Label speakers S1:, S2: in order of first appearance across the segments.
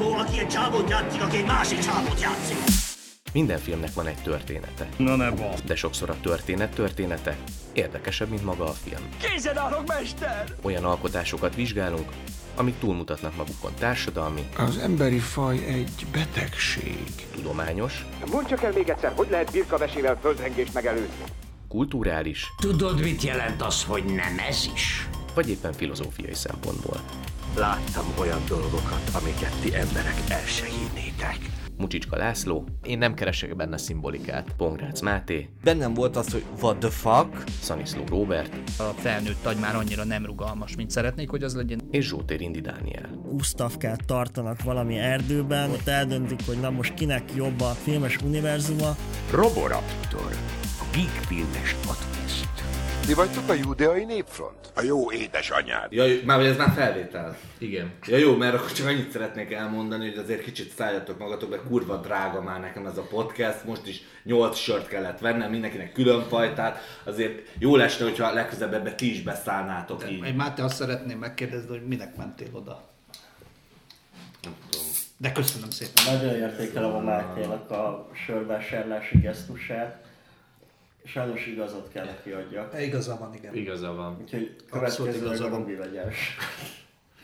S1: csávó, aki egy csávót játszik, aki egy másik csávót játszik.
S2: Minden filmnek van egy története,
S3: Na ne basz.
S2: de sokszor a történet története érdekesebb, mint maga a film.
S1: Készen állok, mester!
S2: Olyan alkotásokat vizsgálunk, amik túlmutatnak magukon társadalmi,
S4: Az emberi faj egy betegség.
S2: tudományos,
S5: Mondd csak el még egyszer, hogy lehet birkavesével földrengést megelőzni?
S2: kulturális
S1: Tudod, mit jelent az, hogy nem ez is?
S2: Vagy éppen filozófiai szempontból.
S1: Láttam olyan dolgokat, amiket ti emberek el se hinnétek.
S2: Mucsicska László,
S6: Én nem keresek benne szimbolikát.
S2: Pongrác Máté,
S7: Bennem volt az, hogy what the fuck,
S2: Szaniszló Róbert
S3: A felnőtt agy már annyira nem rugalmas, mint szeretnék, hogy az legyen.
S2: és Zsótér Indi Dániel.
S8: Gustavkát tartanak valami erdőben, ott eldöntik, hogy na most kinek jobb a filmes univerzuma.
S1: Roboraptor. A Geek Filmes Podcast.
S4: Ti vagytok a judeai népfront?
S1: A jó édesanyád.
S7: Ja, már hogy ez már felvétel. Igen. Ja jó, mert akkor csak annyit szeretnék elmondani, hogy azért kicsit szálljatok magatok, mert kurva drága már nekem ez a podcast. Most is 8 sört kellett vennem, mindenkinek külön fajtát. Azért jó lesne, hogyha legközelebb ebbe ti is beszállnátok így.
S3: Én Máté azt szeretném megkérdezni, hogy minek mentél oda. De köszönöm szépen.
S8: Nagyon értékelem a Máténak a sörvásárlási gesztusát. Sajnos igazat kell neki adjak.
S3: E, Igaza van, igen.
S7: Igaza van.
S8: Úgyhogy következőleg
S3: igaza
S8: a
S3: van.
S8: Robi vegyes.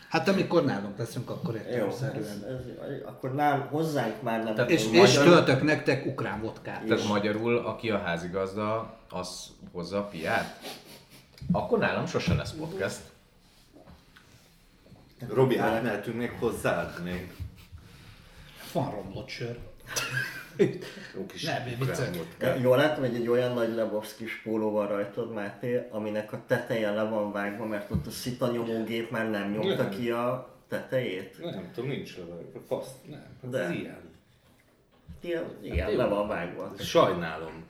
S3: Hát amikor nálunk leszünk, akkor
S8: ez,
S3: értelemszerűen.
S8: ez, akkor nem, hozzánk már nem.
S6: Tehát
S3: És,
S8: tudom.
S3: és töltök nektek ukrán vodkát.
S6: Tehát magyarul, aki a házigazda, az hozza a piát? Akkor nálam sose lesz podcast.
S7: Robi, átmehetünk még hozzád? Még
S3: Van romlott sör.
S7: Jó kis
S3: Nem.
S8: Jól látom, hogy egy olyan nagy Lebowskis póló van rajtad, Máté, aminek a teteje le van vágva, mert ott a szita nyomógép már nem nyomta
S7: Nem.
S8: ki a tetejét.
S7: Nem tudom, nincs leve. Fasz, nem.
S8: De.
S7: Ez ilyen.
S8: Ilyen, igen, le van vágva.
S7: Sajnálom.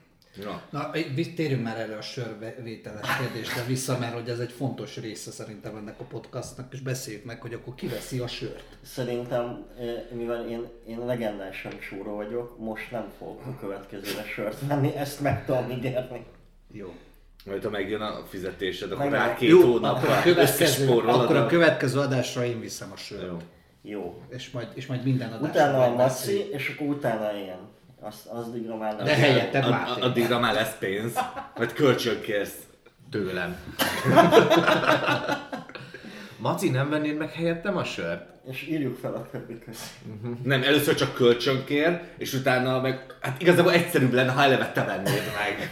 S3: Na, visz- térjünk már erre a sörvételes kérdésre vissza, mert hogy ez egy fontos része szerintem ennek a podcastnak, és beszéljük meg, hogy akkor ki veszi a sört.
S8: Szerintem, mivel én, én legendásan csúró vagyok, most nem fogok a következőre sört venni, ezt meg tudom ígérni.
S3: Jó.
S7: Majd ha megjön a fizetésed, akkor rá két
S3: Jó,
S7: hónapra
S3: akkor a, következő, akkor a következő adásra én viszem a sört.
S7: Jó.
S8: Jó.
S3: És majd, és majd minden adásra
S8: Utána a. Maci, és akkor utána én. Az addigra már nem.
S3: De helyetted
S7: Ad-. Addigra már lesz pénz, majd kölcsön kérsz.
S6: Tőlem. Maci, nem vennéd meg helyettem a sört?
S8: És írjuk fel a többi közé.
S7: Nem, először csak kölcsön kér, és utána meg, hát igazából egyszerűbb lenne, ha eleve te vennéd meg.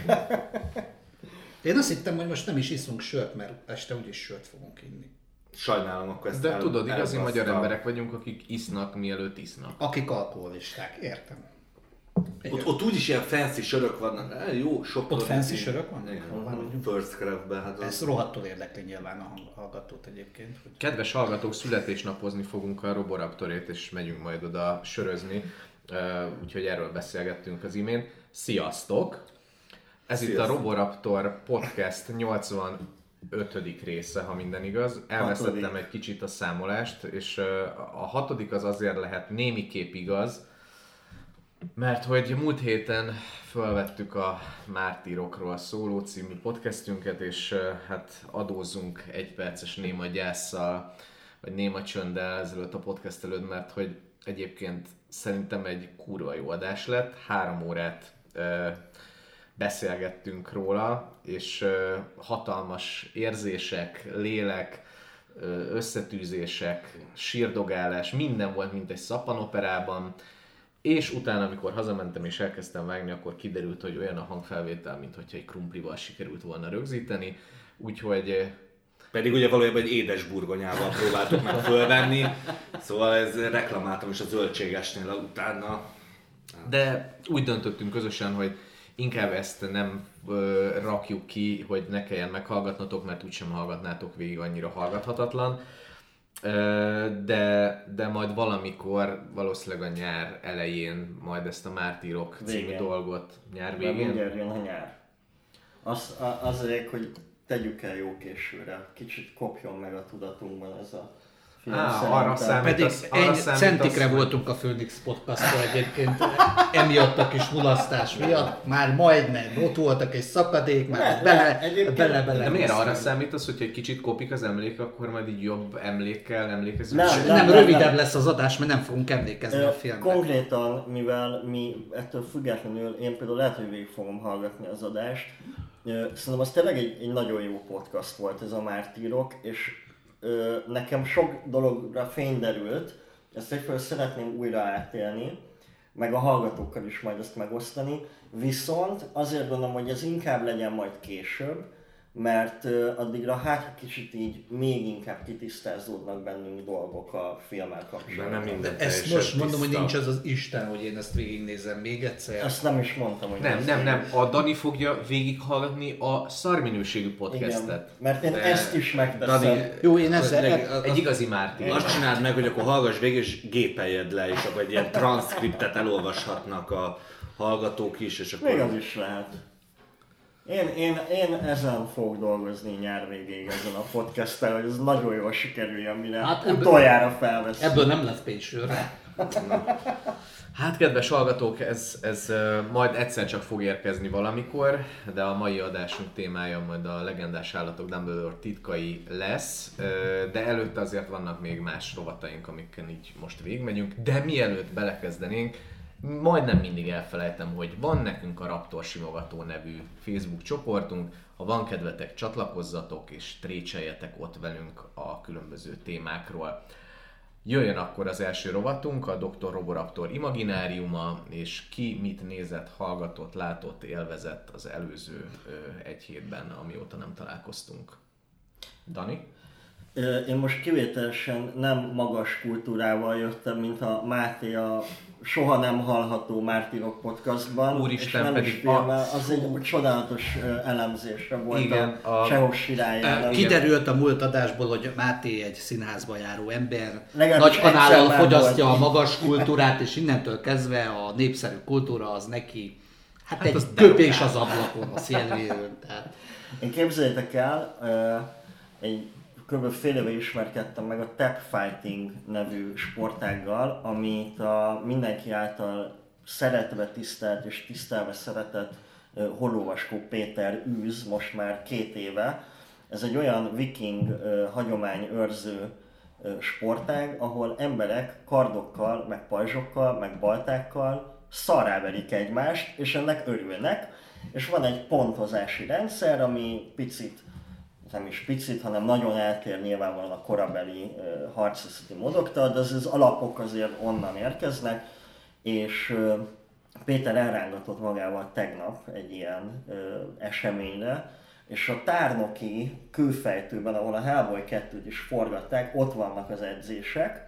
S3: Én azt hittem, hogy most nem is iszunk sört, mert este úgyis sört fogunk inni.
S7: Sajnálom, akkor ezt
S6: De
S7: el-
S6: tudod, igazi magyar emberek vagyunk, akik isznak, mielőtt isznak.
S3: Akik alkoholisták, értem.
S7: Ott, ott úgyis ilyen fancy sörök vannak. Eh, jó, sok.
S3: Ott fancy sörök vannak?
S7: Igen? First Craft-ben. Hát
S3: Ez
S7: az...
S3: rohadtul érdekli nyilván a hallgatót egyébként. Hogy
S6: Kedves hallgatók, születésnapozni fogunk a Roboraptorét, és megyünk majd oda sörözni. Uh, úgyhogy erről beszélgettünk az imént. Sziasztok! Ez itt a
S7: Sziasztok.
S6: Roboraptor podcast 85. része, ha minden igaz. Elvesztettem
S8: Hatodik.
S6: egy kicsit a számolást, és uh, a hatodik az azért lehet némiképp igaz, mert hogy múlt héten felvettük a Mártírokról szóló című podcastünket, és hát adózzunk egy perces néma gyászsal, vagy néma csönddel ezelőtt a podcast előtt, mert hogy egyébként szerintem egy kurva jó adás lett. Három órát ö, beszélgettünk róla, és ö, hatalmas érzések, lélek, ö, összetűzések, sírdogálás, minden volt, mint egy szappanoperában, és utána, amikor hazamentem és elkezdtem vágni, akkor kiderült, hogy olyan a hangfelvétel, mint hogyha egy krumplival sikerült volna rögzíteni, úgyhogy eh,
S7: Pedig ugye valójában egy édes burgonyával próbáltuk meg fölvenni, szóval ez reklamáltam is a zöldségesnél utána.
S6: De úgy döntöttünk közösen, hogy inkább ezt nem ö, rakjuk ki, hogy ne kelljen meghallgatnotok, mert úgysem hallgatnátok végig, annyira hallgathatatlan. De, de majd valamikor, valószínűleg a nyár elején, majd ezt a Mártírok című
S8: Végén.
S6: dolgot nyár végén.
S8: mindjárt jön a nyár. Az, a, azért, hogy tegyük el jó későre. Kicsit kopjon meg a tudatunkban ez a film
S6: Á,
S8: szerintem.
S6: arra számít.
S3: Pedig
S6: az- arra
S3: egy
S6: számít
S3: centikre
S6: az,
S3: voltunk a Phoenix podcasttól egyébként, emiatt a kis mulasztás miatt, már majdnem, ott voltak egy szakadék, már
S8: Ne,
S3: bele,
S8: egyébként-
S3: bele, bele,
S6: De miért arra
S3: néztünk.
S6: számítasz, hogyha egy kicsit kopik az emlék, akkor majd így jobb emlékkel emlékezünk?
S8: Nem,
S6: Sőt,
S3: Nem,
S8: nem,
S3: rövidebb
S8: nem.
S3: lesz az adás, mert nem fogunk emlékezni
S8: Ö,
S3: a filmre.
S8: Konkrétan, mivel mi ettől függetlenül, én például lehet, hogy végig fogom hallgatni az adást, szerintem az tényleg egy, egy nagyon jó podcast volt ez a Mártírok, és ö, nekem sok dologra fény derült, ezt egyfelől szeretném újra átélni, meg a hallgatókkal is majd ezt megosztani, viszont azért gondolom, hogy ez inkább legyen majd később, mert addigra hát kicsit így még inkább kitisztázódnak bennünk dolgok a filmmel
S7: De
S8: kapcsolatban.
S7: nem minden
S3: Ezt
S7: teljesen
S3: most mondom, hogy nincs az az Isten, hogy én ezt végignézem még egyszer.
S8: Ezt nem is mondtam, hogy
S6: Nem, nem, nem. A Dani fogja végighallgatni a szarminőségű
S8: Igen,
S6: podcastet.
S8: mert én
S6: De-
S8: ezt is megteszem.
S7: Dani,
S3: Jó, én ezzel...
S7: Leg-
S6: Egy igazi Márti.
S7: Azt csináld meg, hogy akkor hallgass végig, és gépeljed le, és akkor egy ilyen transzkriptet elolvashatnak a hallgatók is, és
S8: Még az
S7: akkor...
S8: is lehet. Én, én, én ezen fogok dolgozni nyár végéig ezen a podcasttel, hogy ez nagyon jól sikerüljön, mire
S3: Hát ebből-
S8: utoljára felvesz.
S3: Ebből nem lesz pénzsőre.
S6: Hát kedves hallgatók, ez, ez majd egyszer csak fog érkezni valamikor, de a mai adásunk témája majd a legendás állatok Dumbledore titkai lesz, de előtte azért vannak még más rovataink, amikkel így most végigmegyünk, de mielőtt belekezdenénk, majdnem mindig elfelejtem, hogy van nekünk a Raptor Simogató nevű Facebook csoportunk, ha van kedvetek, csatlakozzatok és trécseljetek ott velünk a különböző témákról. Jöjjön akkor az első rovatunk, a Dr. Roboraptor imagináriuma, és ki mit nézett, hallgatott, látott, élvezett az előző egy hétben, amióta nem találkoztunk. Dani?
S8: Én most kivételesen nem magas kultúrával jöttem, mint a Máté a soha nem hallható Mártirok podcastban.
S6: Úristen,
S8: és nem
S6: pedig a-
S8: az egy csodálatos elemzésre volt
S6: Igen,
S8: a,
S6: a-
S8: Sehos Sirály ellen.
S3: Kiderült a múlt adásból, hogy Máté egy színházba járó ember,
S8: Legalábbis
S3: nagy kanállal fogyasztja
S8: volt.
S3: a magas kultúrát, és innentől kezdve a népszerű kultúra az neki, hát, egy
S6: az
S3: köpés az ablakon, a szélvéről. Tehát
S8: Én képzeljétek el, egy kb. fél éve ismerkedtem meg a Tap Fighting nevű sportággal, amit a mindenki által szeretve tisztelt és tisztelve szeretett ö, Hollóvaskó Péter űz most már két éve. Ez egy olyan viking hagyományőrző sportág, ahol emberek kardokkal, meg pajzsokkal, meg baltákkal szarráverik egymást, és ennek örülnek. És van egy pontozási rendszer, ami picit, nem is picit, hanem nagyon eltér nyilvánvalóan a korabeli harcászati módoktól, de az, az alapok azért onnan érkeznek, és Péter elrángatott magával tegnap egy ilyen ö, eseményre, és a tárnoki kőfejtőben, ahol a Hellboy 2-t is forgatták, ott vannak az edzések,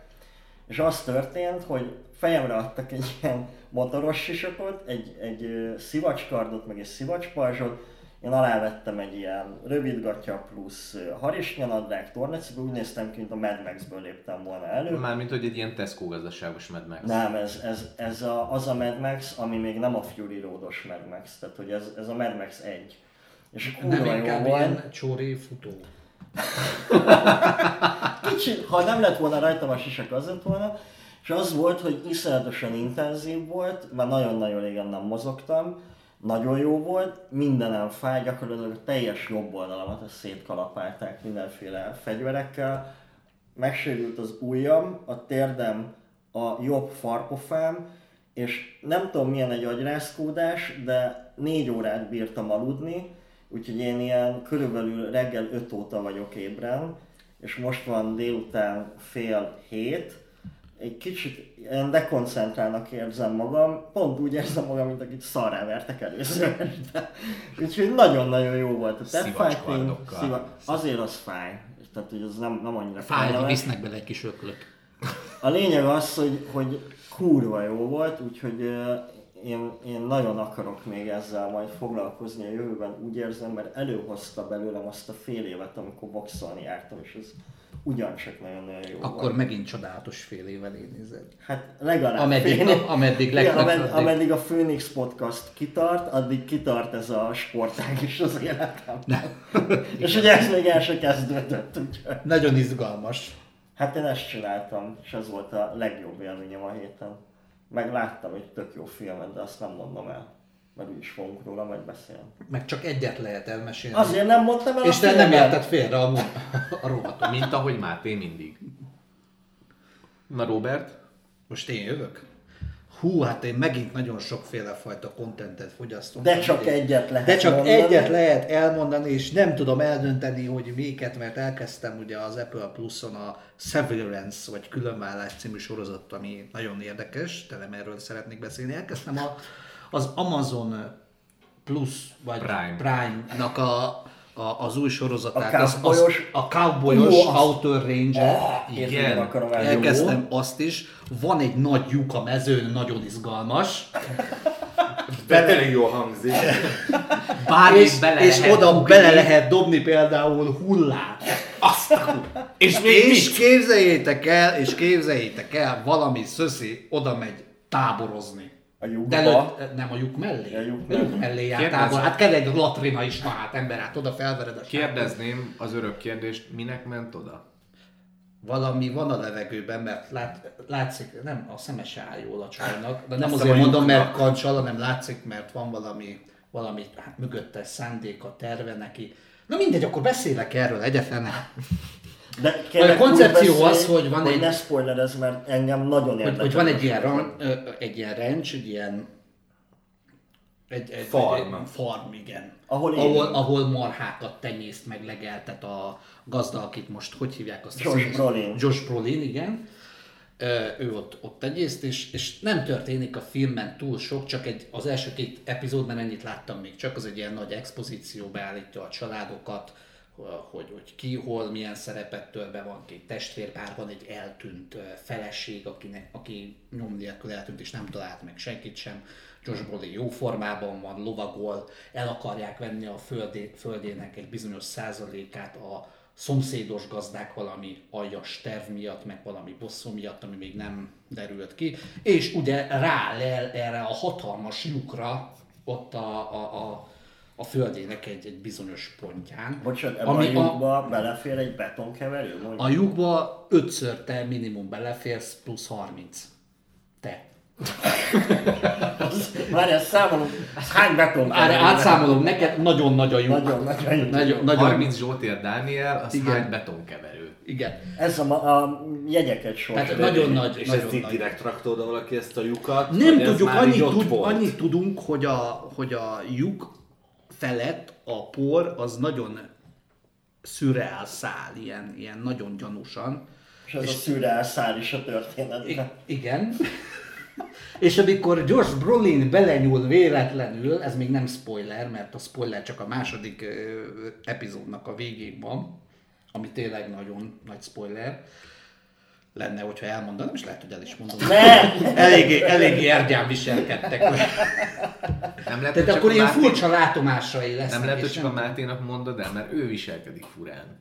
S8: és az történt, hogy fejemre adtak egy ilyen motoros sisakot, egy, egy szivacskardot, meg egy szivacspajzsot, én alávettem egy ilyen rövidgatya plusz harisnyanadrág, tornacipő, úgy néztem ki, mint a Mad Max-ből léptem volna elő.
S6: Mármint, hogy egy ilyen Tesco gazdaságos Mad Max.
S8: Nem, ez, ez, ez a, az a Mad Max, ami még nem a Fury Road-os Mad Max, tehát hogy ez, ez a Mad Max 1. És
S3: nem inkább
S8: volt.
S3: ilyen csóri futó.
S8: Kicsit, ha nem lett volna rajtam a sisak, az lett volna. És az volt, hogy iszonyatosan intenzív volt, már nagyon-nagyon régen nem mozogtam, nagyon jó volt, mindenem fáj, gyakorlatilag a teljes jobb oldalamat azt szétkalapálták mindenféle fegyverekkel. Megsérült az ujjam, a térdem, a jobb farpofám, és nem tudom milyen egy agyrázkódás, de négy órát bírtam aludni, úgyhogy én ilyen körülbelül reggel 5 óta vagyok ébren, és most van délután fél hét, egy kicsit ilyen dekoncentrálnak érzem magam, pont úgy érzem magam, mint akit szarrá vertek először. Úgyhogy nagyon-nagyon jó volt a Death Fighting.
S6: Szivacskardokkal.
S8: Sziva- azért az fáj. Tehát, hogy az nem, nem annyira
S3: Fáj,
S8: kellemes.
S3: visznek bele egy kis öklöt.
S8: A lényeg az, hogy, hogy kurva jó volt, úgyhogy én, én nagyon akarok még ezzel majd foglalkozni a jövőben, úgy érzem, mert előhozta belőlem azt a fél évet, amikor boxolni jártam, és ez ugyancsak nagyon-nagyon jó
S3: Akkor
S8: volt.
S3: megint csodálatos fél évvel nézed.
S8: Hát legalább
S3: Ameddig-
S8: fél év.
S3: ameddig
S8: Igen, amed, ameddig a Phoenix Podcast kitart, addig kitart ez a sportág is az életem. És ugye ez még el se kezdődött, úgyhogy...
S3: Nagyon izgalmas.
S8: Hát én ezt csináltam, és ez volt a legjobb élményem a héten. Meg láttam egy tök jó filmet, de azt nem mondom el. Mert úgyis fogunk róla majd beszélni.
S3: Meg csak egyet lehet elmesélni.
S8: Azért nem mondtam el
S3: És te nem érted félre a, a rovatot.
S6: Mint ahogy Máté mindig. Na Robert?
S3: Most én jövök? Hú, hát én megint nagyon sokféle fajta kontentet fogyasztom.
S8: De csak egyet lehet
S3: De csak
S8: mondani.
S3: egyet lehet elmondani, és nem tudom eldönteni, hogy miket, mert elkezdtem ugye az Apple Plus-on a Severance, vagy Különvállás című sorozat, ami nagyon érdekes, tele erről szeretnék beszélni. Elkezdtem a, az Amazon Plus, vagy
S6: Prime.
S3: Prime-nak a, a, az új sorozatát.
S8: A cowboyos-
S3: A cowboyos
S8: Jó, az-
S3: Outer Ranger.
S8: Én
S6: Igen.
S8: akarom el.
S3: Elkezdtem azt is. Van egy nagy lyuk a mezőn, nagyon izgalmas.
S7: De tényleg jól hangzik.
S6: Bármit
S3: és,
S6: bele
S3: és
S6: lehet
S3: oda
S6: dugni.
S3: bele lehet dobni például hullát.
S6: Azt a... És még
S3: És
S6: mit?
S3: képzeljétek el, és képzeljétek el, valami szöszi oda megy táborozni.
S8: A lyukba.
S3: De előtt, nem a lyuk mellé.
S8: A lyuk
S3: A lyuk
S8: mellé.
S3: mellé tábor. Hát kell egy latrina is, na hát ember, hát oda felvered a.
S6: Kérdezném az örök kérdést, minek ment oda?
S3: Valami van a levegőben, mert lát, látszik, nem, a szeme se áll jól a csajnak, de nem
S7: Azt
S3: azért mondom,
S7: lyuknak.
S3: mert kancsal, hanem látszik, mert van valami, valami hát mögötte szándéka, terve neki. Na mindegy, akkor beszélek erről egyetlen.
S8: De
S3: Vagy a koncepció
S8: beszélj,
S3: az, hogy van
S8: hogy
S3: egy-
S8: ne spoilerezz, mert engem nagyon érdekel.
S3: hogy van egy ilyen, ran, egy ilyen ranch, egy ilyen egy, egy
S7: Farm.
S3: Egy, farm, igen.
S8: Ahol
S3: ahol, ahol marhákat tenyészt, meg legeltet a gazda, akit most hogy hívják azt? a
S8: Josh? Brolin.
S3: Josh Brolin, igen. Ö, ő ott, ott tenyészt, és, és nem történik a filmben túl sok, csak egy, az első két epizódban ennyit láttam még, csak az egy ilyen nagy expozíció beállítja a családokat, hogy, hogy ki, hol, milyen szerepet tölt be, van két testvérpár, van egy eltűnt feleség, akinek, aki nyom nélkül eltűnt, és nem talált meg senkit sem. Josh Brolin jó formában van, lovagol, el akarják venni a földé, földének egy bizonyos százalékát a szomszédos gazdák valami aljas terv miatt, meg valami bosszú miatt, ami még nem derült ki, és ugye rá lel erre a hatalmas lyukra ott a, a, a, a földének egy, egy bizonyos pontján.
S8: Bocsánat, ebben a
S3: ami a,
S8: lyukba belefér egy betonkeverő? Mondj.
S3: a lyukba ötször te minimum beleférsz, plusz 30. Te.
S8: Várjál, számolom, hány beton
S3: Már átszámolom neked, nagyon nagy a lyuk.
S8: Nagyon nagy a lyuk.
S3: Nagyon, nagyon,
S6: 30 Zsótér Dániel, az
S3: Igen.
S6: hány betonkeverő.
S3: Igen.
S8: Ez a, a jegyeket
S3: Tehát
S8: sorsolja.
S3: nagyon nagy,
S7: És
S3: nagyon
S7: ezt
S3: nagy.
S7: direkt rakta oda valaki ezt a lyukat?
S3: Nem
S7: ez
S3: tudjuk,
S7: már
S3: annyit, tud, annyit tudunk, hogy a, hogy a lyuk felett a por az nagyon szürreál szál, ilyen, ilyen nagyon gyanúsan.
S8: És ez a szürreál szál is a történetben.
S3: Igen. És amikor Josh Brolin belenyúl véletlenül, ez még nem spoiler, mert a spoiler csak a második epizódnak a végén van, ami tényleg nagyon nagy spoiler lenne, hogyha elmondanám, és lehet, hogy el is mondom.
S8: Ne!
S3: Eléggé, eléggé ergyán viselkedtek.
S6: Nem lehet,
S3: Tehát akkor ilyen
S6: Máté-
S3: furcsa látomásai lesznek.
S6: Nem lehet, hogy csak a Máténak mondod el, mert ő viselkedik furán.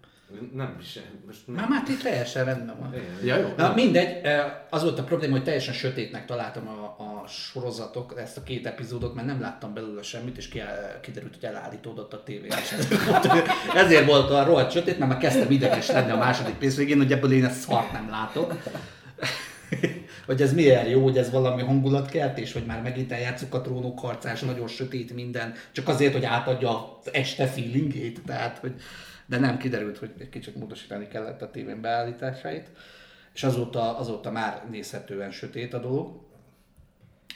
S7: Nem is. Most nem.
S3: Már Máté teljesen rendben van.
S6: Ja, jó.
S3: Na mindegy, eh, az volt a probléma, hogy teljesen sötétnek találtam a, a sorozatok, ezt a két epizódot, mert nem láttam belőle semmit, és ki, kiderült, hogy elállítódott a tévé. Ezért volt a rohadt sötét, mert már kezdtem ideges lenni a második rész végén, hogy ebből én ezt szart nem látok. hogy ez miért jó, hogy ez valami hangulatkeltés, hogy már megint eljátszuk a trónok harcás, nagyon sötét minden, csak azért, hogy átadja az este feelingét, tehát, hogy de nem kiderült, hogy egy kicsit módosítani kellett a tévén beállításait, és azóta, azóta már nézhetően sötét a dolog,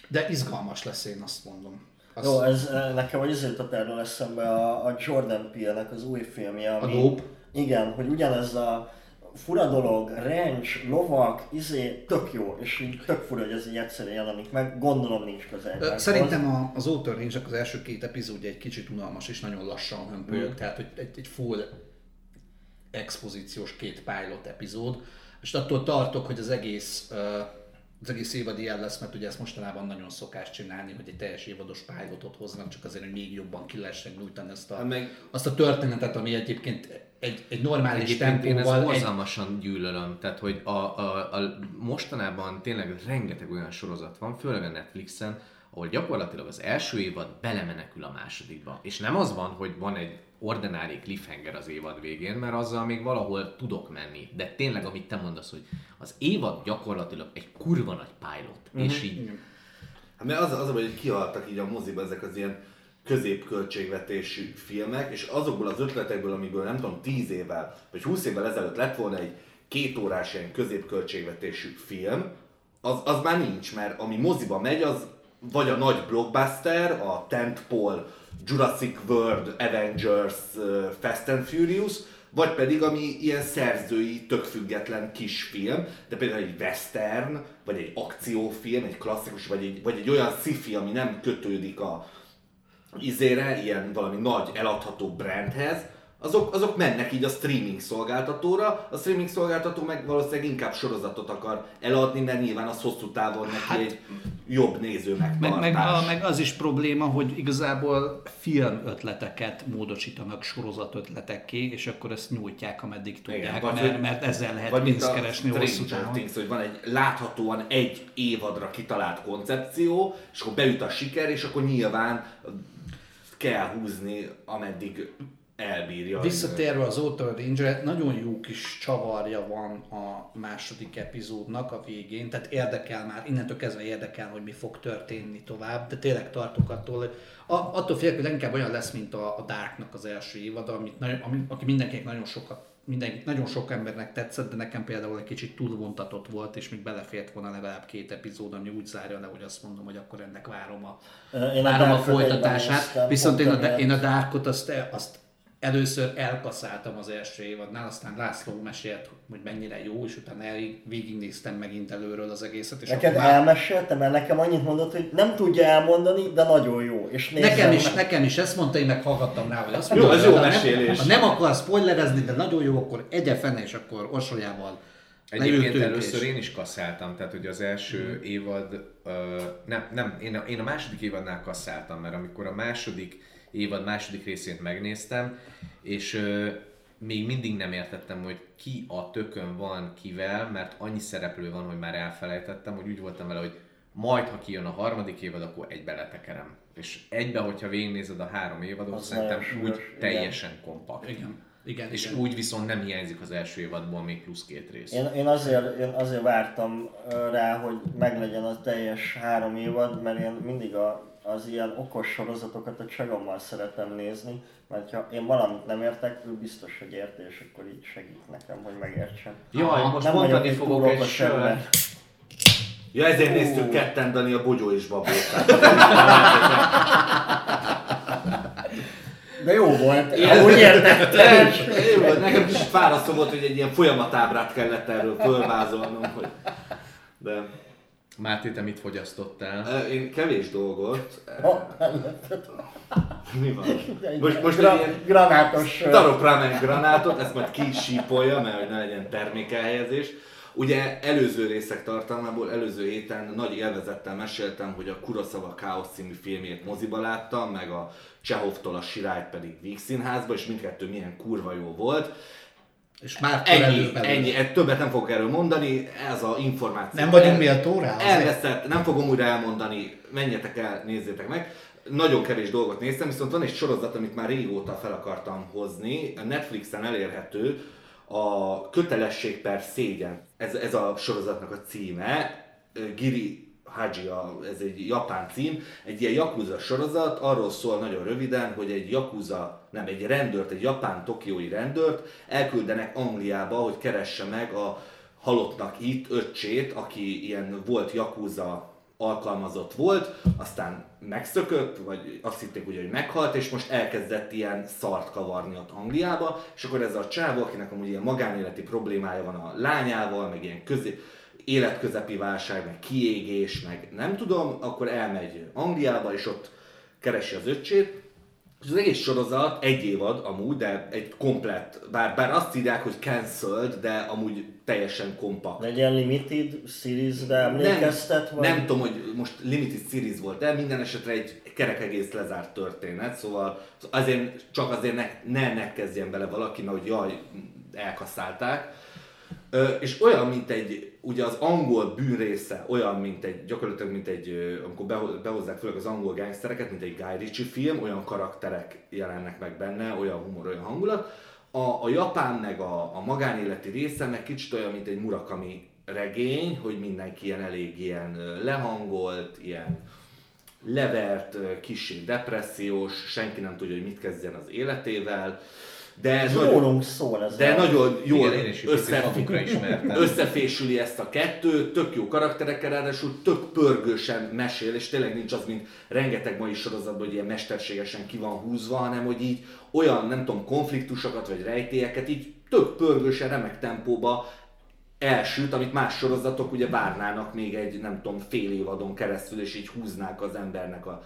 S3: de izgalmas lesz, én azt mondom. Az,
S8: Jó, ez eh, nekem azért jutott erről eszembe a, a Jordan Peele-nek az új filmje, ami...
S3: A Dope?
S8: Igen, hogy ugyanez a fura dolog, ranch, lovak, izé, tök jó, és így tök fura, hogy ez így egyszerűen jelenik meg, gondolom nincs közel.
S3: Szerintem a, az Outer range az első két epizódja egy kicsit unalmas és nagyon lassan hömpölyög, tehát hogy egy, egy full expozíciós két pilot epizód, és attól tartok, hogy az egész az egész évad ilyen lesz, mert ugye ezt mostanában nagyon szokás csinálni, hogy egy teljes évados pilotot hoznak, csak azért, hogy még jobban ki lehessen nyújtani azt a,
S7: Hát meg-
S3: azt a történetet, ami egyébként egy, egy normális
S6: Egyébként én ezt
S3: tempóval, egy,
S6: borzalmasan gyűlölöm. Tehát, hogy a, a, a, mostanában tényleg rengeteg olyan sorozat van, főleg a Netflixen, ahol gyakorlatilag az első évad belemenekül a másodikba. És nem az van, hogy van egy ordinári cliffhanger az évad végén, mert azzal még valahol tudok menni. De tényleg, amit te mondasz, hogy az évad gyakorlatilag egy kurva nagy pilot,
S8: Mhm.
S6: és így
S7: Hát mert az, az hogy kihaltak így a moziba ezek az ilyen középköltségvetésű filmek, és azokból az ötletekből, amiből nem tudom, 10 évvel, vagy 20 évvel ezelőtt lett volna egy két órás ilyen középköltségvetésű film, az, az már nincs, mert ami moziba megy, az vagy a nagy blockbuster, a tentpole, Jurassic World, Avengers, Fast and Furious, vagy pedig ami ilyen szerzői, tök független kis film, de például egy western, vagy egy akciófilm, egy klasszikus, vagy egy, vagy egy olyan sci ami nem kötődik a izére, ilyen valami nagy eladható brandhez, azok, azok mennek így a streaming szolgáltatóra, a streaming szolgáltató meg valószínűleg inkább sorozatot akar eladni, mert nyilván az hosszú távon neki hát, egy jobb néző
S3: Meg,
S7: megtartás.
S3: meg, a, meg az is probléma, hogy igazából film ötleteket módosítanak sorozat ötletekké, és akkor ezt nyújtják, ameddig tudják,
S7: vagy
S3: mert, mert ezzel lehet
S7: Vagy
S3: pénzt keresni hosszú távon.
S7: Things, hogy van egy láthatóan egy évadra kitalált koncepció, és akkor beüt a siker, és akkor nyilván kell húzni, ameddig elbírja.
S3: Visszatérve az Outer Ranger, nagyon jó kis csavarja van a második epizódnak a végén, tehát érdekel már, innentől kezdve érdekel, hogy mi fog történni tovább, de tényleg tartok attól, hogy a, attól félek, hogy inkább olyan lesz, mint a, a Darknak az első évad, amit nagyon, ami, aki mindenkinek nagyon sokat mindenki, nagyon sok embernek tetszett, de nekem például egy kicsit túlvontatott volt, és még belefért volna legalább két epizód, ami úgy zárja le, hogy azt mondom, hogy akkor ennek várom a,
S8: Én a
S3: várom a
S8: Darkot
S3: folytatását. Viszont én a, én a Darkot azt, azt először elkaszáltam az első évadnál, aztán László mesélt, hogy mennyire jó, és utána el, végignéztem megint előről az egészet. És
S8: Neked
S3: akkor már-
S8: elmesélte, mert nekem annyit mondott, hogy nem tudja elmondani, de nagyon jó. És
S3: Nekem is,
S8: meg.
S3: nekem is ezt mondta, én meg hallgattam rá, hogy azt
S7: Jó,
S3: mondja,
S7: ez jó
S3: ha nem-
S7: mesélés.
S3: Ha nem akar spoilerezni, de nagyon jó, akkor egye fene, és akkor orsolyával
S6: Egyébként először én is kasszáltam, tehát hogy az első
S3: Mhm.
S6: évad, ö, nem, nem én, a, én a második évadnál kasszáltam, mert amikor a második évad második részét megnéztem, és ö, még mindig nem értettem, hogy ki a tökön van kivel, mert annyi szereplő van, hogy már elfelejtettem, hogy úgy voltam vele, hogy majd, ha kijön a harmadik évad, akkor egybe letekerem. És egybe, hogyha végignézed a három évadot,
S8: Az
S6: szerintem úgy
S8: igen.
S6: teljesen kompakt.
S3: Igen, igen,
S6: És
S3: igen.
S6: úgy viszont nem hiányzik az első évadból még plusz két rész.
S8: Én, én, azért, én azért vártam rá, hogy meglegyen a teljes három évad, mert én mindig a, az ilyen okos sorozatokat a csagommal szeretem nézni, mert ha én valamit nem értek, ő biztos, hogy érti, és akkor így segít nekem, hogy megértsem.
S6: Jaj, most
S8: nem vagyok
S6: mondani
S8: egy
S6: fogok egy sört.
S7: Ja, ezért néztük ketten Dani a Bogyó és Babót.
S8: De jó volt, úgy értettem.
S7: Jó volt, nekem kicsit fárasztó volt, hogy egy ilyen folyamatábrát kellett erről fölvázolnom, hogy... De
S6: Máté, te mit fogyasztottál?
S7: én kevés dolgot... Mi van? Most, most
S8: Gra-
S7: egy ilyen
S8: granátos.
S7: Darok ramen granátot, ezt majd kisípolja, mert hogy ne legyen termékelhelyezés. Ugye előző részek tartalmából, előző héten nagy élvezettel meséltem, hogy a Kurosawa Chaos című filmét moziba láttam, meg a Csehovtól a Sirályt pedig Víg Színházba, és mindkettő milyen kurva jó volt.
S3: És már
S7: Ennyi, ennyi, egy többet nem fogok erről mondani, ez a információ.
S3: Nem vagyunk
S7: El-
S3: méltó rá?
S7: Elveszett, nem fogom újra elmondani, menjetek el, nézzétek meg. Nagyon kevés dolgot néztem, viszont van egy sorozat, amit már régóta fel akartam hozni, a Netflixen elérhető, a Kötelesség per Szégyen. Ez, ez a sorozatnak a címe, Giri Haji, a- ez egy japán cím, egy ilyen Yakuza sorozat, arról szól nagyon röviden, hogy egy Yakuza, nem, egy rendőrt, egy japán tokiói rendőrt elküldenek Angliába, hogy keresse meg a halottnak itt öccsét, aki ilyen volt Yakuza alkalmazott volt, aztán megszökött, vagy azt hitték ugye, hogy meghalt, és most elkezdett ilyen szart kavarni ott Angliába, és akkor ez a csávó, akinek amúgy ilyen magánéleti problémája van a lányával, meg ilyen közé, életközepi válság, meg kiégés, meg nem tudom, akkor elmegy Angliába, és ott keresi az öccsét, és az egész sorozat egy évad amúgy, de egy komplett, bár, bár azt írják, hogy cancelled, de amúgy teljesen kompakt.
S8: De egy ilyen limited series-re emlékeztet?
S7: Nem, nem tudom, hogy most limited series volt, de minden esetre egy kerek egész lezárt történet, szóval azért csak azért ne, ne, ne kezdjen bele valaki, mert hogy jaj, elkaszálták. És olyan, mint egy, ugye az angol bűnrésze, olyan, mint egy, gyakorlatilag, mint egy, amikor beho- behozzák főleg az angol gangstereket, mint egy Guy Ritchie film, olyan karakterek jelennek meg benne, olyan humor, olyan hangulat. A, a japán meg a, a magánéleti része meg kicsit olyan, mint egy Murakami regény, hogy mindenki ilyen elég ilyen lehangolt, ilyen levert, kicsi depressziós, senki nem tudja, hogy mit kezdjen az életével, de
S8: Ez
S7: nagyon,
S8: szól ez
S7: de
S8: a...
S7: nagyon jól
S6: Igen, én is ismertem.
S7: összefésüli ezt a kettőt, tök jó karakterekkel, ráadásul tök pörgősen mesél, és tényleg nincs az, mint rengeteg mai sorozatban, hogy ilyen mesterségesen ki van húzva, hanem hogy így olyan, nem tudom, konfliktusokat vagy rejtélyeket így tök pörgősen, remek tempóba elsüt, amit más sorozatok ugye várnának még egy, nem tudom, fél évadon keresztül, és így húznák az embernek a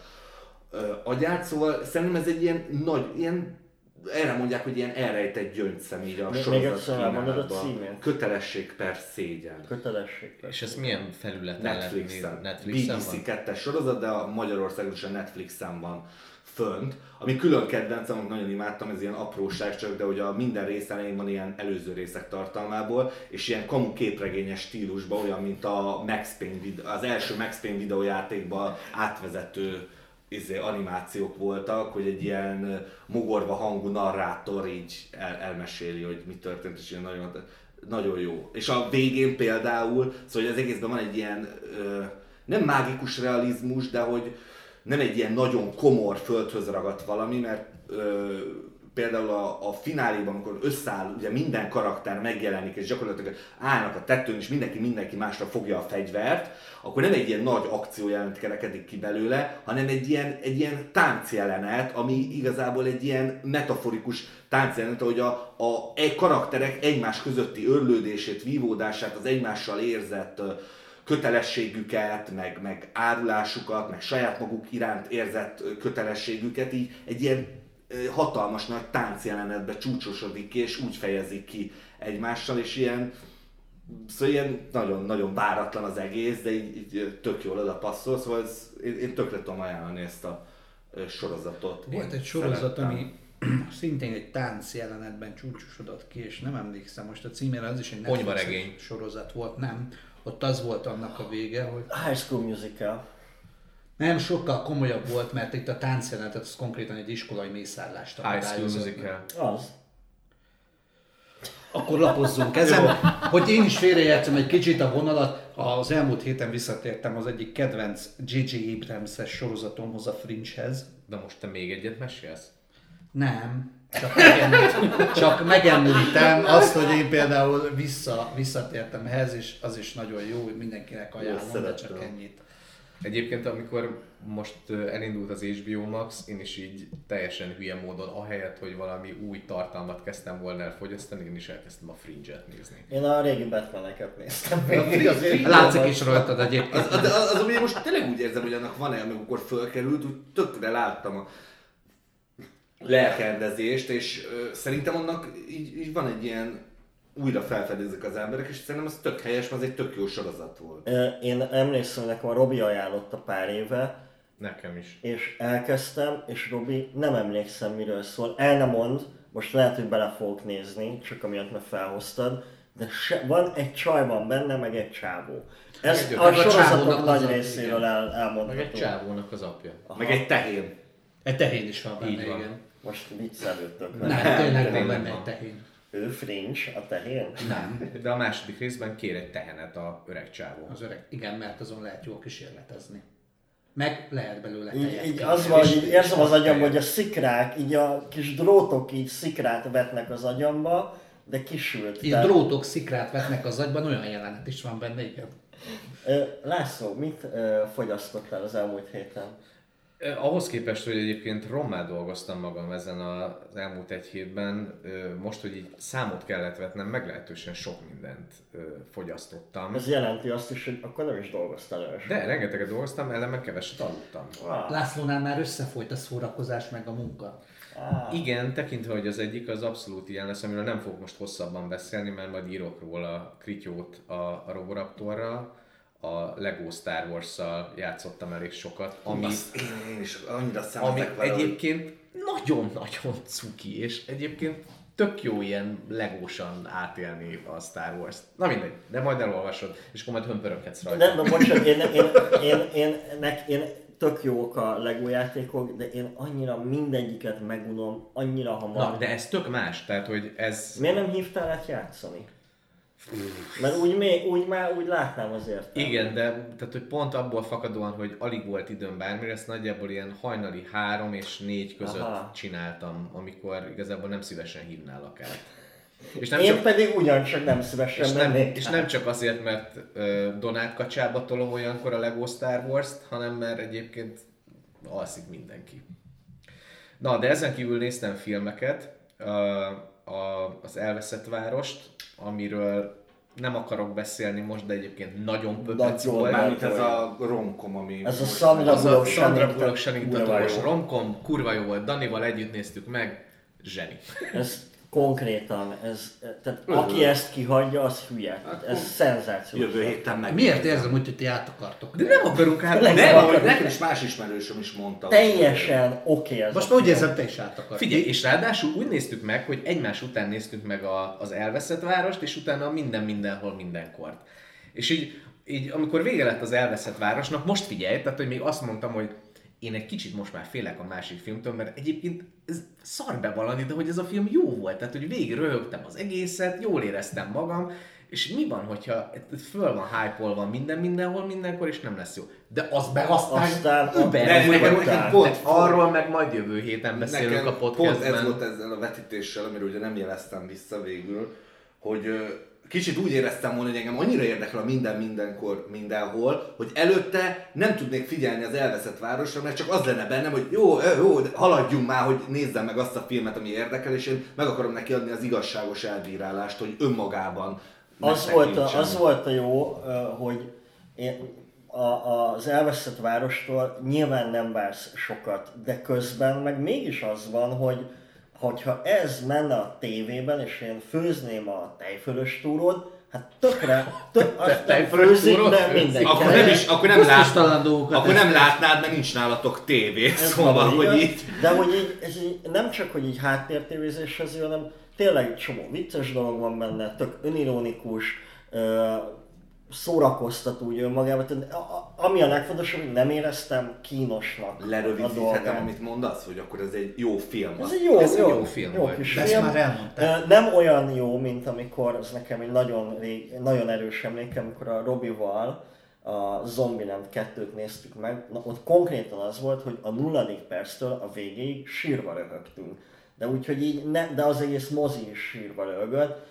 S7: ö, agyát, szóval szerintem ez egy ilyen nagy, ilyen erre mondják, hogy ilyen elrejtett gyöngyszem így a
S8: Még- egyszer elmondod a címét?
S7: Kötelesség per szégyen.
S8: Kötelesség.
S6: És ez milyen felületen
S7: Netflixen.
S6: Netflixen
S7: BBC
S6: van?
S7: 2 sorozat, de a Magyarországon is a Netflixen van fönt. Ami külön kedvencem, amit nagyon imádtam, ez ilyen apróság csak, de hogy a minden rész elején van ilyen előző részek tartalmából, és ilyen kamu képregényes stílusban, olyan, mint a Max Payne videó, az első Max Payne videójátékban átvezető izé, animációk voltak, hogy egy ilyen ö, mogorva hangú narrátor így el, elmeséli, hogy mi történt, és ilyen nagyon, nagyon jó. És a végén például, szóval az egészben van egy ilyen ö, nem mágikus realizmus, de hogy nem egy ilyen nagyon komor földhöz ragadt valami, mert ö, például a, a fináléban, amikor összeáll, ugye minden karakter megjelenik, és gyakorlatilag állnak a tetőn, és mindenki mindenki másra fogja a fegyvert, akkor nem egy ilyen nagy akció jelent kerekedik ki belőle, hanem egy ilyen, egy ilyen táncjelenet, ami igazából egy ilyen metaforikus táncjelenet, hogy a, a egy karakterek egymás közötti örlődését, vívódását, az egymással érzett kötelességüket, meg, meg árulásukat, meg saját maguk iránt érzett kötelességüket így egy ilyen hatalmas nagy táncjelenetbe csúcsosodik ki, és úgy fejezik ki egymással, és ilyen, szóval ilyen nagyon-nagyon váratlan az egész, de így, így tök jól oda passzol, szóval ez, én, én tökre tudom ajánlani ezt a sorozatot.
S3: Volt
S7: Én
S3: egy sorozat,
S7: szerettem.
S3: ami szintén egy tánc jelenetben csúcsosodott ki, és nem emlékszem most a címére, az is egy Netflix
S6: regény.
S3: sorozat volt, nem. Ott az volt annak a vége, hogy
S8: High School Musical.
S3: nem, sokkal komolyabb volt, mert itt a táncjelenetet az konkrétan egy iskolai mészárlást
S6: High School. Musical.
S8: Az.
S3: Akkor lapozzunk ezen, hogy én is félreértem egy kicsit a vonalat. Az elmúlt héten visszatértem az egyik kedvenc J.J. Abrams-es sorozatomhoz, a Fringe-hez.
S6: De most te még egyet mesélsz?
S3: Nem, csak, megemlít, csak megemlítem azt, hogy én például vissza, visszatértem ehhez, és az is nagyon jó, hogy mindenkinek ajánlom, de csak ennyit.
S6: Egyébként, amikor most elindult az HBO Max, én is így teljesen hülye módon, ahelyett, hogy valami új tartalmat kezdtem volna el fogyasztani, én is elkezdtem a Fringe-et nézni.
S8: Én a régi Batman-eket néztem.
S3: Látszik is rajtad egyébként.
S7: Az, de az, az, ami most tényleg úgy érzem, hogy annak van-e, amikor fölkerült, úgy tökre láttam a lelkendezést, és ö, szerintem annak így, így van egy ilyen újra felfedezik az emberek, és szerintem az tök helyes, mert az egy tök jó sorozat volt.
S8: Én emlékszem, nekem a Robi ajánlotta pár éve,
S6: Nekem is.
S8: és elkezdtem, és Robi nem emlékszem miről szól. El nem mond, most lehet, hogy bele fogok nézni, csak amiatt mert felhoztad, de se, van egy csaj van benne, meg egy csávó. Ez
S6: Meg
S8: a
S3: egy
S8: sorozatok nagy
S3: a-
S8: részéről el,
S6: Meg
S8: elmondható.
S6: egy csávónak az apja.
S7: Meg egy tehén.
S3: Egy tehén is van benne,
S6: Így van.
S3: igen.
S8: Most viccelődtök.
S3: Nem, tényleg van benne egy tehén.
S8: Ő Fringe, a tehén?
S3: Nem,
S6: De a második részben kér egy tehenet a öreg csávó.
S3: az öreg, igen, mert azon lehet jól kísérletezni. Meg lehet belőle
S8: Így, így az van, hogy így érzem az
S6: tejet.
S8: hogy a szikrák, így a kis drótok így szikrát vetnek az agyamba, de kisült.
S3: Ilyen
S8: Tehát-
S3: drótok szikrát vetnek az agyban, olyan jelenet is van benne, igen.
S8: László, mit fogyasztottál az elmúlt héten?
S6: Ahhoz képest, hogy egyébként rommá dolgoztam magam ezen az elmúlt egy hétben, most, hogy így számot kellett vetnem, meglehetősen sok mindent fogyasztottam.
S8: Ez jelenti azt is, hogy akkor nem is dolgoztál sokat.
S6: De rengeteget dolgoztam, ellenben keveset aludtam.
S8: Wow.
S3: Lászlónál már összefolyt a szórakozás meg a munka.
S6: Igen, tekintve, hogy az egyik az abszolút ilyen lesz, amiről nem fogok most hosszabban beszélni, mert majd írok róla Krityót a, a Roboraptorral, a Lego Star Wars-szal játszottam elég sokat, ami,
S7: Azt én, is annyira
S6: ami egyébként nagyon-nagyon cuki, és egyébként tök jó ilyen legósan átélni a Star Wars-t. Na mindegy, de majd elolvasod, és akkor majd hömpöröghetsz rajta.
S8: Nem, de bocsánat, én, én, én, én, nek, én tök jók a Lego játékok, de én annyira mindegyiket megunom, annyira hamar.
S6: Na, de ez tök más, tehát hogy ez...
S8: Miért nem hívtál át játszani? Mert úgy, még, úgy már úgy látnám azért.
S6: Igen, de tehát, hogy pont abból fakadóan, hogy alig volt időm bármire, ezt nagyjából ilyen hajnali három és négy között
S8: Aha.
S6: Csináltam, amikor igazából nem szívesen hívnálak át. És nem
S8: Én
S6: csak,
S8: pedig ugyancsak nem szívesen
S6: és nem, és nem csak azért, mert ö, Donát kacsába tolom olyankor a Lego Star Wars-t, hanem mert egyébként alszik mindenki. Na, de ezen kívül néztem filmeket, a, a, az Elveszett Várost, amiről nem akarok beszélni most, de egyébként nagyon pöpec volt.
S7: Mármint ez a romkom, ami...
S8: Ez a Sandra Bullock
S6: Sandra Bullock romkom, kurva jó volt, Danival együtt néztük meg, zseni.
S8: Ez konkrétan, ez, tehát aki ezt kihagyja, az hülye. Ez szenzációs.
S7: Jövő héten meg.
S3: Miért érzem úgy, hogy ti át akartok?
S6: De nem akarunk át, nem,
S8: nem
S7: Nekem is más ismerősöm is mondta.
S8: Teljesen oké ez
S3: Most már úgy érzem, te is át akartok.
S6: Figyelj, és ráadásul úgy néztük meg, hogy egymás után néztük meg a, az elveszett várost, és utána a minden mindenhol mindenkort. És így, így amikor vége lett az elveszett városnak, most figyelj, tehát hogy még azt mondtam, hogy én egy kicsit most már félek a másik filmtől, mert egyébként ez szar bevallani, de hogy ez a film jó volt, tehát hogy végig röhögtem az egészet, jól éreztem magam, és mi van, hogyha föl van hype minden mindenhol, mindenkor, és nem lesz jó. De az meg aztán,
S8: Aztán
S6: über,
S7: De
S6: nekem,
S7: nekem pont-
S6: arról meg majd jövő héten beszélünk
S7: Nekem
S6: a podcastben.
S7: pont ez volt ezzel a vetítéssel, amiről ugye nem jeleztem vissza végül, hogy kicsit úgy éreztem volna, hogy engem annyira érdekel a minden mindenkor mindenhol, hogy előtte nem tudnék figyelni az elveszett városra, mert csak az lenne bennem, hogy jó, jó, haladjunk már, hogy nézzem meg azt a filmet, ami érdekel, és én meg akarom neki adni az igazságos elbírálást, hogy önmagában
S8: az volt, a, az volt a jó, hogy én a, az elveszett várostól nyilván nem vársz sokat, de közben meg mégis az van, hogy hogyha ez menne a tévében, és én főzném a tejfölös túrót, hát tökre, tök, azt nem
S6: tejfölös
S8: főzik, de mindenki.
S7: Akkor nem is, akkor nem, lát, akkor nem látnád, mert nincs nálatok tévé,
S8: Ez
S7: szóval, hogy így...
S8: De hogy így, ez így, nem csak, hogy így háttértévézéshez jön, hanem tényleg egy csomó vicces dolog van benne, tök önironikus, szórakoztató úgy önmagában. Tehát, a- a- ami a legfontosabb, hogy nem éreztem kínosnak
S7: lerövidíthetem, amit mondasz, hogy akkor ez egy jó film.
S8: Ez egy jó,
S6: Ez egy
S8: jó,
S6: jó film
S8: jó
S6: volt.
S8: kis
S3: ezt
S8: film.
S3: már
S8: Nem olyan jó, mint amikor, ez nekem egy nagyon, rég, nagyon erős emléke, amikor a Robival a Zombieland 2-t néztük meg, na, ott konkrétan az volt, hogy a nulladik perctől a végéig sírva röhögtünk. De úgyhogy így, ne, de az egész mozi is sírva röhögött.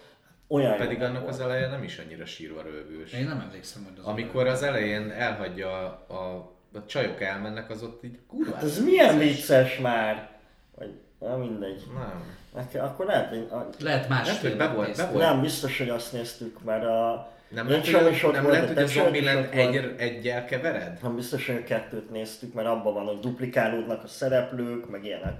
S8: Olyan
S6: Pedig
S8: jó
S6: annak
S8: volt.
S6: az eleje nem is annyira sírva rövős.
S3: Én nem emlékszem, hogy az
S6: Amikor az elején elhagyja a, a, a csajok elmennek, az ott így kurva.
S8: Hát Ez milyen vicces már? Vagy, na mindegy.
S6: Nem.
S8: Nekem, akkor lehet, hogy a,
S3: Lehet más
S6: Lehet, hogy be volt- be volt.
S8: nem biztos, hogy azt néztük, mert a
S6: Nem
S8: sem
S6: hogy,
S8: is
S6: nem
S8: volt,
S6: lehet, hogy a Zombieland egy, egyel kevered?
S8: Nem biztos, hogy a kettőt néztük, mert abban van, hogy duplikálódnak a szereplők, meg ilyenek.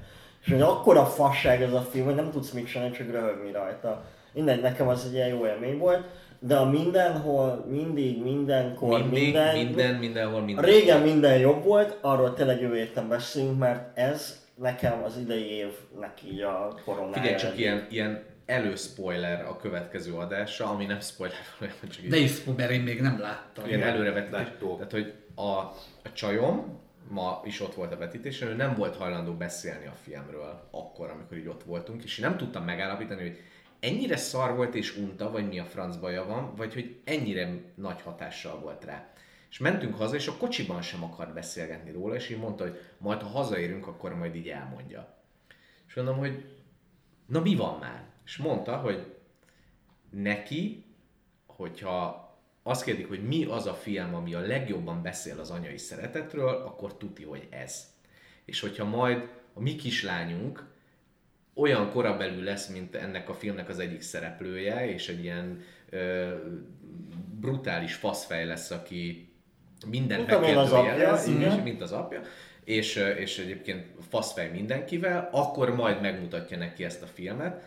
S8: És hogy akkora fasság ez a film, hogy nem tudsz mit csinálni, csak röhögni rajta. Mindegy, nekem az egy ilyen jó élmény volt, de a mindenhol, mindig, mindenkor,
S6: Mindig,
S8: minden,
S6: minden, mindenhol, minden.
S8: Régen minden jobb volt, arról tényleg jövő héten beszélünk, mert ez nekem az idei évnek így a koronája.
S6: Figyelj csak ilyen, ilyen előspoiler a következő adásra, ami nem spoiler, valójában csak
S3: De is, mert én még nem láttam.
S6: ilyen előrevetítés. Tehát, hogy a, a csajom ma is ott volt a vetítésen, ő nem volt hajlandó beszélni a filmről akkor, amikor így ott voltunk, és én nem tudtam megállapítani, hogy ennyire szar volt és unta, vagy mi a franc baja van, vagy hogy ennyire nagy hatással volt rá. És mentünk haza, és a kocsiban sem akart beszélgetni róla, és így mondta, hogy majd ha hazaérünk, akkor majd így elmondja. És mondom, hogy na mi van már? És mondta, hogy neki, hogyha azt kérdik, hogy mi az a film, ami a legjobban beszél az anyai szeretetről, akkor tuti, hogy ez. És hogyha majd a mi kislányunk olyan korabelül lesz, mint ennek a filmnek az egyik szereplője, és egy ilyen ö, brutális faszfej lesz, aki minden
S8: Mint amilyen az apja,
S6: megkérdőjelez, mint az apja, és, és egyébként faszfej mindenkivel, akkor majd megmutatja neki ezt a filmet.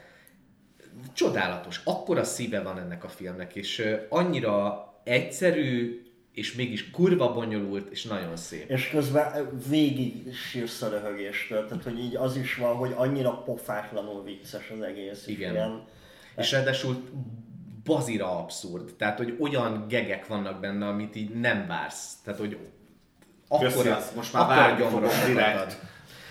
S6: Csodálatos, akkora szíve van ennek a filmnek, és annyira egyszerű, és mégis kurva bonyolult, és nagyon szép.
S8: És közben végig sírsz a röhögéstől, tehát hogy így az is van, hogy annyira pofátlanul vicces az egész.
S6: Igen.
S8: Ilyen,
S6: És ráadásul bazira abszurd. Tehát, hogy olyan gegek vannak benne, amit így nem vársz. Tehát, hogy
S7: azt most már fogom direkt.
S6: direkt.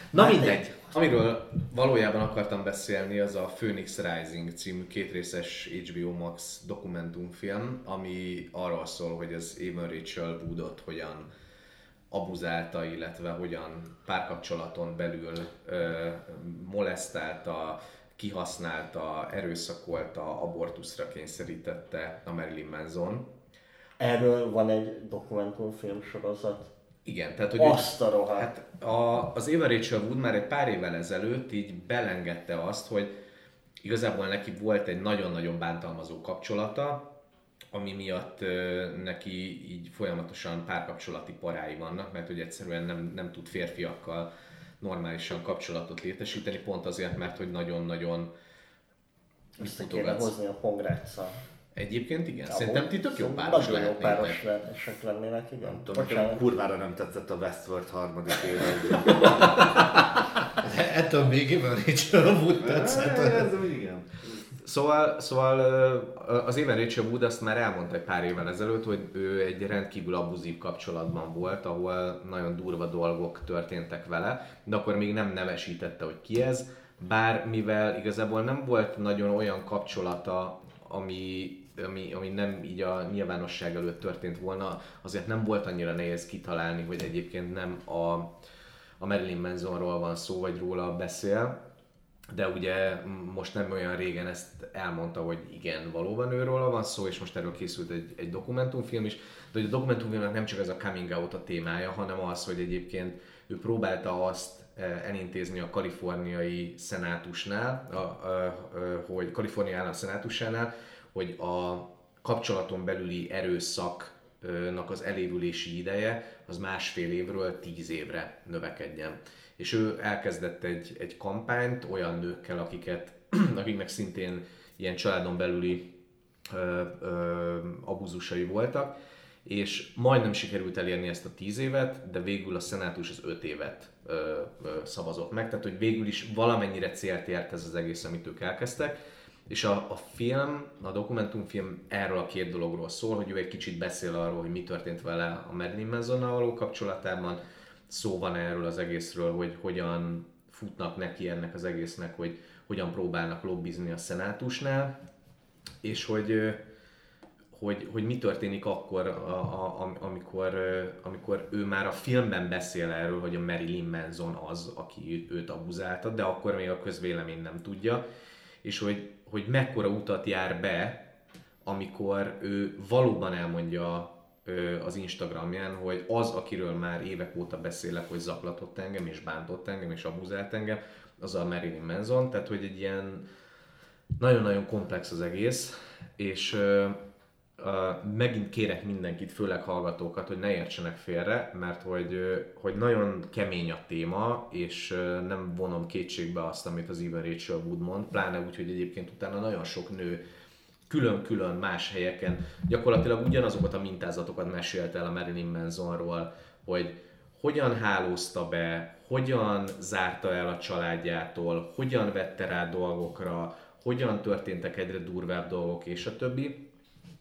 S6: Na mindegy. Amiről valójában akartam beszélni, az a Phoenix Rising című kétrészes HBO Max dokumentumfilm, ami arról szól, hogy az Evan Rachel Woodot hogyan abuzálta, illetve hogyan párkapcsolaton belül ö, molesztálta, kihasználta, erőszakolta, abortuszra kényszerítette a Marilyn Manson.
S8: erről van egy dokumentumfilm sorozat.
S6: Igen, tehát hogy
S8: Azt a rohadt.
S6: Hát a, az Eva Rachel Wood már egy pár évvel ezelőtt így belengedte azt, hogy igazából neki volt egy nagyon-nagyon bántalmazó kapcsolata, ami miatt ö, neki így folyamatosan párkapcsolati parái vannak, mert hogy egyszerűen nem, nem tud férfiakkal normálisan kapcsolatot létesíteni, pont azért, mert hogy nagyon-nagyon
S8: Össze kéne hozni a pongráccal.
S6: Egyébként igen, szerintem ti tök jó páros
S8: Nagyon jó
S6: lehetnétek.
S8: páros lehetések lennének, igen.
S7: Tudom, nekem kurvára nem tetszett a Westworld harmadik éve.
S3: Ettől még Evan Rachel Wood tetszett.
S7: Ez igen.
S6: Szóval, szóval az Evan Rachel Wood azt már elmondta egy pár évvel ezelőtt, hogy ő egy rendkívül abuzív kapcsolatban volt, ahol nagyon durva dolgok történtek vele, de akkor még nem nevesítette, hogy ki ez, bár mivel igazából nem volt nagyon olyan kapcsolata, ami, ami, ami nem így a nyilvánosság előtt történt volna, azért nem volt annyira nehéz kitalálni, hogy egyébként nem a, a Marilyn Mansonról van szó, vagy róla beszél, de ugye most nem olyan régen ezt elmondta, hogy igen, valóban őről van szó, és most erről készült egy, egy dokumentumfilm is, de hogy a dokumentumfilmnek nem csak ez a coming out a témája, hanem az, hogy egyébként ő próbálta azt eh, elintézni a kaliforniai szenátusnál, a, a, a, hogy Kalifornia állam szenátusánál, hogy a kapcsolaton belüli erőszaknak az elévülési ideje az másfél évről tíz évre növekedjen. És ő elkezdett egy, egy kampányt olyan nőkkel, akiket, akiknek szintén ilyen családon belüli ö, ö, abuzusai voltak, és majdnem sikerült elérni ezt a 10 évet, de végül a szenátus az 5 évet ö, ö, szavazott meg, tehát hogy végül is valamennyire célt ért ez az egész, amit ők elkezdtek, és a, a film, a dokumentumfilm erről a két dologról szól, hogy ő egy kicsit beszél arról, hogy mi történt vele a Marilyn Mansonnal való kapcsolatában, szó van erről az egészről, hogy hogyan futnak neki ennek az egésznek, hogy hogyan próbálnak lobbizni a szenátusnál, és hogy, hogy, hogy mi történik akkor, a, a, am- amikor, amikor ő már a filmben beszél erről, hogy a Marilyn Manson az, aki őt abuzálta, de akkor még a közvélemény nem tudja, és hogy, hogy mekkora utat jár be, amikor ő valóban elmondja az Instagramján, hogy az, akiről már évek óta beszélek, hogy zaklatott engem, és bántott engem, és abuzált engem, az a Marilyn Manson, tehát hogy egy ilyen nagyon-nagyon komplex az egész, és megint kérek mindenkit, főleg hallgatókat, hogy ne értsenek félre, mert hogy, hogy nagyon kemény a téma, és nem vonom kétségbe azt, amit az Evan Rachel Wood mond, pláne úgy, hogy egyébként utána nagyon sok nő külön-külön más helyeken gyakorlatilag ugyanazokat a mintázatokat mesélte el a Marilyn Mansonról, hogy hogyan hálózta be, hogyan zárta el a családjától, hogyan vette rá dolgokra, hogyan történtek egyre durvább dolgok, és a többi,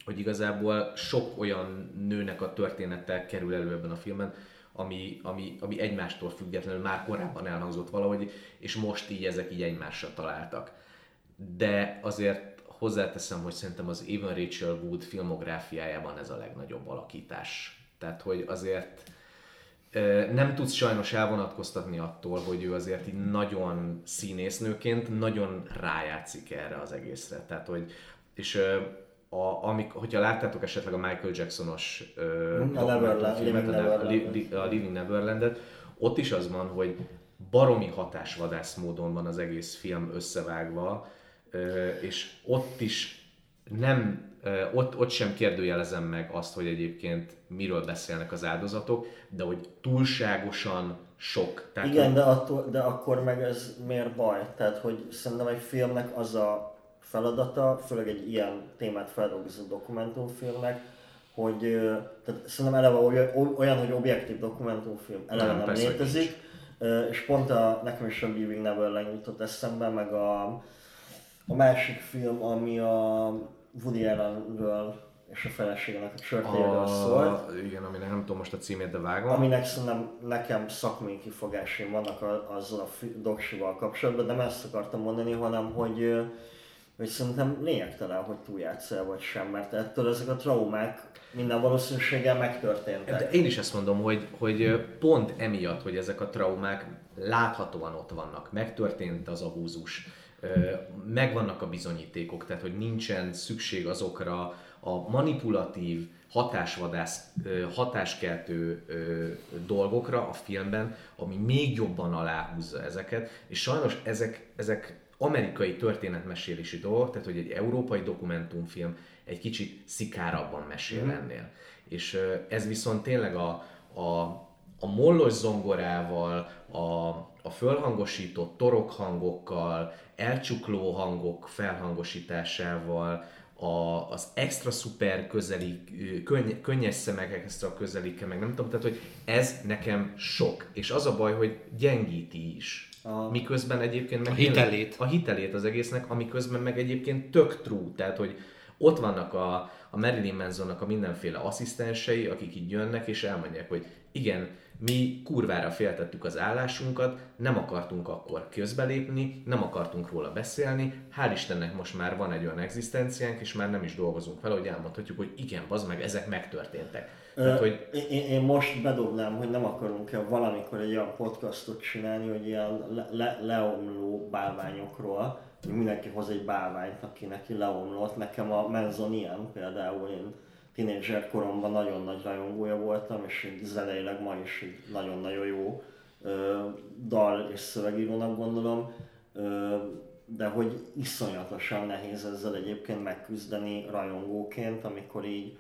S6: hogy igazából sok olyan nőnek a története kerül elő ebben a filmben, ami, ami, ami egymástól függetlenül már korábban elhangzott valahogy, és most így ezek így egymásra találtak. De azért hozzáteszem, hogy szerintem az Evan Rachel Wood filmográfiájában ez a legnagyobb alakítás. Tehát, hogy azért nem tudsz sajnos elvonatkoztatni attól, hogy ő azért így nagyon színésznőként nagyon rájátszik erre az egészre. Tehát, hogy, és a, amik, hogyha láttátok esetleg a Michael Jacksonos ö,
S8: A Neverland,
S6: dokumentumfilmet,
S8: Living
S6: a,
S8: Neverland.
S6: A Living Neverlandet, ott is az van, hogy baromi hatásvadász módon van az egész film összevágva, ö, és ott is nem, ö, ott, ott sem kérdőjelezem meg azt, hogy egyébként miről beszélnek az áldozatok, de hogy túlságosan sok. Tehát,
S8: Igen,
S6: hogy,
S8: de, attól, de akkor meg ez miért baj? Tehát, hogy szerintem egy filmnek az a feladata, főleg egy ilyen témát feldolgozó dokumentumfilmnek, hogy tehát szerintem eleve oly- olyan, hogy objektív dokumentumfilm eleve
S6: Nem,
S8: nem, létezik, Ö, és pont a, nekem is a Leaving Neverland jutott eszembe, meg a, a másik film, ami a Woody Allenről és a feleségének a csörtéről szólt,
S6: igen, aminek nem tudom most a címét, de vágom.
S8: aminek szerintem nekem szakmai kifogásaim vannak a, azzal a doksival kapcsolatban, de nem ezt akartam mondani, hanem hogy, hogy szerintem lényegtelen, hogy túljátszol vagy sem, mert ettől ezek a traumák minden valószínűséggel megtörténtek.
S6: De én is ezt mondom, hogy, hogy pont emiatt, hogy ezek a traumák láthatóan ott vannak, megtörtént az abúzus, megvannak a bizonyítékok, tehát hogy nincsen szükség azokra a manipulatív, hatásvadász, hatáskeltő dolgokra a filmben, ami még jobban aláhúzza ezeket, és sajnos ezek, ezek amerikai történetmesélési dolgok, tehát hogy egy európai dokumentumfilm egy kicsit szikárabban mesél ennél. És ez viszont tényleg a, a, a mollos zongorával, a, a fölhangosított torokhangokkal, elcsukló hangok felhangosításával, a, az extra szuper közeli, könny, könnyes szemek extra közelike, meg nem tudom, tehát hogy ez nekem sok. És az a baj, hogy gyengíti is.
S8: A-
S6: Miközben egyébként meg
S3: A hitelét.
S6: a hitelét az egésznek, amiközben meg egyébként tök true, tehát hogy ott vannak a, a Marilyn Mansonnak a mindenféle asszisztensei, akik így jönnek és elmondják, hogy igen, mi kurvára féltettük az állásunkat, nem akartunk akkor közbelépni, nem akartunk róla beszélni, hál' Istennek most már van egy olyan egzisztenciánk, és már nem is dolgozunk vele, hogy elmondhatjuk, hogy igen, az meg, ezek megtörténtek. Tehát, hogy
S8: Én, én, most bedobnám, hogy nem akarunk-e valamikor egy olyan podcastot csinálni, hogy ilyen le, le, leomló bálványokról, hogy mindenki hoz egy bálványt, aki neki leomlott. Nekem a Menzon ilyen, például én tínédzser koromban nagyon nagy rajongója voltam, és így zeneileg ma is így nagyon-nagyon jó ö, dal és szövegírónak gondolom, ö, de hogy iszonyatosan nehéz ezzel egyébként megküzdeni rajongóként, amikor így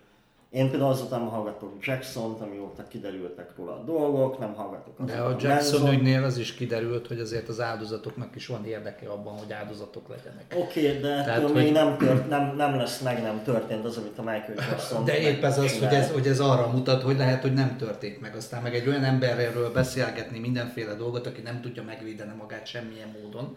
S8: én például azóta nem hallgatok Jackson-t, amióta kiderültek róla a dolgok, nem hallgatok
S3: De a Jackson
S8: Manson-t.
S3: ügynél az is kiderült, hogy azért az áldozatoknak is van érdeke abban, hogy áldozatok legyenek.
S8: Oké, okay, de
S3: Tehát, hogy-
S8: még nem, tört, nem, nem lesz meg, nem történt az, amit a Michael Jackson
S3: De épp ez az, hogy ez, hogy ez arra mutat, hogy lehet, hogy nem történt meg. Aztán meg egy olyan emberről beszélgetni mindenféle dolgot, aki nem tudja megvédeni magát semmilyen módon.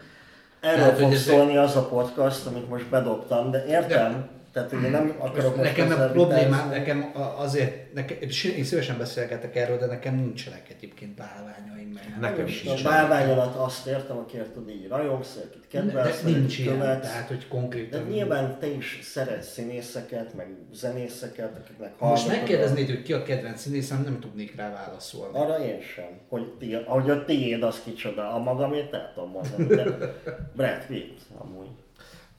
S8: Erről
S3: Tehát,
S8: fog szólni az a podcast, amit most bedobtam, de értem, tehát ugye nem akarok most
S3: nekem a problémám, nekem azért, nekem, én szívesen beszélgetek erről, de nekem nincsenek egyébként bálványaim. Meg
S6: Nekem
S8: Most
S6: sincs.
S8: A bálvány alatt azt értem, akért tud így rajongsz, akit
S3: de
S8: kedvelsz,
S3: nincs
S8: akit
S3: ilyen,
S8: követsz.
S3: tehát hogy
S8: De
S3: konkrétan...
S8: nyilván te is szeretsz színészeket, meg zenészeket, akiknek
S3: Most
S8: hallgatod a-
S3: megkérdeznéd, hogy ki a kedvenc színészem, nem tudnék rá válaszolni.
S8: Arra én sem, hogy, ti, ahogy a tiéd az kicsoda, a magamét el tudom mondani, de Brad Pitt amúgy.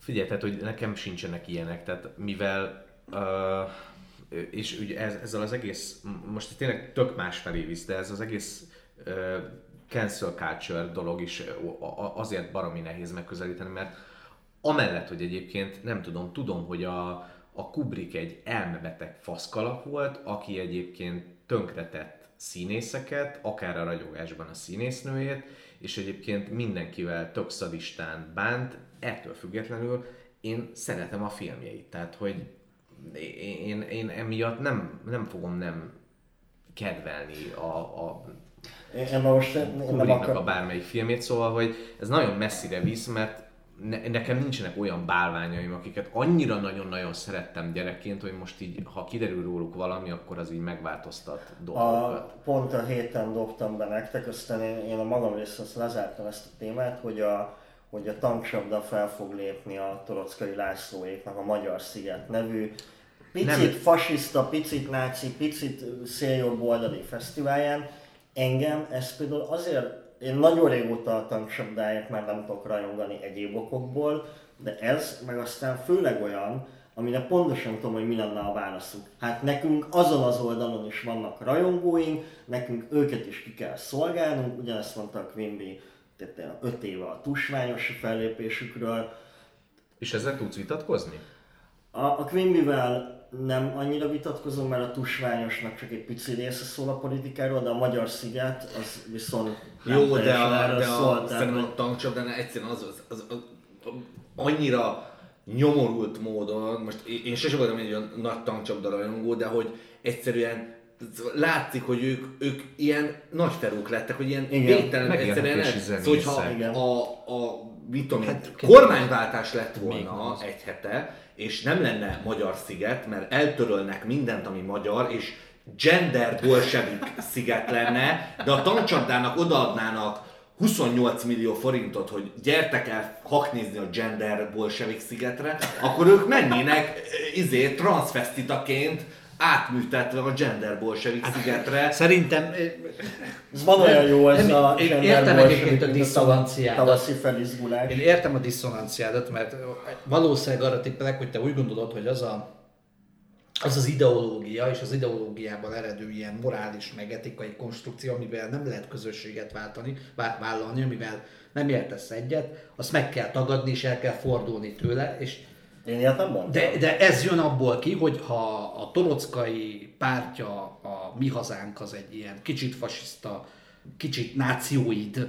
S6: Figyelj, tehát, hogy nekem sincsenek ilyenek, tehát mivel uh, és ugye ez, ezzel az egész, most tényleg tök más felé visz, de ez az egész uh, cancel culture dolog is azért baromi nehéz megközelíteni, mert amellett, hogy egyébként nem tudom, tudom, hogy a, a Kubrick egy elmebeteg faszkalap volt, aki egyébként tönkretett színészeket, akár a ragyogásban a színésznőjét, és egyébként mindenkivel tök szadistán bánt, ettől függetlenül én szeretem a filmjeit, tehát hogy én, én, emiatt nem, nem fogom nem kedvelni a, a
S8: Én, most én nem
S6: Kubricknak a
S8: akar...
S6: bármelyik filmét, szóval, hogy ez nagyon messzire visz, mert ne, nekem nincsenek olyan bálványaim, akiket annyira nagyon-nagyon szerettem gyerekként, hogy most így, ha kiderül róluk valami, akkor az így megváltoztat
S8: A,
S6: dolgokat.
S8: pont a héten dobtam be nektek, aztán én, én a magam részről azt lezártam ezt a témát, hogy a, hogy a tankcsapda fel fog lépni a Torockai Lászlóéknak a Magyar Sziget nevű picit
S6: Nem.
S8: fasiszta, picit náci, picit széljobb oldali fesztiválján. Engem ez például azért, én nagyon régóta a tankcsapdáért már nem tudok rajongani egyéb okokból, de ez meg aztán főleg olyan, amire pontosan tudom, hogy mi lenne a válaszuk. Hát nekünk azon az oldalon is vannak rajongóink, nekünk őket is ki kell szolgálnunk, ugyanezt mondta a Quimby tehát 5 éve a tusványos fellépésükről.
S6: És ezzel tudsz vitatkozni?
S8: A, a Quimbyvel nem annyira vitatkozom, mert a tusványosnak csak egy pici része szól a politikáról, de a Magyar Sziget az viszont nem
S7: Jó, de a,
S8: erről
S7: de
S8: szól,
S7: a,
S8: tehát,
S7: szerintem
S8: hogy-
S7: a tankcsapdánál egyszerűen az, az, az, az, annyira nyomorult módon, most én én sose voltam egy olyan nagy tankcsapda rajongó, de hogy egyszerűen látszik, hogy ők, ők ilyen nagy ferúk lettek, hogy ilyen
S8: Igen.
S7: végtelen egyszerűen el-. Szóval, hogyha
S8: Igen.
S7: a, a mit tudom, hát, kormányváltás lett volna egy hete, és nem lenne magyar sziget, mert eltörölnek mindent, ami magyar, és gender bolsevik sziget lenne, de a tancsapdának odaadnának 28 millió forintot, hogy gyertek el haknézni a gender bolsevik szigetre, akkor ők mennének eh, izé, transvestitaként átműtetve a gender bolsevik szigetre.
S3: Szerintem
S8: Ez van olyan jó ez
S3: Nem,
S8: a
S3: én értem egyébként a
S8: felizgulás.
S3: Én értem a diszonanciádat, mert valószínűleg arra tippelek, hogy te úgy gondolod, hogy az a az az ideológia, és az ideológiában eredő ilyen morális, meg etikai konstrukció, amivel nem lehet közösséget váltani, vá- vállalni, amivel nem értesz egyet, azt meg kell tagadni, és el kell fordulni tőle, és
S8: Én ilyet nem mondtam.
S3: de, de ez jön abból ki, hogy ha a torockai pártja, a mi hazánk az egy ilyen kicsit fasiszta, kicsit nációid,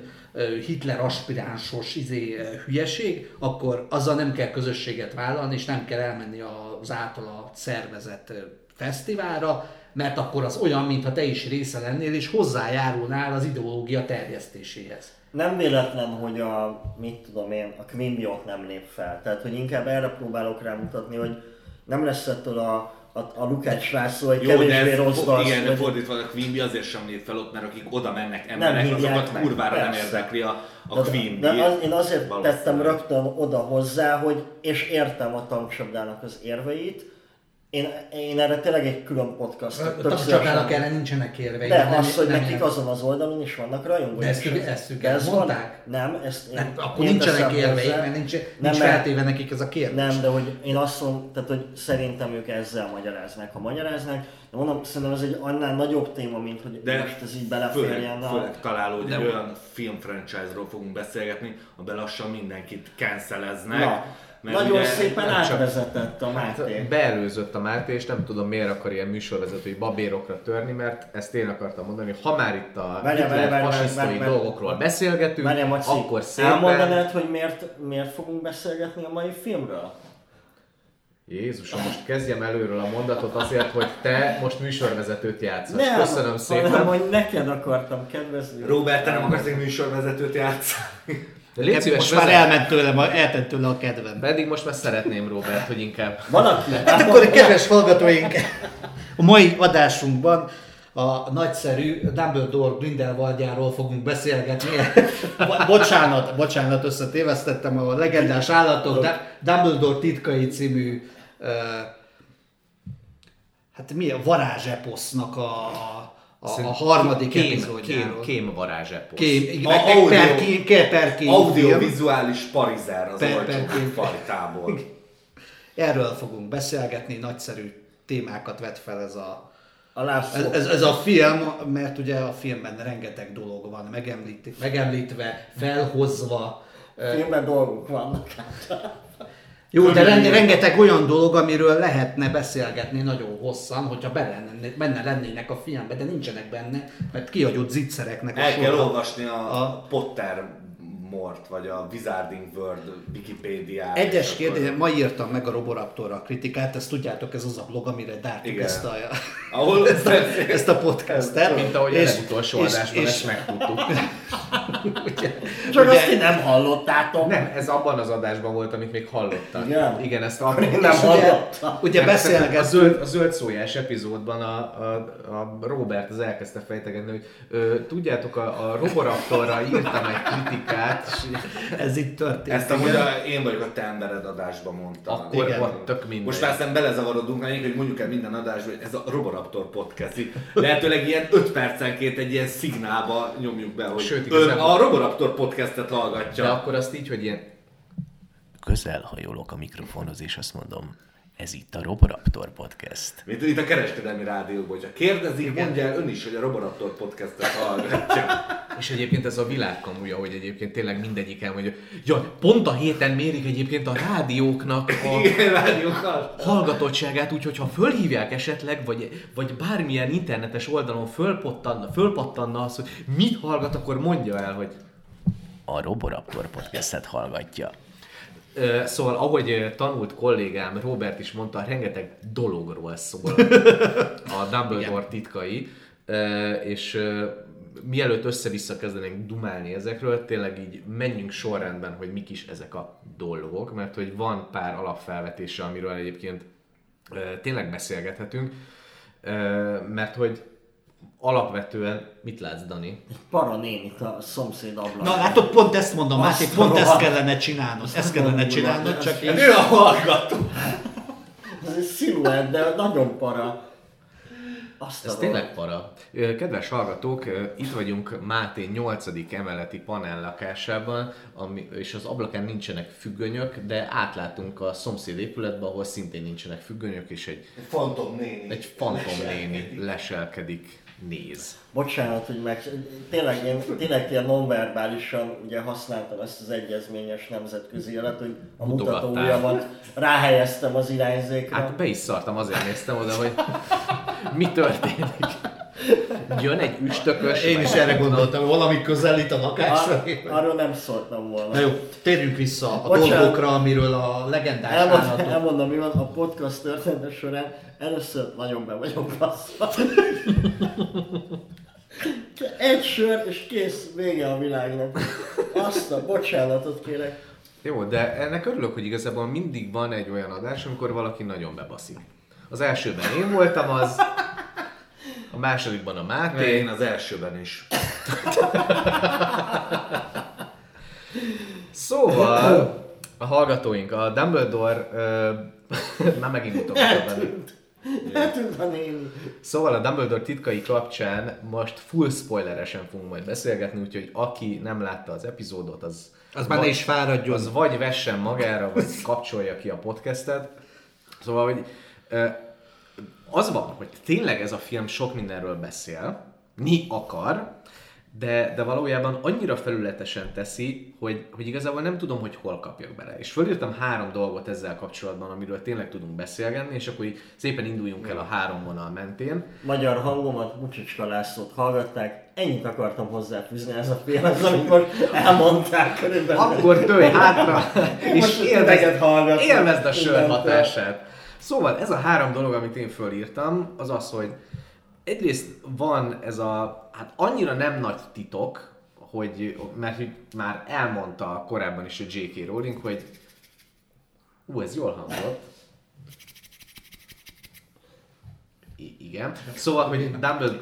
S3: Hitler aspiránsos izé, hülyeség, akkor azzal nem kell közösséget vállalni, és nem kell elmenni az általa szervezett fesztiválra, mert akkor az olyan, mintha te is része lennél, és hozzájárulnál az ideológia terjesztéséhez.
S8: Nem véletlen, hogy a, mit tudom én, a Quimby-ot nem lép fel. Tehát, hogy inkább erre próbálok rámutatni, hogy nem lesz ettől a, a, a Lukács László egy
S7: Jó, de
S8: kevésbé
S7: ez,
S8: rossz
S7: fo-
S8: dal,
S7: igen, de fordítva a Quimby azért sem lép fel ott, mert akik oda mennek emberek, azokat
S8: meg,
S7: kurvára nem
S8: persze.
S7: érdekli a, a
S8: de,
S7: Quimby.
S8: de az, én azért tettem rögtön oda hozzá, hogy és értem a tankcsapdának az érveit. Én, én erre tényleg egy külön podcast.
S3: A tankcsapdának erre nincsenek érvei.
S8: De
S3: nem-
S8: az, hogy
S3: nem
S8: nekik
S3: ilyen-
S8: azon az oldalon is vannak rajongói.
S3: De ezt ők-
S8: ez-
S3: ezt ők elmondták?
S8: Nem, ezt én,
S3: Nem, akkor
S8: én
S3: nincsenek érveik, mert nincs,
S8: Nem,
S3: nincs feltéve nekik ez a kérdés.
S8: Nem, de hogy én azt mondom, tehát hogy szerintem ők ezzel magyaráznák, ha magyaráznák. De mondom, szerintem ez egy annál nagyobb téma, mint hogy
S7: De
S8: most ez így
S7: főleg,
S8: beleférjen. a-
S7: főleg találó, hogy olyan film franchise-ról fogunk beszélgetni, amiben lassan mindenkit canceleznek.
S8: Na,
S7: mert
S8: nagyon szépen átvezetett a Máté.
S6: Hát beelőzött a Máté, és nem tudom miért akar ilyen műsorvezetői babérokra törni, mert ezt én akartam mondani, hogy ha már itt a
S8: várjál.
S6: dolgokról beszélgetünk,
S8: Várjál, Maci,
S6: akkor szépen...
S8: elmondanád, hogy miért, miért fogunk beszélgetni a mai filmről?
S6: Jézusom, most kezdjem előről a mondatot azért, hogy te most műsorvezetőt játszol.
S8: Nem,
S6: Köszönöm
S8: hanem,
S6: szépen.
S8: hogy neked akartam kedvezni.
S7: Robert, te nem akarsz egy műsorvezetőt játszani?
S6: Légy szíves,
S3: most már
S6: vezet.
S3: elment tőlem, a- eltett tőle a kedvem.
S6: Pedig most már szeretném, Robert, hogy inkább...
S8: Van, aki...
S3: Hát akkor, kedves hallgatóink, a mai adásunkban a nagyszerű Dumbledore Grindelwaldjáról fogunk beszélgetni. Bo- bocsánat, bocsánat, összetévesztettem a legendás állatok Du- Dumbledore titkai című uh, hát mi a varázseposznak a, a, a, harmadik
S6: kém, kém,
S3: epizódjáról.
S6: kém varázseposz.
S3: Kém,
S7: A- audio-
S3: per, kém, per, per kém.
S7: Audiovizuális parizer az
S3: Per- kém.
S7: fajtából.
S3: Erről fogunk beszélgetni, nagyszerű témákat vet fel ez a,
S8: A László.
S3: Ez, ez, ez a film, mert ugye a filmben rengeteg dolog van megemlít, megemlítve, felhozva.
S8: Filmben dolgok vannak.
S3: Jó, de renge, rengeteg olyan dolog, amiről lehetne beszélgetni nagyon hosszan, hogyha benne, benne lennének a filmben, de nincsenek benne, mert kiadott zicsereknek a
S7: El kell olvasni a,
S3: A-
S7: Potter Mort, vagy a Wizarding World Wikipédiát.
S3: Egyes
S7: és
S3: kérdés,
S7: akkor-
S3: ma írtam meg a Roboraptorra a kritikát, ezt tudjátok, ez az a blog, amire dártuk
S7: Igen.
S3: ezt a,
S7: Ahol
S3: ezt a, ezt a podcastet.
S6: Mint ahogy a
S3: És-
S6: legutolsó
S3: és-
S6: adásban
S3: és-
S6: ezt megtudtuk.
S8: Csak
S3: Ugye-
S8: azt ti nem hallottátok.
S6: Nem, ez abban az adásban volt, amit még hallottak.
S8: Igen?
S6: Igen, ezt
S8: Akkor én
S6: a...
S8: nem
S3: és ugye,
S8: hallottam.
S3: ugye
S6: A
S3: beszélgettünk,
S6: zöld, a zöld szójás epizódban a, a, a Robert az elkezdte fejtegetni, hogy ö, tudjátok, a, a Roboraptorra írtam egy kritikát, és
S3: ez itt történt.
S7: Ezt amúgy a, én vagyok a te embered adásban mondtam.
S6: akkor
S3: Igen.
S6: volt tök minden.
S7: Most már aztán belezavarodunk, mert hogy mondjuk el minden adásban, hogy ez a Roboraptor podcast. Lehetőleg ilyen 5 percenként egy ilyen szignálba nyomjuk be, hogy
S6: Sőt,
S7: ön a Roboraptor podcastet hallgatja.
S6: De akkor azt így, hogy ilyen
S9: Közel hajolok a mikrofonhoz, és azt mondom, ez itt a Roboraptor Podcast.
S7: Mint itt a kereskedelmi rádióban, hogyha kérdezik, mondja el ön is, hogy a Roboraptor podcastet hallgatja.
S6: És egyébként ez a világkamuja, hogy egyébként tényleg mindegyik elmondja, ja, pont a héten mérik egyébként a rádióknak a
S7: Igen, rádiókkal.
S6: hallgatottságát, úgyhogy ha fölhívják esetleg, vagy, vagy bármilyen internetes oldalon fölpattanna, fölpattanna az, hogy mit hallgat, akkor mondja el, hogy
S9: A Roboraptor Podcastet hallgatja.
S6: Szóval, ahogy tanult kollégám Robert is mondta, rengeteg dologról szól a Dumbledore titkai, Ö, és mielőtt össze-vissza kezdenénk dumálni ezekről, tényleg így menjünk sorrendben, hogy mik is ezek a dolgok, mert hogy van pár alapfelvetése, amiről egyébként tényleg beszélgethetünk, mert hogy alapvetően, mit látsz Dani?
S8: Para nénit a szomszéd ablakon.
S3: Na látod, pont ezt mondom, Máté, pont ezt kellene csinálnod. Ezt kellene csinálnod, csak én...
S7: Ő a hallgató!
S8: Ez egy sziluett, de nagyon para. Azt
S6: Ez tényleg para. Kedves hallgatók, itt vagyunk Máté 8. emeleti panel lakásában, ami, és az ablakán nincsenek függönyök, de átlátunk a szomszéd épületbe, ahol szintén nincsenek függönyök, és egy,
S7: Fantom néni.
S6: egy fantom néni leselkedik, néz.
S8: Bocsánat, hogy meg... Tényleg én tényleg ilyen nonverbálisan ugye használtam ezt az egyezményes nemzetközi jelet, hogy a
S6: Mutogattál.
S8: mutatóujjamat ráhelyeztem az irányzékra.
S6: Hát be is szartam, azért néztem oda, hogy mi történik. Jön egy üstökös.
S3: Én is erre gondoltam, hogy valami közelít a lakás
S8: Ar- arról nem szóltam volna.
S3: Na jó, térjünk vissza a
S8: Bocsánat.
S3: dolgokra, amiről a legendás
S8: Elmond,
S3: állatok...
S8: elmondom, mi van a podcast története során. Először nagyon be vagyok basszva. Egy sör, és kész, vége a világnak. Azt a bocsánatot kérek.
S6: Jó, de ennek örülök, hogy igazából mindig van egy olyan adás, amikor valaki nagyon bebaszik. Az elsőben én voltam az, a másodikban a Máté,
S7: Én az elsőben is.
S6: Szóval a hallgatóink, a Dumbledore, ö, már megint mutogatok benne.
S8: Eltűnt a néni.
S6: Szóval a Dumbledore titkai kapcsán most full spoileresen fogunk majd beszélgetni, úgyhogy aki nem látta az epizódot, az,
S3: Az már is fáradjon.
S6: az vagy vessen magára, vagy kapcsolja ki a podcastet. Szóval, hogy az van, hogy tényleg ez a film sok mindenről beszél, mi akar, de, de valójában annyira felületesen teszi, hogy, hogy igazából nem tudom, hogy hol kapjak bele. És fölírtam három dolgot ezzel kapcsolatban, amiről tényleg tudunk beszélgetni, és akkor így szépen induljunk el a három vonal mentén.
S8: Magyar hangomat, Mucsicska Lászlót hallgatták. Ennyit akartam hozzáfűzni ez a filmhez, amit most elmondták körülbelül.
S6: Akkor dőlj hátra, és élvezd, élvezd a sör hatását. Szóval ez a három dolog, amit én fölírtam, az az, hogy egyrészt van ez a, hát annyira nem nagy titok, hogy, mert hogy már elmondta korábban is a J.K. Rowling, hogy ú, ez jól hangzott. I- igen. Szóval, hogy Dumbledore...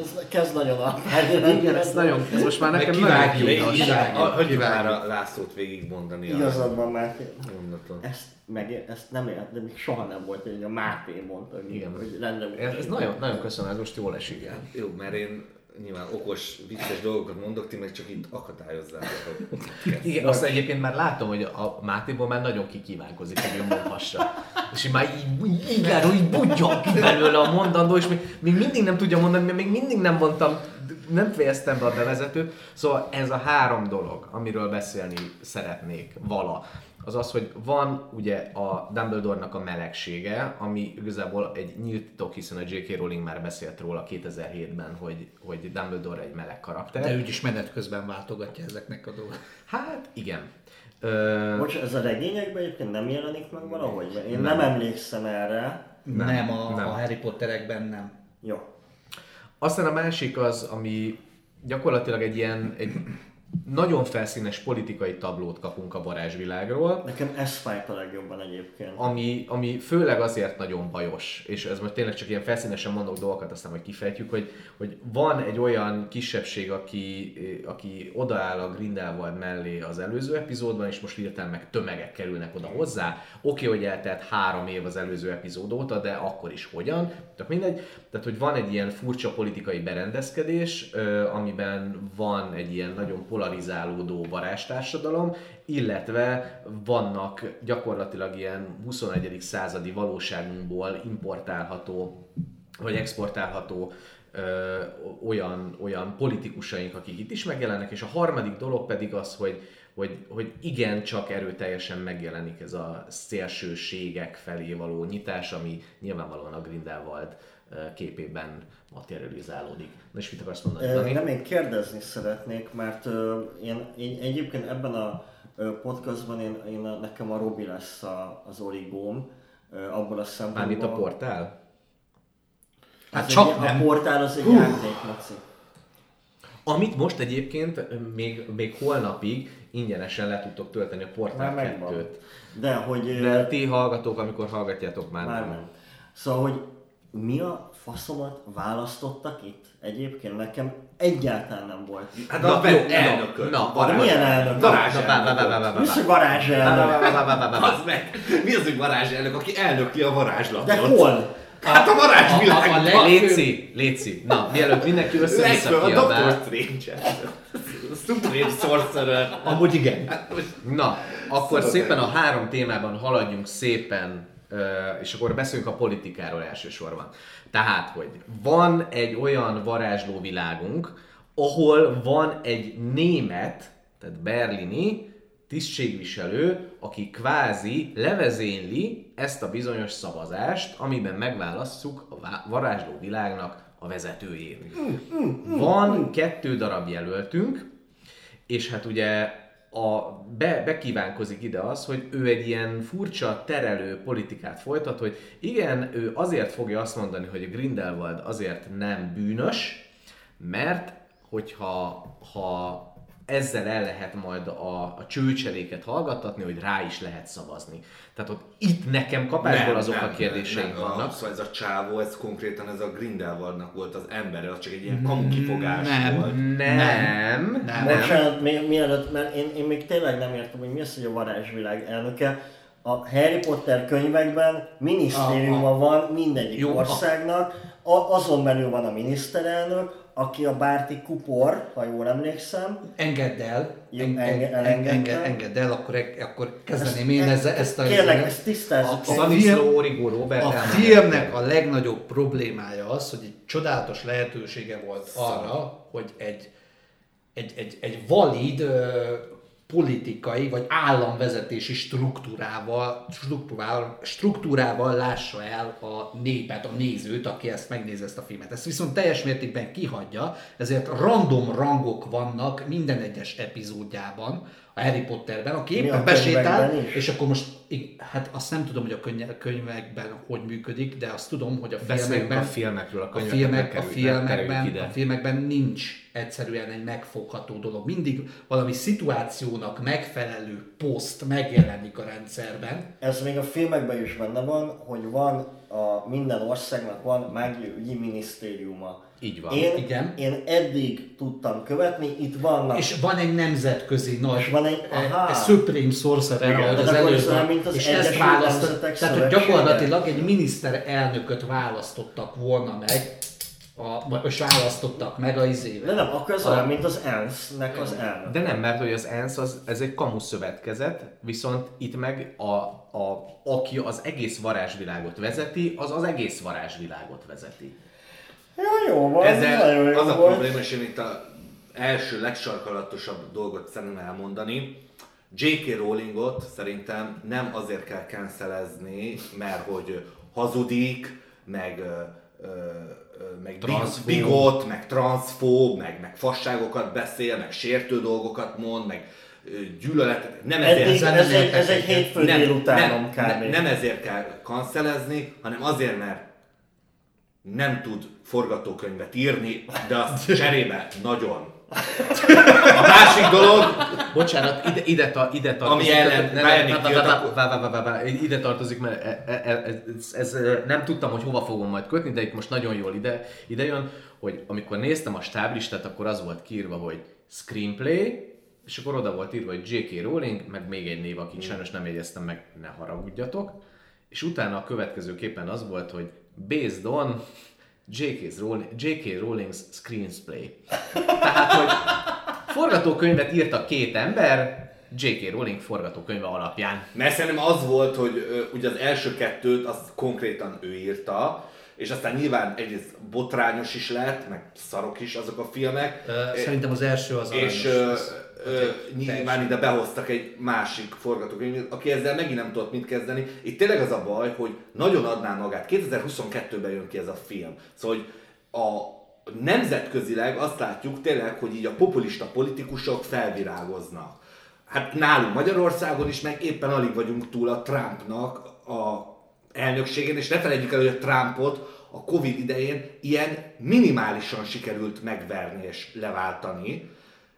S8: Ez kezd nagyon alkányra.
S6: Igen, ez nagyon, ez most már nekem nagyon kínos.
S7: A- Hagyjuk már a Lászlót végigmondani a
S8: Igazad van, Máté.
S7: mondaton.
S8: Ezt, meg, ezt nem ért, de még soha nem volt, hogy a Máté mondta, hogy,
S6: Igen.
S8: hogy rendre
S6: Ez, ez nagyon, nagyon köszönöm, ez most jól esik.
S7: Jó, mert én nyilván okos, vicces dolgokat mondok, ti meg csak itt akadályozzátok. a
S6: Igen, azt egyébként már látom, hogy a Mátéból már nagyon kikívánkozik, hogy ő mondhassa. És így már így, így, így látom, hogy budjon ki belőle a mondandó, és még, még mindig nem tudja mondani, mert még mindig nem mondtam, nem fejeztem be a bevezetőt. Szóval ez a három dolog, amiről beszélni szeretnék vala, az az, hogy van ugye a Dumbledore-nak a melegsége, ami igazából egy nyílt titok, hiszen a J.K. Rowling már beszélt róla 2007-ben, hogy, hogy Dumbledore egy meleg karakter.
S3: De úgyis menet közben váltogatja ezeknek a dolgokat.
S6: Hát igen. Ö,
S8: Bocs, ez a regényekben egyébként nem jelenik meg valahogy? Én nem, emlékszem erre.
S3: Nem, nem, a,
S6: nem.
S3: a Harry Potterekben nem.
S8: Jó.
S6: aztán a másik az, ami gyakorlatilag egy ilyen egy nagyon felszínes politikai tablót kapunk a varázsvilágról,
S8: Nekem ez fájt a legjobban egyébként.
S6: ami, ami főleg azért nagyon bajos, és ez most tényleg csak ilyen felszínesen mondok dolgokat, aztán majd kifejtjük, hogy, hogy van egy olyan kisebbség, aki, aki odaáll a Grindelwald mellé az előző epizódban, és most hirtelen meg tömegek kerülnek oda hozzá. Oké, hogy eltelt három év az előző epizód óta, de akkor is hogyan. Tehát mindegy. Tehát, hogy van egy ilyen furcsa politikai berendezkedés, amiben van egy ilyen nagyon polarizálódó varázstársadalom, illetve vannak gyakorlatilag ilyen 21. századi valóságunkból importálható vagy exportálható ö, olyan, olyan politikusaink, akik itt is megjelennek, és a harmadik dolog pedig az, hogy, hogy, hogy igen, csak erőteljesen megjelenik ez a szélsőségek felé való nyitás, ami nyilvánvalóan a Grindelwald képében materializálódik. Na és mit akarsz mondani, Dani?
S8: Nem, én kérdezni szeretnék, mert én, én egyébként ebben a podcastban én, én nekem a Robi lesz a, az origóm, abból a szempontból.
S6: Mármint a portál?
S3: Hát csak
S8: egy,
S3: nem.
S8: A portál az egy játék, Maci.
S6: Amit most egyébként még, még holnapig ingyenesen le tudtok tölteni a Portál
S8: Már megvan.
S6: 2-t.
S8: De hogy...
S6: De ti hallgatók, amikor hallgatjátok már,
S8: Már
S6: nem.
S8: nem. Szóval, hogy mi a faszomat választottak itt? Egyébként nekem egyáltalán nem volt.
S7: Hát
S6: Na,
S7: a
S6: jó,
S7: elnököt.
S6: na,
S8: De milyen elnök?
S7: Varázs
S6: Na, vá-
S8: Mi az, hogy varázselnök?
S7: Az meg! Mi az, hogy varázselnök, aki elnökli a varázslatot?
S8: De hol?
S7: Hát a
S3: A, a, a
S7: varázsvilágban!
S3: legfőbb,
S6: Léci, Léci. Na, mielőtt mindenki össze-vissza
S7: a. Doctor Strange. Supreme Sorcerer.
S3: amúgy igen.
S7: Hát
S6: Na, akkor szépen a három témában haladjunk szépen, és akkor beszéljünk a politikáról elsősorban. Tehát, hogy van egy olyan varázsló világunk, ahol van egy német, tehát berlini tisztségviselő, aki kvázi levezényli ezt a bizonyos szavazást, amiben megválasztjuk a varázsló világnak a vezetőjét. Van kettő darab jelöltünk, és hát ugye a, be, bekívánkozik ide az, hogy ő egy ilyen furcsa terelő politikát folytat, hogy igen, ő azért fogja azt mondani, hogy a Grindelwald azért nem bűnös, mert hogyha ha ezzel el lehet majd a, a csőcseléket hallgattatni, hogy rá is lehet szavazni. Tehát ott itt nekem kapásból azok a kérdéseim
S7: nem,
S6: vannak.
S7: Szóval ez a csávó, ez konkrétan ez a Grindelwaldnak volt az ember, az csak egy ilyen kamu kifogás
S3: Nem.
S7: volt.
S6: Nem, nem, nem.
S8: Bocsánat, még, mielőtt, mert én, én még tényleg nem értem, hogy mi az, hogy a varázsvilág elnöke. A Harry Potter könyvekben minisztériuma van mindegyik
S3: Jó,
S8: országnak, a, azon belül van a miniszterelnök, aki a Bárti Kupor, ha jól emlékszem.
S3: Engedd el,
S8: Jó,
S3: eng, eng,
S8: enge-
S3: eng,
S8: elengedtem.
S3: engedd, el, akkor, akkor kezdeném én ezzel, ezt a...
S8: Kérlek, ezt tisztázzuk.
S3: A- a-
S6: Robert
S3: A filmnek a legnagyobb problémája az, hogy egy csodálatos lehetősége volt arra, hogy egy, egy, egy, egy valid politikai vagy államvezetési struktúrával, struktúrával, struktúrával lássa el a népet, a nézőt, aki ezt megnézi ezt a filmet. Ezt viszont teljes mértékben kihagyja, ezért random rangok vannak minden egyes epizódjában, a Harry Potterben, aki éppen besétál, és akkor most, hát azt nem tudom, hogy a könyve- könyvekben hogy működik, de azt tudom, hogy a filmekben,
S6: a filmekről, a
S3: a, filmek, a, filmekben, a filmekben nincs egyszerűen egy megfogható dolog. Mindig valami szituációnak megfelelő poszt megjelenik a rendszerben,
S8: Ez még a filmekben is benne van, hogy van a minden országnak van mágiaügyi minisztériuma.
S6: Így van.
S8: Én,
S3: Igen.
S8: én eddig tudtam követni, itt vannak
S3: és van egy nemzetközi nagy
S8: És van egy- aha.
S3: Supreme Sorcerer,
S8: Igen,
S3: ahogy az előbb van,
S8: mint az
S3: és ezt választott, tehát hogy gyakorlatilag egy miniszterelnököt választottak volna meg, a, vagy most választottak meg a izével.
S8: De nem, akkor ez olyan, mint az ENSZ-nek az elnök.
S6: De nem, mert hogy az ENSZ az, ez egy kamu szövetkezet, viszont itt meg a, a, aki az egész varázsvilágot vezeti, az az egész varázsvilágot vezeti.
S8: Ja, jó van, nagyon
S7: Ezzel
S8: jó
S7: az a
S8: volt.
S7: probléma, és én itt a első legsarkalatosabb dolgot szeretném elmondani. J.K. Rowlingot szerintem nem azért kell cancelezni, mert hogy hazudik, meg, ö, ö, ö, meg
S6: Transzfób.
S7: bigot, meg transzfób, meg, meg fasságokat beszél, meg sértő dolgokat mond, meg ö, gyűlöletet. Nem ezért,
S8: Eddig, ez, egy,
S3: értek
S8: ez egy
S3: egyet.
S8: hétfő délutánom
S7: nem, nem, nem ezért kell kancelezni, hanem azért, mert nem tud forgatókönyvet írni, de azt cserébe nagyon. A másik dolog,
S6: Bocsánat, ide, ide, ta, ide tartozik.
S7: Ami ellen
S6: vá- ide tartozik, mert e- e- e- ez, ez, nem tudtam, hogy hova fogom majd kötni, de itt most nagyon jól ide, ide jön, hogy amikor néztem a stáblistát, akkor az volt kiírva, hogy screenplay, és akkor oda volt írva, hogy J.K. Rowling, meg még egy név, akit sajnos nem jegyeztem meg, ne haragudjatok. És utána a következőképpen az volt, hogy based on J.K. Rowling, J.K. Rowling's screenplay. Tehát, hogy forgatókönyvet írtak két ember, J.K. Rowling forgatókönyve alapján.
S7: mert szerintem az volt, hogy ö, ugye az első kettőt az konkrétan ő írta, és aztán nyilván egyrészt botrányos is lett, meg szarok is azok a filmek.
S3: Ö, Szerintem az első az
S7: és
S3: aranyos lesz.
S7: Ö, nyilván ide behoztak egy másik forgatókönyvet, aki ezzel megint nem tudott mit kezdeni. Itt tényleg az a baj, hogy nagyon adná magát. 2022-ben jön ki ez a film. Szóval, hogy a nemzetközileg azt látjuk tényleg, hogy így a populista politikusok felvirágoznak. hát nálunk Magyarországon is, meg éppen alig vagyunk túl a Trumpnak a elnökségen, és ne felejtjük el, hogy a Trumpot a Covid idején ilyen minimálisan sikerült megverni és leváltani,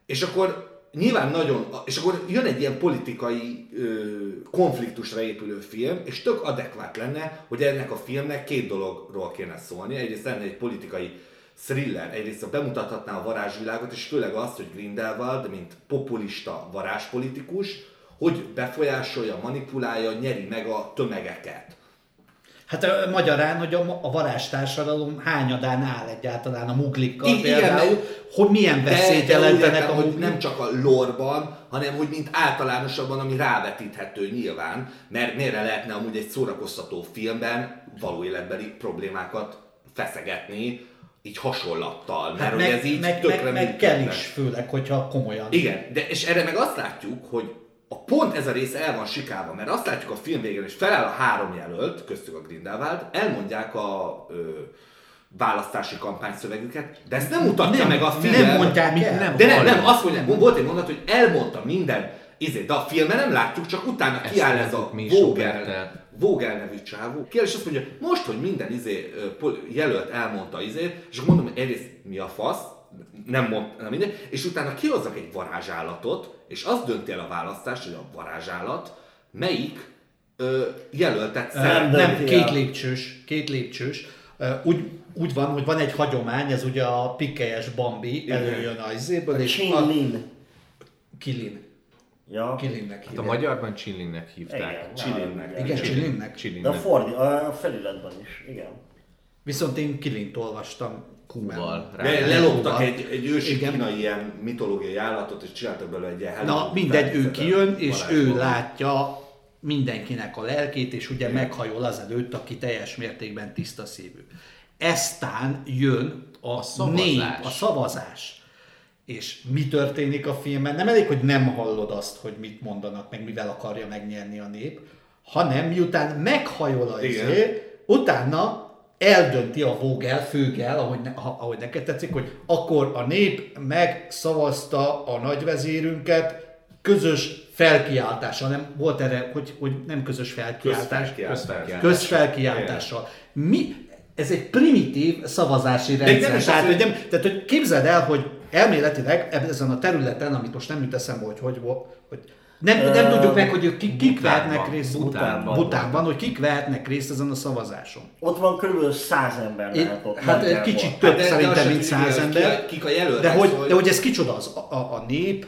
S7: és akkor nyilván nagyon, és akkor jön egy ilyen politikai ö, konfliktusra épülő film, és tök adekvát lenne, hogy ennek a filmnek két dologról kéne szólni. Egyrészt lenne egy politikai thriller, egyrészt bemutathatná a varázsvilágot, és főleg azt, hogy Grindelwald, mint populista varázspolitikus, hogy befolyásolja, manipulálja, nyeri meg a tömegeket.
S3: Hát ö, magyarán, hogy a, a varázstársadalom hányadán áll egyáltalán a muglikkal
S7: igen,
S3: például,
S7: mert-
S3: hogy milyen veszélyt
S7: De- de
S3: jelentenek a muglik.
S7: nem csak a lorban, hanem hogy mint általánosabban, ami rávetíthető nyilván, mert miért lehetne amúgy egy szórakoztató filmben való életbeli problémákat feszegetni, így hasonlattal, mert
S3: Hát
S7: hogy
S3: meg,
S7: ez így
S3: meg,
S7: tökre
S3: meg, meg kell is, főleg, hogyha komolyan.
S7: Igen, de és erre meg azt látjuk, hogy a pont ez a része el van sikálva, mert azt látjuk a film végén, és feláll a három jelölt, köztük a Grindelwald, elmondják a ö, választási kampányszövegüket, de ezt nem mutatja
S3: Nem,
S7: meg a
S3: nem
S7: film.
S3: mondják el.
S7: Nem, de nem, nem, azt mondják, volt egy mondat, hogy elmondta minden izé, de a filmen nem látjuk, csak utána
S6: Ezt
S7: kiáll ez a Vogel. Vogel nevű csávó, kiáll és azt mondja, most, hogy minden izé, jelölt elmondta izé, és akkor mondom, hogy egyrészt mi a fasz, nem mond, nem minden, és utána kihozzak egy varázsállatot, és az dönti el a választást, hogy a varázsállat melyik ö, jelöltet
S3: Nem,
S7: szeret.
S3: nem,
S8: dönti
S3: két lépcsős, két lépcsős. Úgy, úgy van, hogy van egy hagyomány, ez ugye a pikkelyes Bambi előjön a izéből, és a. Kilin.
S8: Ja.
S3: Kilinnek
S6: Hát a magyarban Csillinnek hívták.
S8: Igen.
S7: Csillinnek.
S8: Igen.
S3: Csilinnek.
S8: De a,
S6: Csillinnek.
S8: fordi, a feliratban is, igen.
S3: Viszont én Kilint olvastam.
S7: De leloptak egy, egy ősi
S3: Igen.
S7: kínai ilyen mitológiai állatot, és csináltak belőle egy ilyen
S3: Na mindegy, ő kijön, és ő látja mindenkinek a lelkét, és ugye meghajol azelőtt, aki teljes mértékben tiszta szívű. Eztán jön a,
S6: szavazás.
S3: nép, a szavazás. És mi történik a filmben? Nem elég, hogy nem hallod azt, hogy mit mondanak, meg mivel akarja megnyerni a nép, hanem miután meghajol a
S7: Igen.
S3: izé, utána eldönti a Vogel, főgel, ahogy, ne, ahogy neked tetszik, hogy akkor a nép megszavazta a nagyvezérünket közös felkiáltással, nem volt erre, hogy, hogy nem közös felkiáltás,
S7: Közfelkiáltás.
S3: közfelkiáltással. Mi? Ez egy primitív szavazási
S7: nem
S3: rendszer.
S7: is
S3: Tehát,
S7: az,
S3: hogy nem, tehát, hogy képzeld el, hogy elméletileg ebben- ezen a területen, amit most nem jut eszembe, hogy hogy hogy nem, nem tudjuk meg, hogy kik, kik
S6: Butánban.
S3: vehetnek részt
S6: Butánban.
S3: Butánban, hogy kik vehetnek részt ezen a szavazáson.
S8: Ott van körülbelül száz ember
S3: Én,
S8: lehet ott.
S3: hát egy kicsit több
S7: Hát
S3: szerintem, mint
S7: sem tudjuk,
S3: száz
S7: hogy ki
S3: ember.
S7: a- kik a jelöltek,
S3: de, hogy, de hogy ez kicsoda az? A, a, a nép,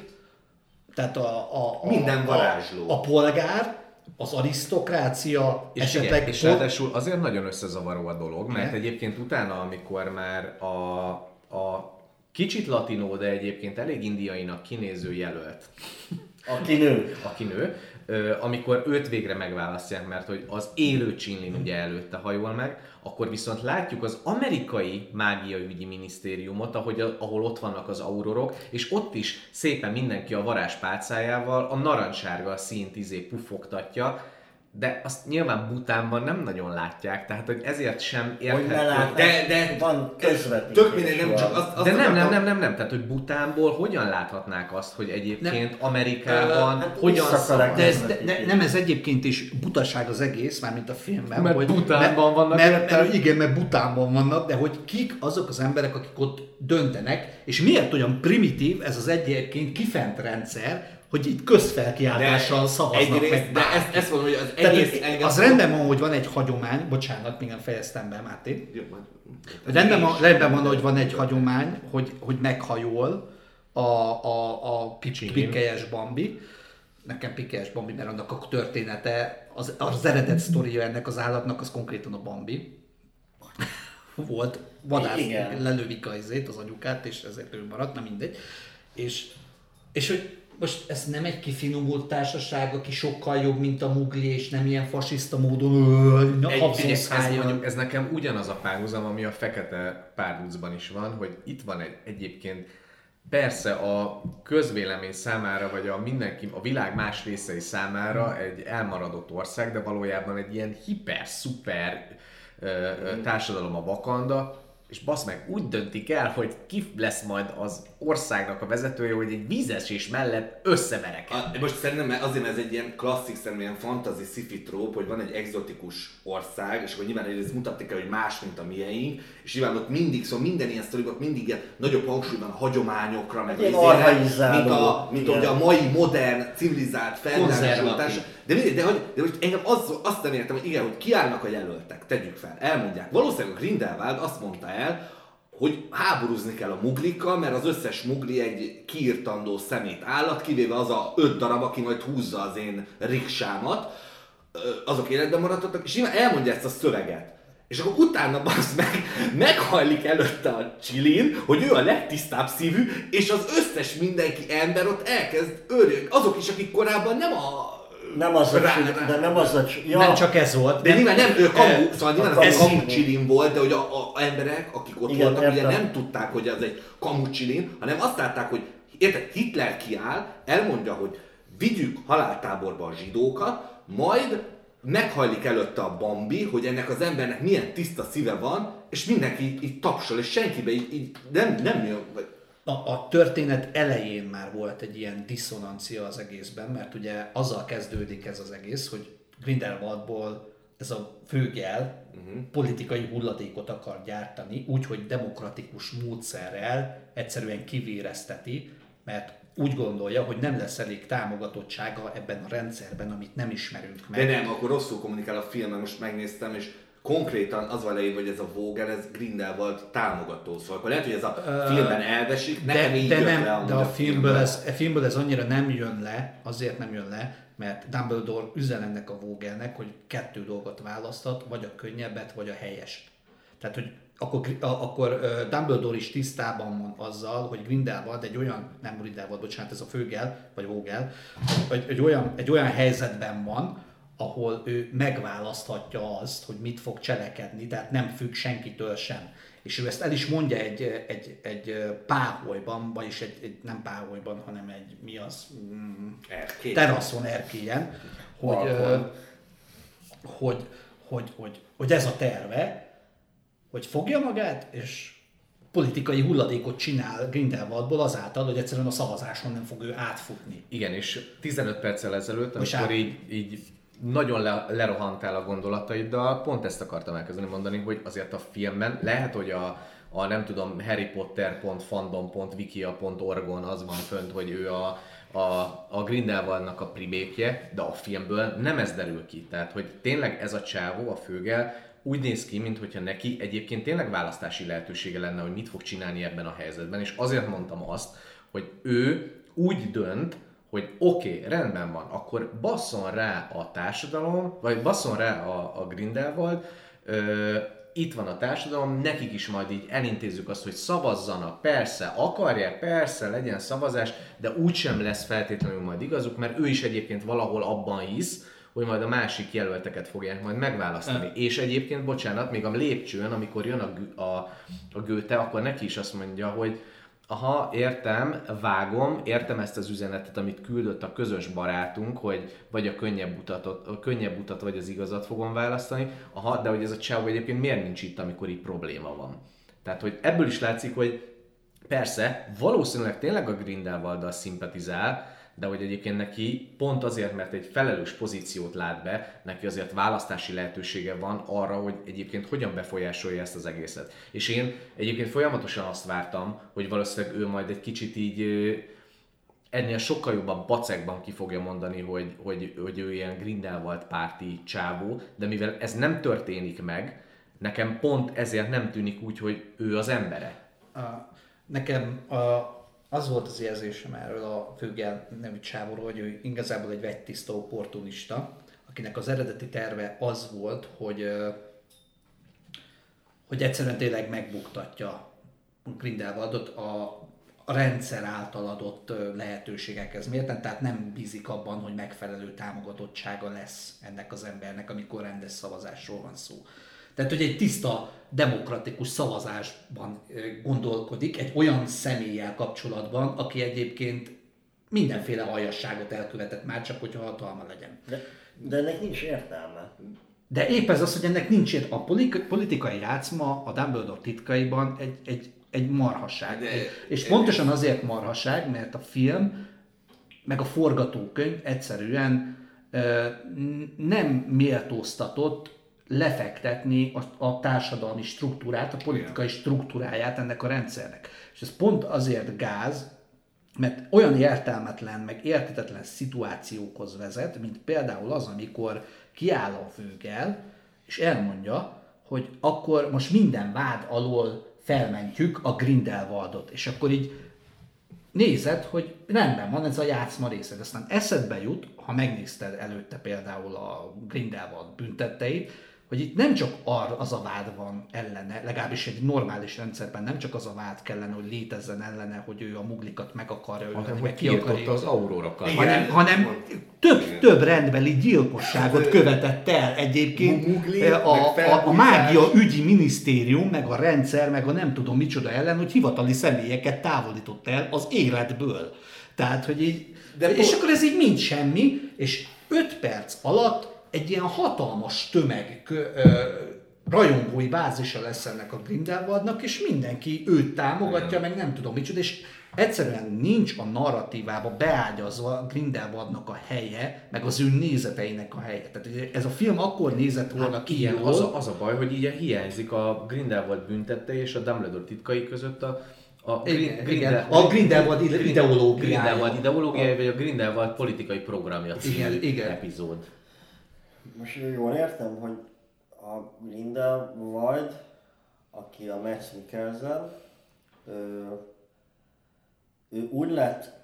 S3: tehát a, a, a,
S7: Minden
S3: a,
S7: varázsló.
S3: a polgár, az arisztokrácia,
S6: És,
S3: esetleg
S6: igen, és ráadásul azért nagyon összezavaró a dolog, mert egyébként utána, amikor már a, a kicsit latinó, de egyébként elég indiainak kinéző jelölt,
S8: Aki nő.
S6: aki nő, amikor őt végre megválasztják, mert hogy az élő Csinlin ugye előtte hajol meg, akkor viszont látjuk az amerikai mágiaügyi minisztériumot, ahogy ahol ott vannak az aurorok, és ott is szépen mindenki a varázspálcájával a narancssárga színt izé pufogtatja, de azt nyilván Butánban nem nagyon látják, tehát hogy ezért sem
S8: Hogy ne
S6: érthető.
S8: látnak,
S7: De- de-
S8: van közvetítés.
S7: Tök mindegy, nem csak azt, azt
S6: De nem, nem, nem, nem, nem. Tehát, hogy Butánból hogyan láthatnák azt, hogy egyébként Amerikában
S8: hát
S6: hogyan szavaz?
S3: De ez, de, de, nem ez egyébként is butaság az egész, mármint a filmben.
S6: Mert
S3: hogy,
S6: Butánban vannak
S3: Mert,
S6: érted?
S3: mert, igen, mert Butánban vannak, de hogy kik azok az emberek, akik ott döntenek, és miért olyan primitív ez az egyébként kifent rendszer, hogy itt közfelkiáltással szavaznak
S7: egyrészt,
S3: meg
S7: de ezt, ezt mondom, hogy az
S3: Tehát
S7: egész engem...
S3: az rendben van, hogy van egy hagyomány, bocsánat, még nem fejeztem be, Máté.
S7: Jó, majd-
S3: Rendben van, rendben van, hogy van egy hagyomány, hogy, hogy meghajol a, a, a pi-
S6: Csilin.
S3: pikkelyes Bambi. Nekem pikkelyes Bambi, mert annak a története, az, az eredet sztoria ennek az állatnak, az konkrétan a Bambi. Volt, vadász,
S8: Igen.
S3: lelövik a izét, az anyukát, és ezért ő maradt, na mindegy. És, és hogy most ez nem egy kifinomult társaság, aki sokkal jobb, mint a Mugli, és nem ilyen fasiszta módon
S6: Egy, figyelj, ez, ez nekem ugyanaz a párhuzam, ami a fekete párducban is van, hogy itt van egy egyébként Persze a közvélemény számára, vagy a mindenki, a világ más részei számára egy elmaradott ország, de valójában egy ilyen hiper-szuper társadalom a Wakanda, és basz meg, úgy döntik el, hogy ki lesz majd az országnak a vezetője, hogy egy vízesés mellett összeverek.
S7: A, most szerintem azért, mert ez egy ilyen klasszik, szerintem ilyen fantasy sci tróp, hogy van egy egzotikus ország, és akkor nyilván ez mutatni kell, hogy más, mint a mieink, és nyilván ott mindig, szóval minden ilyen sztorikban mindig ilyen nagyobb hangsúly van a hagyományokra, meg
S8: Ilyen
S7: az mint a, mint ugye a mai modern, civilizált
S3: Konzervatív.
S7: De, mindegy, de, hogy, de most engem az, azt nem értem, hogy igen, hogy kiállnak a jelöltek, tegyük fel, elmondják. Valószínűleg a Grindelwald azt mondta el, hogy háborúzni kell a muglikkal, mert az összes mugli egy kiirtandó szemét állat, kivéve az a öt darab, aki majd húzza az én riksámat, azok életben maradhatnak, és nyilván elmondja ezt a szöveget. És akkor utána az meg, meghajlik előtte a csilin, hogy ő a legtisztább szívű, és az összes mindenki ember ott elkezd örülni. Azok is, akik korábban nem a...
S8: Nem az a
S7: rá- rá-
S8: de nem az a ja,
S3: Nem csak ez volt.
S7: de nyilván nem, ő kamu, szóval nyilván
S8: a
S7: ez
S8: kamu.
S7: kamu csilin volt, de hogy a, a, a emberek, akik ott
S8: Igen,
S7: voltak, ugye
S8: értem.
S7: nem tudták, hogy az egy kamu csilin, hanem azt látták, hogy érted, Hitler kiáll, elmondja, hogy vigyük haláltáborba a zsidókat, majd meghajlik előtte a Bambi, hogy ennek az embernek milyen tiszta szíve van, és mindenki így, így tapsol, és senkibe így, így nem, nem jön, vagy
S3: a, a történet elején már volt egy ilyen diszonancia az egészben, mert ugye azzal kezdődik ez az egész, hogy Grindelwaldból ez a főgel uh-huh. politikai hulladékot akar gyártani, úgyhogy demokratikus módszerrel egyszerűen kivérezteti, mert úgy gondolja, hogy nem lesz elég támogatottsága ebben a rendszerben, amit nem ismerünk meg.
S7: De nem, akkor rosszul kommunikál a film, most megnéztem, és konkrétan az van leírva, hogy ez a Vogel, ez Grindelwald támogató. Szóval akkor lehet, hogy ez a filmben elvesik, nekem
S3: de,
S7: így
S3: de, nem,
S7: le
S3: de a filmből
S7: filmben.
S3: ez, a filmből ez annyira nem jön le, azért nem jön le, mert Dumbledore üzen ennek a Vogelnek, hogy kettő dolgot választhat, vagy a könnyebbet, vagy a helyeset. Tehát, hogy akkor, a- akkor Dumbledore is tisztában van azzal, hogy Grindelwald egy olyan, nem Grindelwald, bocsánat, ez a főgel, vagy Vogel, egy, egy, olyan, egy olyan helyzetben van, ahol ő megválaszthatja azt, hogy mit fog cselekedni, tehát nem függ senkitől sem. És ő ezt el is mondja egy, egy, egy páholyban, vagyis egy, egy nem páholyban, hanem egy, mi az, mm,
S7: Erkély.
S3: teraszon, erkélyen, hogy, ö, hogy, hogy, hogy, hogy ez a terve, hogy fogja magát, és politikai hulladékot csinál Grindelwaldból azáltal, hogy egyszerűen a szavazáson nem fog ő átfutni.
S6: Igen, és 15 perccel ezelőtt, amikor
S3: át-
S6: így, így nagyon le, lerohantál a gondolataiddal, pont ezt akartam elkezdeni mondani, hogy azért a filmben lehet, hogy a, a nem tudom, harrypotter.fandom.wikia.org-on az van fönt, hogy ő a, a, a Grindelwaldnak a primékje, de a filmből nem ez derül ki. Tehát, hogy tényleg ez a csávó, a főgel, úgy néz ki, mintha neki egyébként tényleg választási lehetősége lenne, hogy mit fog csinálni ebben a helyzetben, és azért mondtam azt, hogy ő úgy dönt, hogy oké, okay, rendben van, akkor basszon rá a társadalom, vagy basszon rá a, a Grindelwald, ö, itt van a társadalom, nekik is majd így elintézzük azt, hogy szavazzanak, persze, akarják, persze, legyen szavazás, de úgysem lesz feltétlenül majd igazuk, mert ő is egyébként valahol abban hisz, hogy majd a másik jelölteket fogják majd megválasztani. És egyébként, bocsánat, még a lépcsőn, amikor jön a, a, a Göte, akkor neki is azt mondja, hogy aha, értem, vágom, értem ezt az üzenetet, amit küldött a közös barátunk, hogy vagy a könnyebb utat, a könnyebb utat, vagy az igazat fogom választani, aha, de hogy ez a csávó egyébként miért nincs itt, amikor így probléma van. Tehát, hogy ebből is látszik, hogy persze, valószínűleg tényleg a Grindelwalddal szimpatizál, de hogy egyébként neki pont azért, mert egy felelős pozíciót lát be, neki azért választási lehetősége van arra, hogy egyébként hogyan befolyásolja ezt az egészet. És én egyébként folyamatosan azt vártam, hogy valószínűleg ő majd egy kicsit így ennél sokkal jobban bacekban ki fogja mondani, hogy, hogy, hogy ő ilyen Grindelwald párti csávó, de mivel ez nem történik meg, nekem pont ezért nem tűnik úgy, hogy ő az embere.
S3: Nekem az volt az érzésem erről a Főgel nevű csávóról, hogy ő igazából egy vegytiszta opportunista, akinek az eredeti terve az volt, hogy hogy egyszerűen tényleg megbuktatja Grindelwaldot a, a rendszer által adott lehetőségekhez mérten, tehát nem bízik abban, hogy megfelelő támogatottsága lesz ennek az embernek, amikor rendes szavazásról van szó. Tehát, hogy egy tiszta, demokratikus szavazásban gondolkodik, egy olyan személlyel kapcsolatban, aki egyébként mindenféle aljasságot elkövetett már, csak hogyha hatalma legyen.
S8: De, de ennek nincs értelme.
S3: De épp ez az, hogy ennek nincs ért- a politi- politikai játszma a Dumbledore titkaiban egy, egy, egy marhaság.
S7: De-
S3: és pontosan azért marhaság, mert a film, meg a forgatókönyv egyszerűen nem méltóztatott lefektetni a, a társadalmi struktúrát, a politikai struktúráját ennek a rendszernek. És ez pont azért gáz, mert olyan értelmetlen, meg értetetlen szituációkhoz vezet, mint például az, amikor kiáll a főgel, és elmondja, hogy akkor most minden vád alól felmentjük a Grindelwaldot, és akkor így nézed, hogy rendben van ez a játszma része, de aztán eszedbe jut, ha megnézted előtte például a Grindelwald büntetteit, hogy itt nem csak ar, az a vád van ellene, legalábbis egy normális rendszerben nem csak az a vád kellene, hogy létezzen ellene, hogy ő a muglikat meg akarja ölni,
S2: Hanem,
S3: meg ki akarja
S2: az Aurora
S3: hanem, hanem több, több rendbeli gyilkosságot követett el egyébként.
S7: Mugli,
S3: a, a, a, mágia ügyi minisztérium, meg a rendszer, meg a nem tudom micsoda ellen, hogy hivatali személyeket távolított el az életből. Tehát, hogy így,
S7: De
S3: és akkor ez így mind semmi, és 5 perc alatt egy ilyen hatalmas tömeg rajongói bázisa lesz ennek a Grindelwaldnak, és mindenki őt támogatja, meg nem tudom micsoda, és egyszerűen nincs a narratívába beágyazva Grindelwaldnak a helye, meg az ő nézeteinek a helye. Tehát ez a film akkor nézett volna
S2: Hát
S3: ki
S2: ilyen,
S3: jól,
S2: az, a, az a baj, hogy így hiányzik a Grindelwald büntette és a Dumbledore titkai között a, a
S3: Igen, igen. A Grindelwald ide- ideológiája.
S2: Grindelwald ideológiája, vagy a Grindelwald politikai programja című
S3: Igen, igen.
S2: epizód.
S8: Most jól értem, hogy a Grindelwald, aki a Mads Mikkelsen, ö, ő úgy lett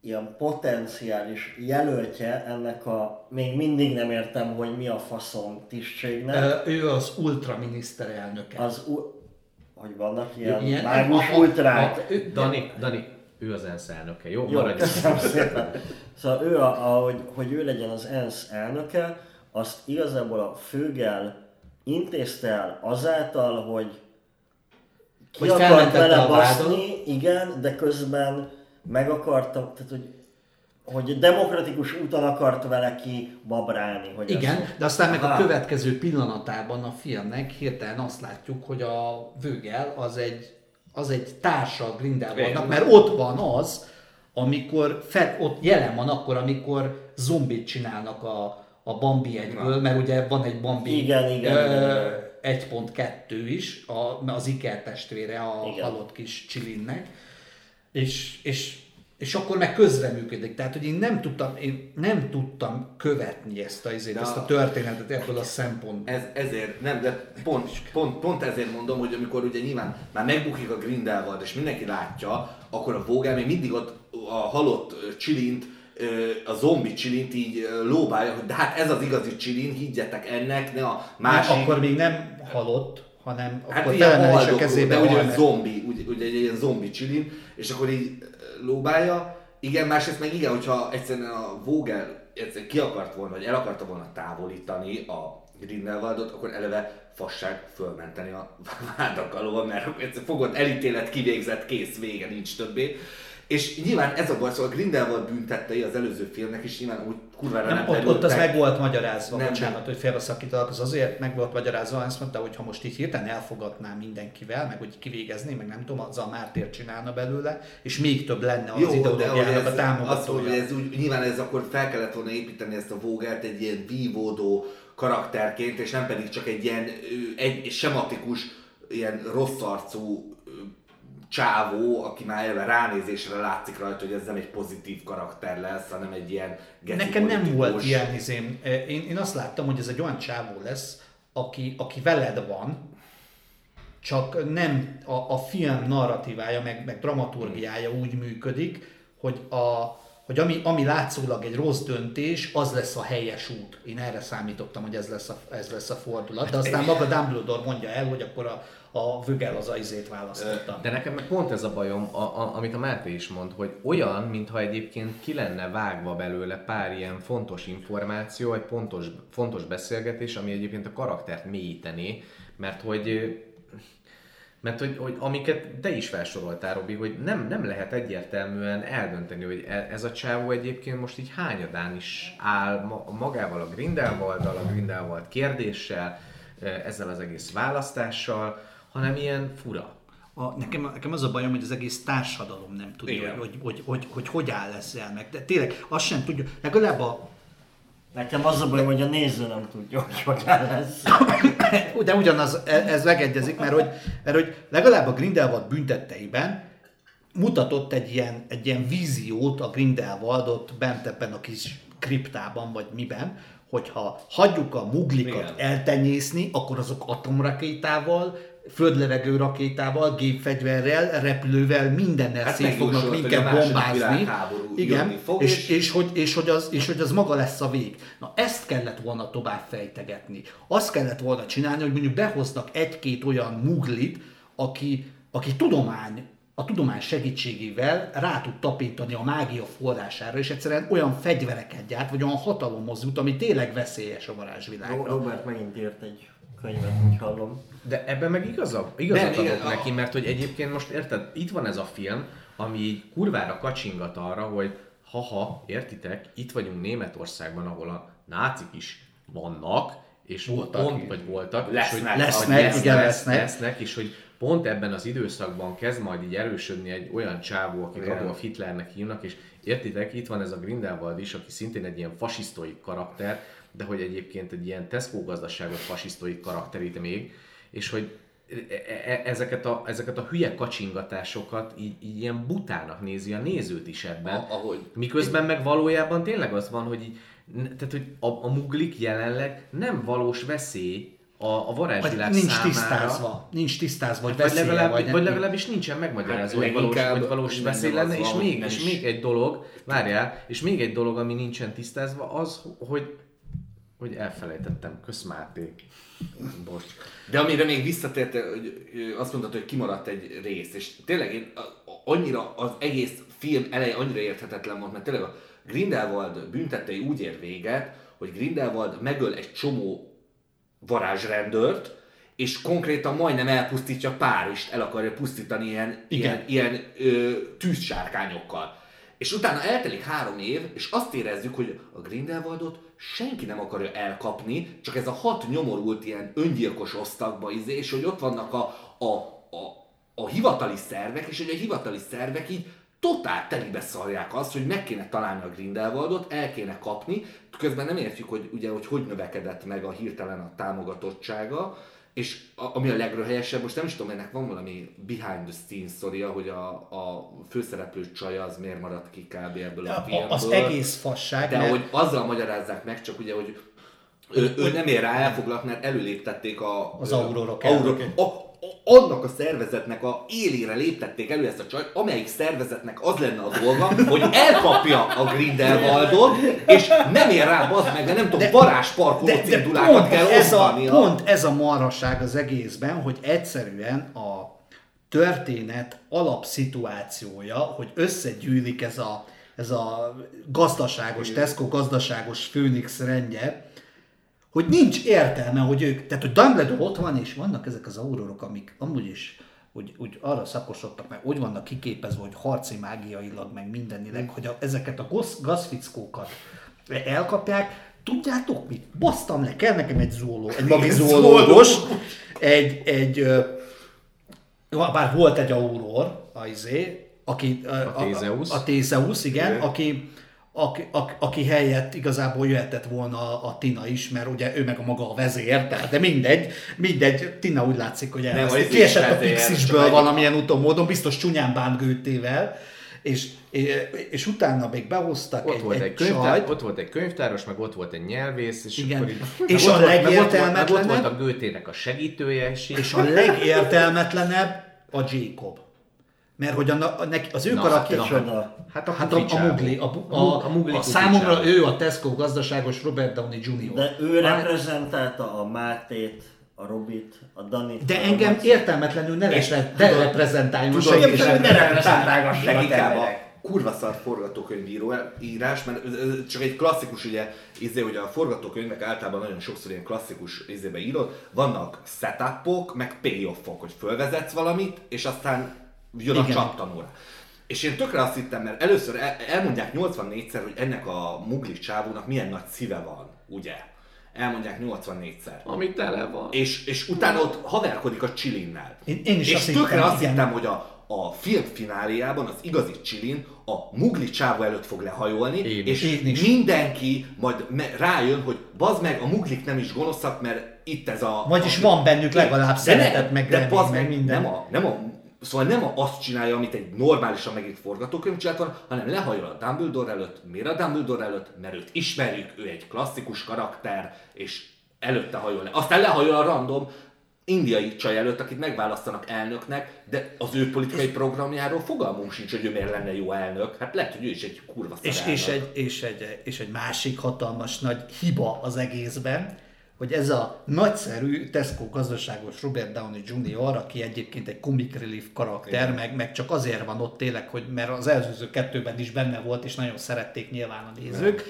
S8: ilyen potenciális jelöltje ennek a, még mindig nem értem, hogy mi a faszom tisztségnek.
S3: Ö, ő az ultraminiszterelnöke.
S8: Az, u- hogy vannak ilyen,
S3: Ilyen-
S8: mágus
S3: a- a-
S8: ultrák.
S3: a- ő-
S2: Dani, Dani, ő az ENSZ elnöke, jó?
S8: Jó,
S2: Maradj
S8: köszönöm szépen. Szóval ő, a, ahogy, hogy ő legyen az ENSZ elnöke, azt igazából a főgel intézte el azáltal, hogy ki
S3: Hogy
S8: akart vele baszni, igen, de közben meg akartam, tehát hogy, hogy demokratikus úton akart vele ki babrálni. Hogy
S3: Igen,
S8: azt-
S3: de aztán meg a következő pillanatában a filmnek hirtelen azt látjuk, hogy a Vögel az egy, az egy társa Grindelwaldnak, mert ott van az, amikor fel, ott jelen van akkor, amikor zombit csinálnak a, a Bambi egyből, mert ugye van egy Bambi
S8: Igen, igen,
S3: ö,
S8: igen, igen.
S3: 1.2 is, a, az Iker testvére a
S8: Igen.
S3: halott kis Csilinnek, és, és, és akkor meg közreműködik. Tehát, hogy én nem tudtam, én nem tudtam követni ezt a, ezért, ezt a történetet ebből a szempontból.
S7: Ez, ezért, nem, de pont, pont, pont ezért mondom, hogy amikor ugye nyilván már megbukik a Grindelwald, és mindenki látja, akkor a Vogel még mindig ott a halott csilint, a zombi csilint így lóbálja, hogy de hát ez az igazi csilin, higgyetek ennek, ne a másik...
S3: Másik... Akkor még nem halott, hanem
S7: Hát
S3: akkor is a kezébe
S7: de ugye zombi, ugye, ugye egy ilyen zombi csilin, és akkor így lóbálja. Igen, másrészt meg igen, hogyha egyszerűen a Vogel egyszerűen ki akart volna, vagy el akarta volna távolítani a Grindelwaldot, akkor eleve fasság fölmenteni a vádak alól, mert fogod elítélet, kivégzett, kész, vége, nincs többé. És nyilván ez a baj, szóval Grindelwald büntettei az előző filmnek is nyilván úgy kurvára nem,
S3: Nem, ott, ott az meg volt magyarázva,
S7: Nem,
S3: bocsánat,
S7: nem.
S3: hogy félbeszakítalak, az azért meg volt magyarázva, azt mondta, hogy ha most így hirtelen elfogadná mindenkivel, meg hogy kivégezni, meg nem tudom, azzal mártír csinálna belőle, és még több lenne az
S7: Jó,
S3: ideológiának a
S7: azt,
S3: támogatója.
S7: hogy ez úgy, nyilván ez akkor fel kellett volna építeni ezt a Vogelt egy ilyen vívódó karakterként, és nem pedig csak egy ilyen egy sematikus, ilyen rossz arcú csávó, aki már eleve ránézésre látszik rajta, hogy ez nem egy pozitív karakter lesz, hanem egy ilyen
S3: Nekem nem volt ilyen izém. Én, én azt láttam, hogy ez egy olyan csávó lesz, aki, aki veled van, csak nem a, a film narratívája, meg, meg dramaturgiája úgy működik, hogy, a, hogy ami, ami látszólag egy rossz döntés, az lesz a helyes út. Én erre számítottam, hogy ez lesz a, ez lesz a fordulat, de aztán maga Dumbledore mondja el, hogy akkor a, a Vögel az izét választotta.
S2: De nekem meg pont ez a bajom, a, a, amit a Máté is mond, hogy olyan, mintha egyébként ki lenne vágva belőle pár ilyen fontos információ, egy pontos, fontos beszélgetés, ami egyébként a karaktert mélyítené, mert hogy
S6: Mert hogy, hogy amiket te is felsoroltál, Robi, hogy nem, nem lehet egyértelműen eldönteni, hogy e- ez a csávó egyébként most így hányadán is áll ma- magával a Grindelwalddal, a Grindelwald kérdéssel, e, ezzel az egész választással, hanem ilyen fura.
S3: A, nekem, nekem az a bajom, hogy az egész társadalom nem tudja, hogy hogy, hogy, hogy, hogy hogy áll ezzel meg. De tényleg azt sem tudja, legalább a,
S8: Nekem az a bajom, hogy a néző nem tudja, hogy hogy áll ez.
S3: de ugyanaz, e- ez megegyezik, mert hogy, mert hogy legalább a Grindelwald büntetteiben mutatott egy ilyen, egy ilyen víziót a Grindelwaldot bent ebben a kis kriptában, vagy miben, hogyha hagyjuk a muglikat
S7: Igen.
S3: eltenyészni, akkor azok atomrakétával, földlevegő rakétával, gépfegyverrel, repülővel, mindennel
S7: Hát
S3: szét fognak minket bombázni. Igen,
S7: fog,
S3: és,
S7: és-
S3: és, hogy, és, hogy az, és hogy az maga lesz a vég. Na ezt kellett volna tovább fejtegetni. Azt kellett volna csinálni, hogy mondjuk behoznak egy-két olyan muglit, aki, aki tudomány, a tudomány segítségével rá tud tapintani a mágia forrására, és egyszerűen olyan fegyvereket gyárt, vagy olyan hatalomhoz jut, ami tényleg veszélyes a varázsvilágra.
S8: Robert megint írt egy könyvet, úgy hallom.
S6: De ebben meg igaza, igazat
S7: Nem, igen,
S6: adok
S7: a-
S6: neki, mert hogy egyébként most érted, itt van ez a film, ami így kurvára kacsingat arra, hogy haha, értitek, itt vagyunk Németországban, ahol a nácik is vannak, és
S3: Voltak.
S6: pont, vagy voltak,
S7: Lesznek.
S6: és hogy
S3: Lesznek,
S6: vagy
S3: igen,
S6: lesz-
S3: lesznek.
S6: lesznek, és hogy pont ebben az időszakban kezd majd így erősödni egy olyan csávó, akit
S7: Igen.
S6: Adolf Hitlernek hívnak, és értitek, itt van ez a Grindelwald is, aki szintén egy ilyen fasisztoik karakter, de hogy egyébként egy ilyen Tesco gazdaságot fasisztoik karakterít még, és hogy e- e- ezeket a, ezeket a hülye kacsingatásokat így, így ilyen butának nézi a nézőt is ebben.
S7: A- ahogy-
S6: Miközben meg valójában tényleg az van, hogy így, tehát, hogy a, a muglik jelenleg nem valós veszély a, a varázsvilág
S3: nincs
S6: számára.
S3: tisztázva, nincs tisztázva, hogy
S6: Vagy,
S3: veszélye,
S6: legalább,
S3: vagy,
S6: vagy, legalábbis nincsen megmagyarázva,
S7: Hát
S6: hogy valós, hogy valós veszély lenne, és
S7: hogy
S6: még, és még egy dolog, várjál, és még egy dolog, ami nincsen tisztázva, az, hogy hogy elfelejtettem, kösz Máté. Bocs.
S7: De amire még visszatért, hogy azt mondtad, hogy kimaradt egy rész, és tényleg én annyira az egész film eleje annyira érthetetlen volt, mert tényleg a Grindelwald büntettei úgy ér véget, hogy Grindelwald megöl egy csomó varázsrendőrt, és konkrétan majdnem elpusztítja Párizst, el akarja pusztítani ilyen,
S3: Igen.
S7: ilyen, ilyen ö, tűzsárkányokkal. És utána eltelik három év, és azt érezzük, hogy a Grindelwaldot senki nem akarja elkapni, csak ez a hat nyomorult ilyen öngyilkos osztagba izé, és hogy ott vannak a, a, a, a hivatali szervek, és hogy a hivatali szervek így totál telibe szarják azt, hogy meg kéne találni a Grindelwaldot, el kéne kapni, közben nem értjük, hogy ugye, hogy, hogy növekedett meg a hirtelen a támogatottsága, és a, ami a legröhelyesebb, most nem is tudom, ennek van valami behind the scenes sztoria, hogy a, a főszereplő csaja az miért maradt ki kb. ebből a,
S3: A-
S7: filmből.
S3: Az egész fasság,
S7: De
S3: mert
S7: hogy azzal magyarázzák meg, csak ugye, hogy ő, ő nem ér rá elfoglalt, mert előléptették a...
S3: Az aurorok
S7: auror, annak a szervezetnek a élére léptették elő ezt a csajt, amelyik szervezetnek az lenne a dolga, hogy elkapja a Grindelwaldot, és nem ér rá, bazd meg, de nem tudom, varázsparkoló cindulákat
S3: pont
S7: kell
S3: ez a, pont ez a marhaság az egészben, hogy egyszerűen a történet alapszituációja, hogy összegyűlik ez a, ez a gazdaságos, Tesco gazdaságos Phoenix rendje, hogy nincs értelme, hogy ők, tehát hogy Dumbledore ott van, és vannak ezek az aurorok, amik amúgy is úgy, úgy arra szakosodtak, meg úgy vannak kiképezve, hogy harci mágiailag, meg mindenileg, hogy a, ezeket a gosz, gazfickókat elkapják, Tudjátok mit? Basztam le, kell nekem egy zooló, egy magi zoológus, egy, egy, bár volt egy auror, a izé, aki, a,
S6: A.
S3: A, a Thézeus, igen,
S7: Igen.
S3: aki, aki, aki, aki helyett igazából jöhetett volna a, a Tina is, mert ugye ő meg a maga a vezér, tehát, de mindegy, mindegy, Tina úgy látszik, hogy
S7: az
S3: Kiesett a pixisből valamilyen úton módon, biztos csúnyán bánt gőtével, és, és utána még behoztak
S6: Ott,
S3: egy,
S6: volt
S3: egy,
S6: egy, könyvtár,
S3: csajt,
S6: ott volt egy könyvtáros, meg ott volt egy nyelvész, és
S3: Igen.
S6: akkor így,
S3: És a
S6: meg ott volt-
S3: legértelmetlenebb-
S6: a Götének a segítője, és,
S3: és a legértelmetlenebb a Jacob. Mert hogy a, a, neki, az ő
S6: Na, hát,
S8: Csoda.
S6: hát a,
S3: Hát a, a Mugli, a, a, a,
S6: a Mugli
S3: a számomra ő a Tesco gazdaságos Robert Downey Jr.
S8: De ő reprezentálta a Mátét, a Robit, a Danit.
S3: De
S8: a
S3: engem
S8: Macit.
S3: értelmetlenül ne, repre, ne reprezentáljon senki
S8: Tudom,
S3: sem.
S8: ne reprezentálgassanak
S7: Leginkább a, kurva szar forgatókönyvíró írás, mert ez csak egy klasszikus, ugye, izé, hogy a forgatókönyvek általában nagyon sokszor ilyen klasszikus izébe írod, vannak setupok, meg payoffok, hogy fölvezetsz valamit, és aztán jön a
S3: Igen.
S7: csaptanóra. És én tökre azt hittem, mert először el, elmondják 84-szer, hogy ennek a mugli csávónak milyen nagy szíve van, ugye? Elmondják 84-szer.
S2: Ami tele van.
S7: És, és utána ott haverkodik a Csilinnel.
S3: Én- én is
S7: és
S3: azt
S7: tökre
S3: hittem,
S7: azt
S3: igen.
S7: hittem, hogy a, a film fináléjában az igazi Csilin a mugli csávó előtt fog lehajolni,
S2: Én
S7: és
S3: is. Én is.
S7: mindenki majd me- rájön, hogy bazd meg, a muglik nem is gonoszak, mert itt ez a...
S3: Vagyis
S7: a,
S3: van bennük legalább szeretet, meg
S7: de
S3: remény, meg minden.
S7: Nem a, nem a, szóval nem azt csinálja, amit egy normálisan megírt forgatókönyv csinált volna, hanem lehajol a Dumbledore előtt. Miért a Dumbledore előtt? Mert őt ismerjük, ő egy klasszikus karakter, és előtte hajol le. Aztán lehajol a random indiai csaj előtt, akit megválasztanak elnöknek, de az ő politikai programjáról fogalmunk sincs, hogy ő miért lenne jó elnök. Hát lehet, hogy ő is egy kurva
S3: És,
S7: elnök.
S3: és, egy, és, egy, és egy másik hatalmas nagy hiba az egészben, hogy ez a nagyszerű Tesco gazdaságos Robert Downey Jr., aki egyébként egy comic relief karakter, meg, meg csak azért van ott tényleg, hogy mert az előző kettőben is benne volt, és nagyon szerették nyilván a nézők,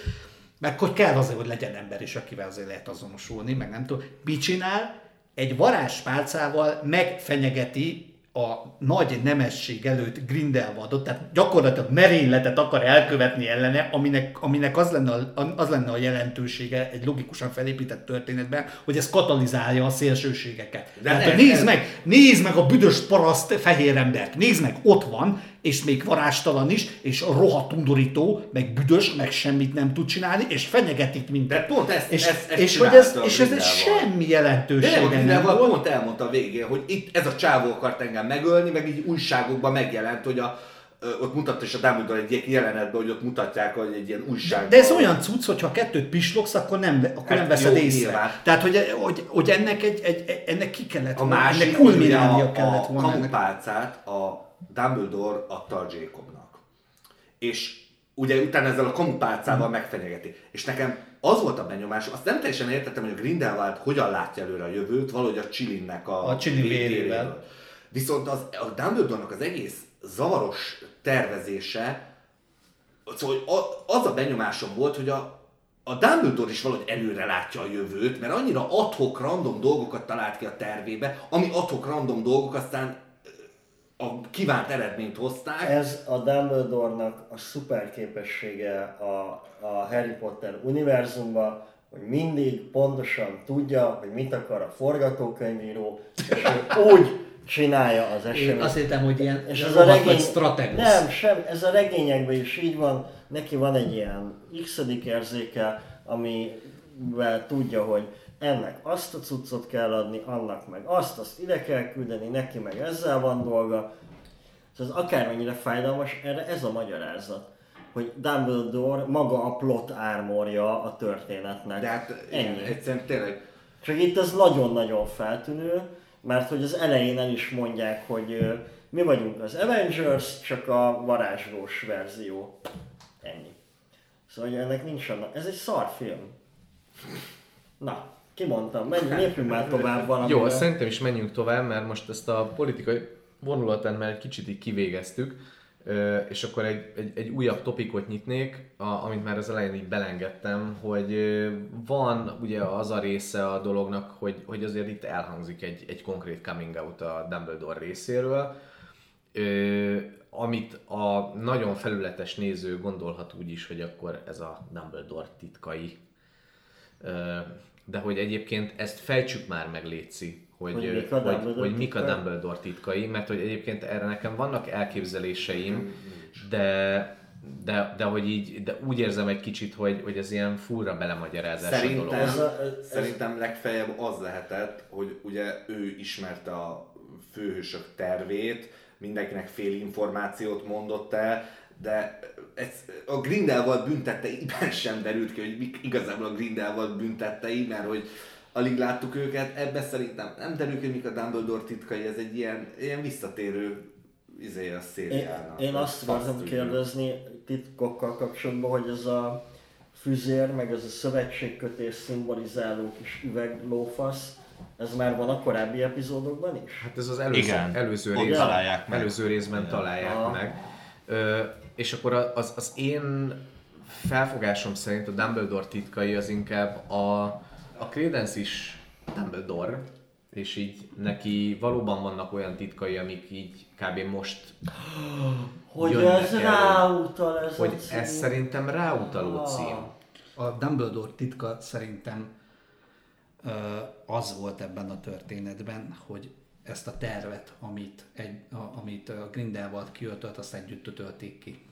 S3: meg hogy kell azért, hogy legyen ember is, akivel azért lehet azonosulni, meg nem tudom. Mit csinál? Egy varázspálcával megfenyegeti a nagy nemesség előtt Grindelwaldot, tehát gyakorlatilag merényletet akar elkövetni ellene, aminek, aminek az, lenne a, az lenne a jelentősége egy logikusan felépített történetben, hogy ez katalizálja a szélsőségeket.
S7: De
S3: tehát, hogy nézd
S7: ez-
S3: meg, nézd meg a büdös paraszt fehér embert, nézd meg, ott van, és még varázstalan is, és rohadt undorító, meg büdös, meg semmit nem tud csinálni, és fenyegetik minket.
S7: De pont ezt-
S3: és,
S7: ezt- ezt
S3: és, hogy ez,
S7: a
S3: és ez
S7: Grindelwald.
S3: semmi
S7: De nem, a
S3: jelentősége nem volt.
S7: pont elmondta a végén, hogy itt ez a csávó akart engem megölni, meg így újságokban megjelent, hogy a, ott mutatta is a Dumbledore egy ilyen jelenetben, hogy ott mutatják, hogy egy ilyen újságban.
S3: De ez olyan cucc, hogy ha kettőt pislogsz, akkor nem, akkor
S7: Hát
S3: nem veszed
S7: jó,
S3: észre.
S7: nyilván.
S3: Tehát, hogy, hogy, hogy ennek, egy, egy, ennek ki kellett
S7: A
S3: volna,
S7: másik,
S3: ennek kulminálnia
S7: a,
S3: kellett
S7: a
S3: volna. ennek.
S7: kamupálcát a Dumbledore adta a Jacobnak. És ugye utána ezzel a kamupálcával megfenyegeti. És nekem az volt a benyomásom, azt nem teljesen értettem, hogy a Grindelwald hogyan látja előre a jövőt, valahogy a Chilinnek a,
S3: A Chilin
S7: vé-
S3: vérével.
S7: Viszont az, a Dumbledore-nak az egész zavaros tervezése, szóval az a benyomásom volt, hogy a, a Dumbledore is valahogy előre látja a jövőt, mert annyira adhok random dolgokat talált ki a tervébe, ami adhok random dolgok aztán a kívánt eredményt hozták.
S8: Ez a Dumbledore-nak a szuper képessége a, a Harry Potter univerzumban, hogy mindig pontosan tudja, hogy mit akar a forgatókönyvíró, és ő úgy csinálja az
S3: Én
S8: eseményt.
S3: azt hittem, hogy ilyen
S8: És ez a regény...
S3: strategus.
S8: Nem, sem, ez a regényekben is így van. Neki van egy ilyen x érzéke, amivel tudja, hogy ennek azt a cuccot kell adni, annak meg azt, azt ide kell küldeni, neki meg ezzel van dolga. Szóval ez akármennyire fájdalmas, erre ez a magyarázat. Hogy Dumbledore maga a plot ármorja a történetnek.
S7: De hát
S8: Ennyi.
S7: egyszerűen tényleg
S8: Csak itt ez nagyon-nagyon feltűnő, mert hogy az elején el is mondják, hogy mi vagyunk az Avengers, csak a varázslós verzió. Ennyi. Szóval hogy ennek nincs annak. Ez egy szar film. Na, kimondtam, menjünk, lépjünk már tovább valamire.
S2: Jó, szerintem is menjünk tovább, mert most ezt a politikai vonulatán már egy kicsit így kivégeztük, és akkor egy, egy, egy újabb topikot nyitnék, a, amit már az elején így belengedtem, hogy van ugye az a része a dolognak, hogy, hogy azért itt elhangzik egy, egy konkrét coming out a Dumbledore részéről, amit a nagyon felületes néző gondolhat úgy is, hogy akkor ez a Dumbledore titkai. De hogy egyébként ezt fejtsük már meg, Léci, hogy,
S8: Hogy
S2: hogy,
S8: mik a
S2: hogy,
S8: Dumbledore
S2: hogy mik a
S8: titkai?
S2: Dumbledore titkai, mert hogy egyébként erre nekem vannak elképzeléseim, de, de, de hogy így, de úgy érzem egy kicsit, hogy, hogy ez ilyen furra belemagyarázás a
S7: Szerintem,
S2: dolog.
S8: Ez a- ez-
S7: szerintem legfeljebb az lehetett, hogy ugye ő ismerte a főhősök tervét, mindenkinek fél információt mondott el, de ez, a Grindelwald büntetteiben sem derült ki, hogy mik igazából a Grindelwald büntettei, mert hogy alig láttuk őket, ebbe szerintem nem derül ki, hogy mik a Dumbledore titkai, ez egy ilyen, ilyen visszatérő izé a
S8: Én,
S7: szériának.
S8: én azt akartam kérdezni titkokkal kapcsolatban, hogy ez a füzér, meg ez a szövetségkötés szimbolizáló kis üveglófasz, ez már van a korábbi epizódokban is?
S2: Hát ez az előző,
S10: Igen.
S2: előző, rész,
S10: találják meg.
S2: előző részben találják
S8: Aha.
S2: meg. Ö, és akkor az, az én felfogásom szerint a Dumbledore titkai az inkább a, a Credence is Dumbledore, és így neki valóban vannak olyan titkai, amik így kb. most
S8: Hogy ez
S2: elő.
S8: ráutal ez
S2: Hogy
S8: a cím.
S2: ez szerintem ráutaló
S8: Ah.
S2: cím.
S3: A Dumbledore titka szerintem az volt ebben a történetben, hogy ezt a tervet, amit, egy, a, amit a Grindelwald kiöltölt, azt együtt ötölték ki.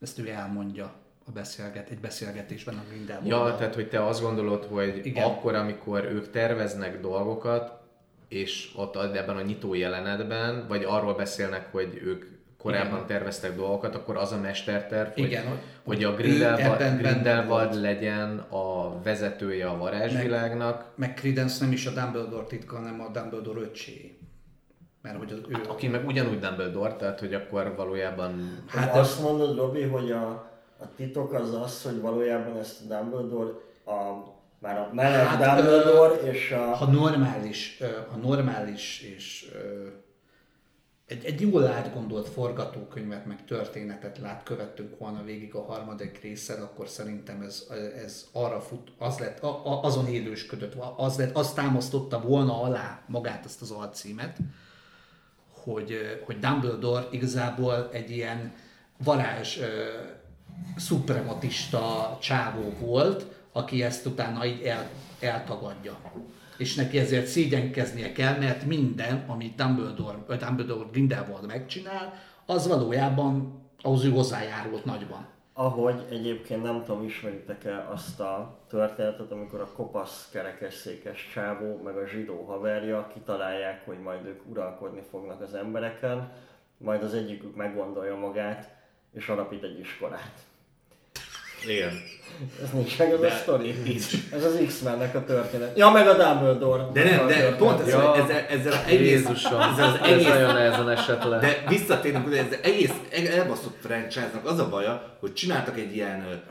S3: Ezt ő elmondja a beszélget, egy beszélgetésben a Grindelwald.
S2: Ja, tehát hogy te azt gondolod, hogy
S3: Igen.
S2: Akkor, amikor ők terveznek dolgokat, és ott ebben a nyitó jelenetben, vagy arról beszélnek, hogy ők korábban
S3: Igen.
S2: terveztek dolgokat, akkor az a mesterterv, hogy,
S3: Igen, hogy-
S2: hogy a Grindelwald, Grindelwald legyen a vezetője a varázsvilágnak,
S3: Meg Credence nem is a Dumbledore titka, hanem a Dumbledore öcsé. Mert hogy az ő...
S2: Hát, aki meg ugyanúgy Dumbledore, tehát hogy akkor valójában
S8: Hát
S3: Hát
S8: azt mondod, Robi, hogy a, a titok az az, hogy valójában ezt a Dumbledore, a, már a meleg
S3: Hát,
S8: Dumbledore és a...
S3: ha normális, ö, ha normális és ö, egy, egy jól átgondolt forgatókönyvet, meg történetet lát, követtünk volna végig a harmadik részen, akkor szerintem ez, ez arra fut, az lett, a, a, azon élősködött, az, lett, az támasztotta volna alá magát ezt az alcímet, hogy, hogy Dumbledore igazából egy ilyen varázs szuprematista csávó volt, aki ezt utána így el, eltagadja. És neki ezért szégyenkeznie kell, mert minden, amit Dumbledore, Dumbledore Grindelwald megcsinál, az valójában ahhoz ő hozzájárult nagyban.
S8: Ahogy egyébként nem tudom, ismeritek-e azt a történetet, amikor a kopasz kerekesszékes csávó, meg a zsidó haverja kitalálják, hogy majd ők uralkodni fognak az embereken, majd az egyikük meggondolja magát, és alapít egy iskolát.
S7: Igen.
S8: Ez nincs meg az
S7: De
S8: a sztori.
S7: nincs.
S8: Ez az X-mennek a történet. Ja, meg a Dumbledore.
S7: De nem, de
S8: történet.
S7: pont ez,
S2: Ja.
S7: ezzel, ezzel az egész,
S2: Jézusom,
S7: ezzel az
S2: ez
S7: egész
S2: nagyon nehezen esett le.
S7: De visszatérünk, hogy ez egész elbaszott franchise-nak az a baja, hogy csináltak egy ilyen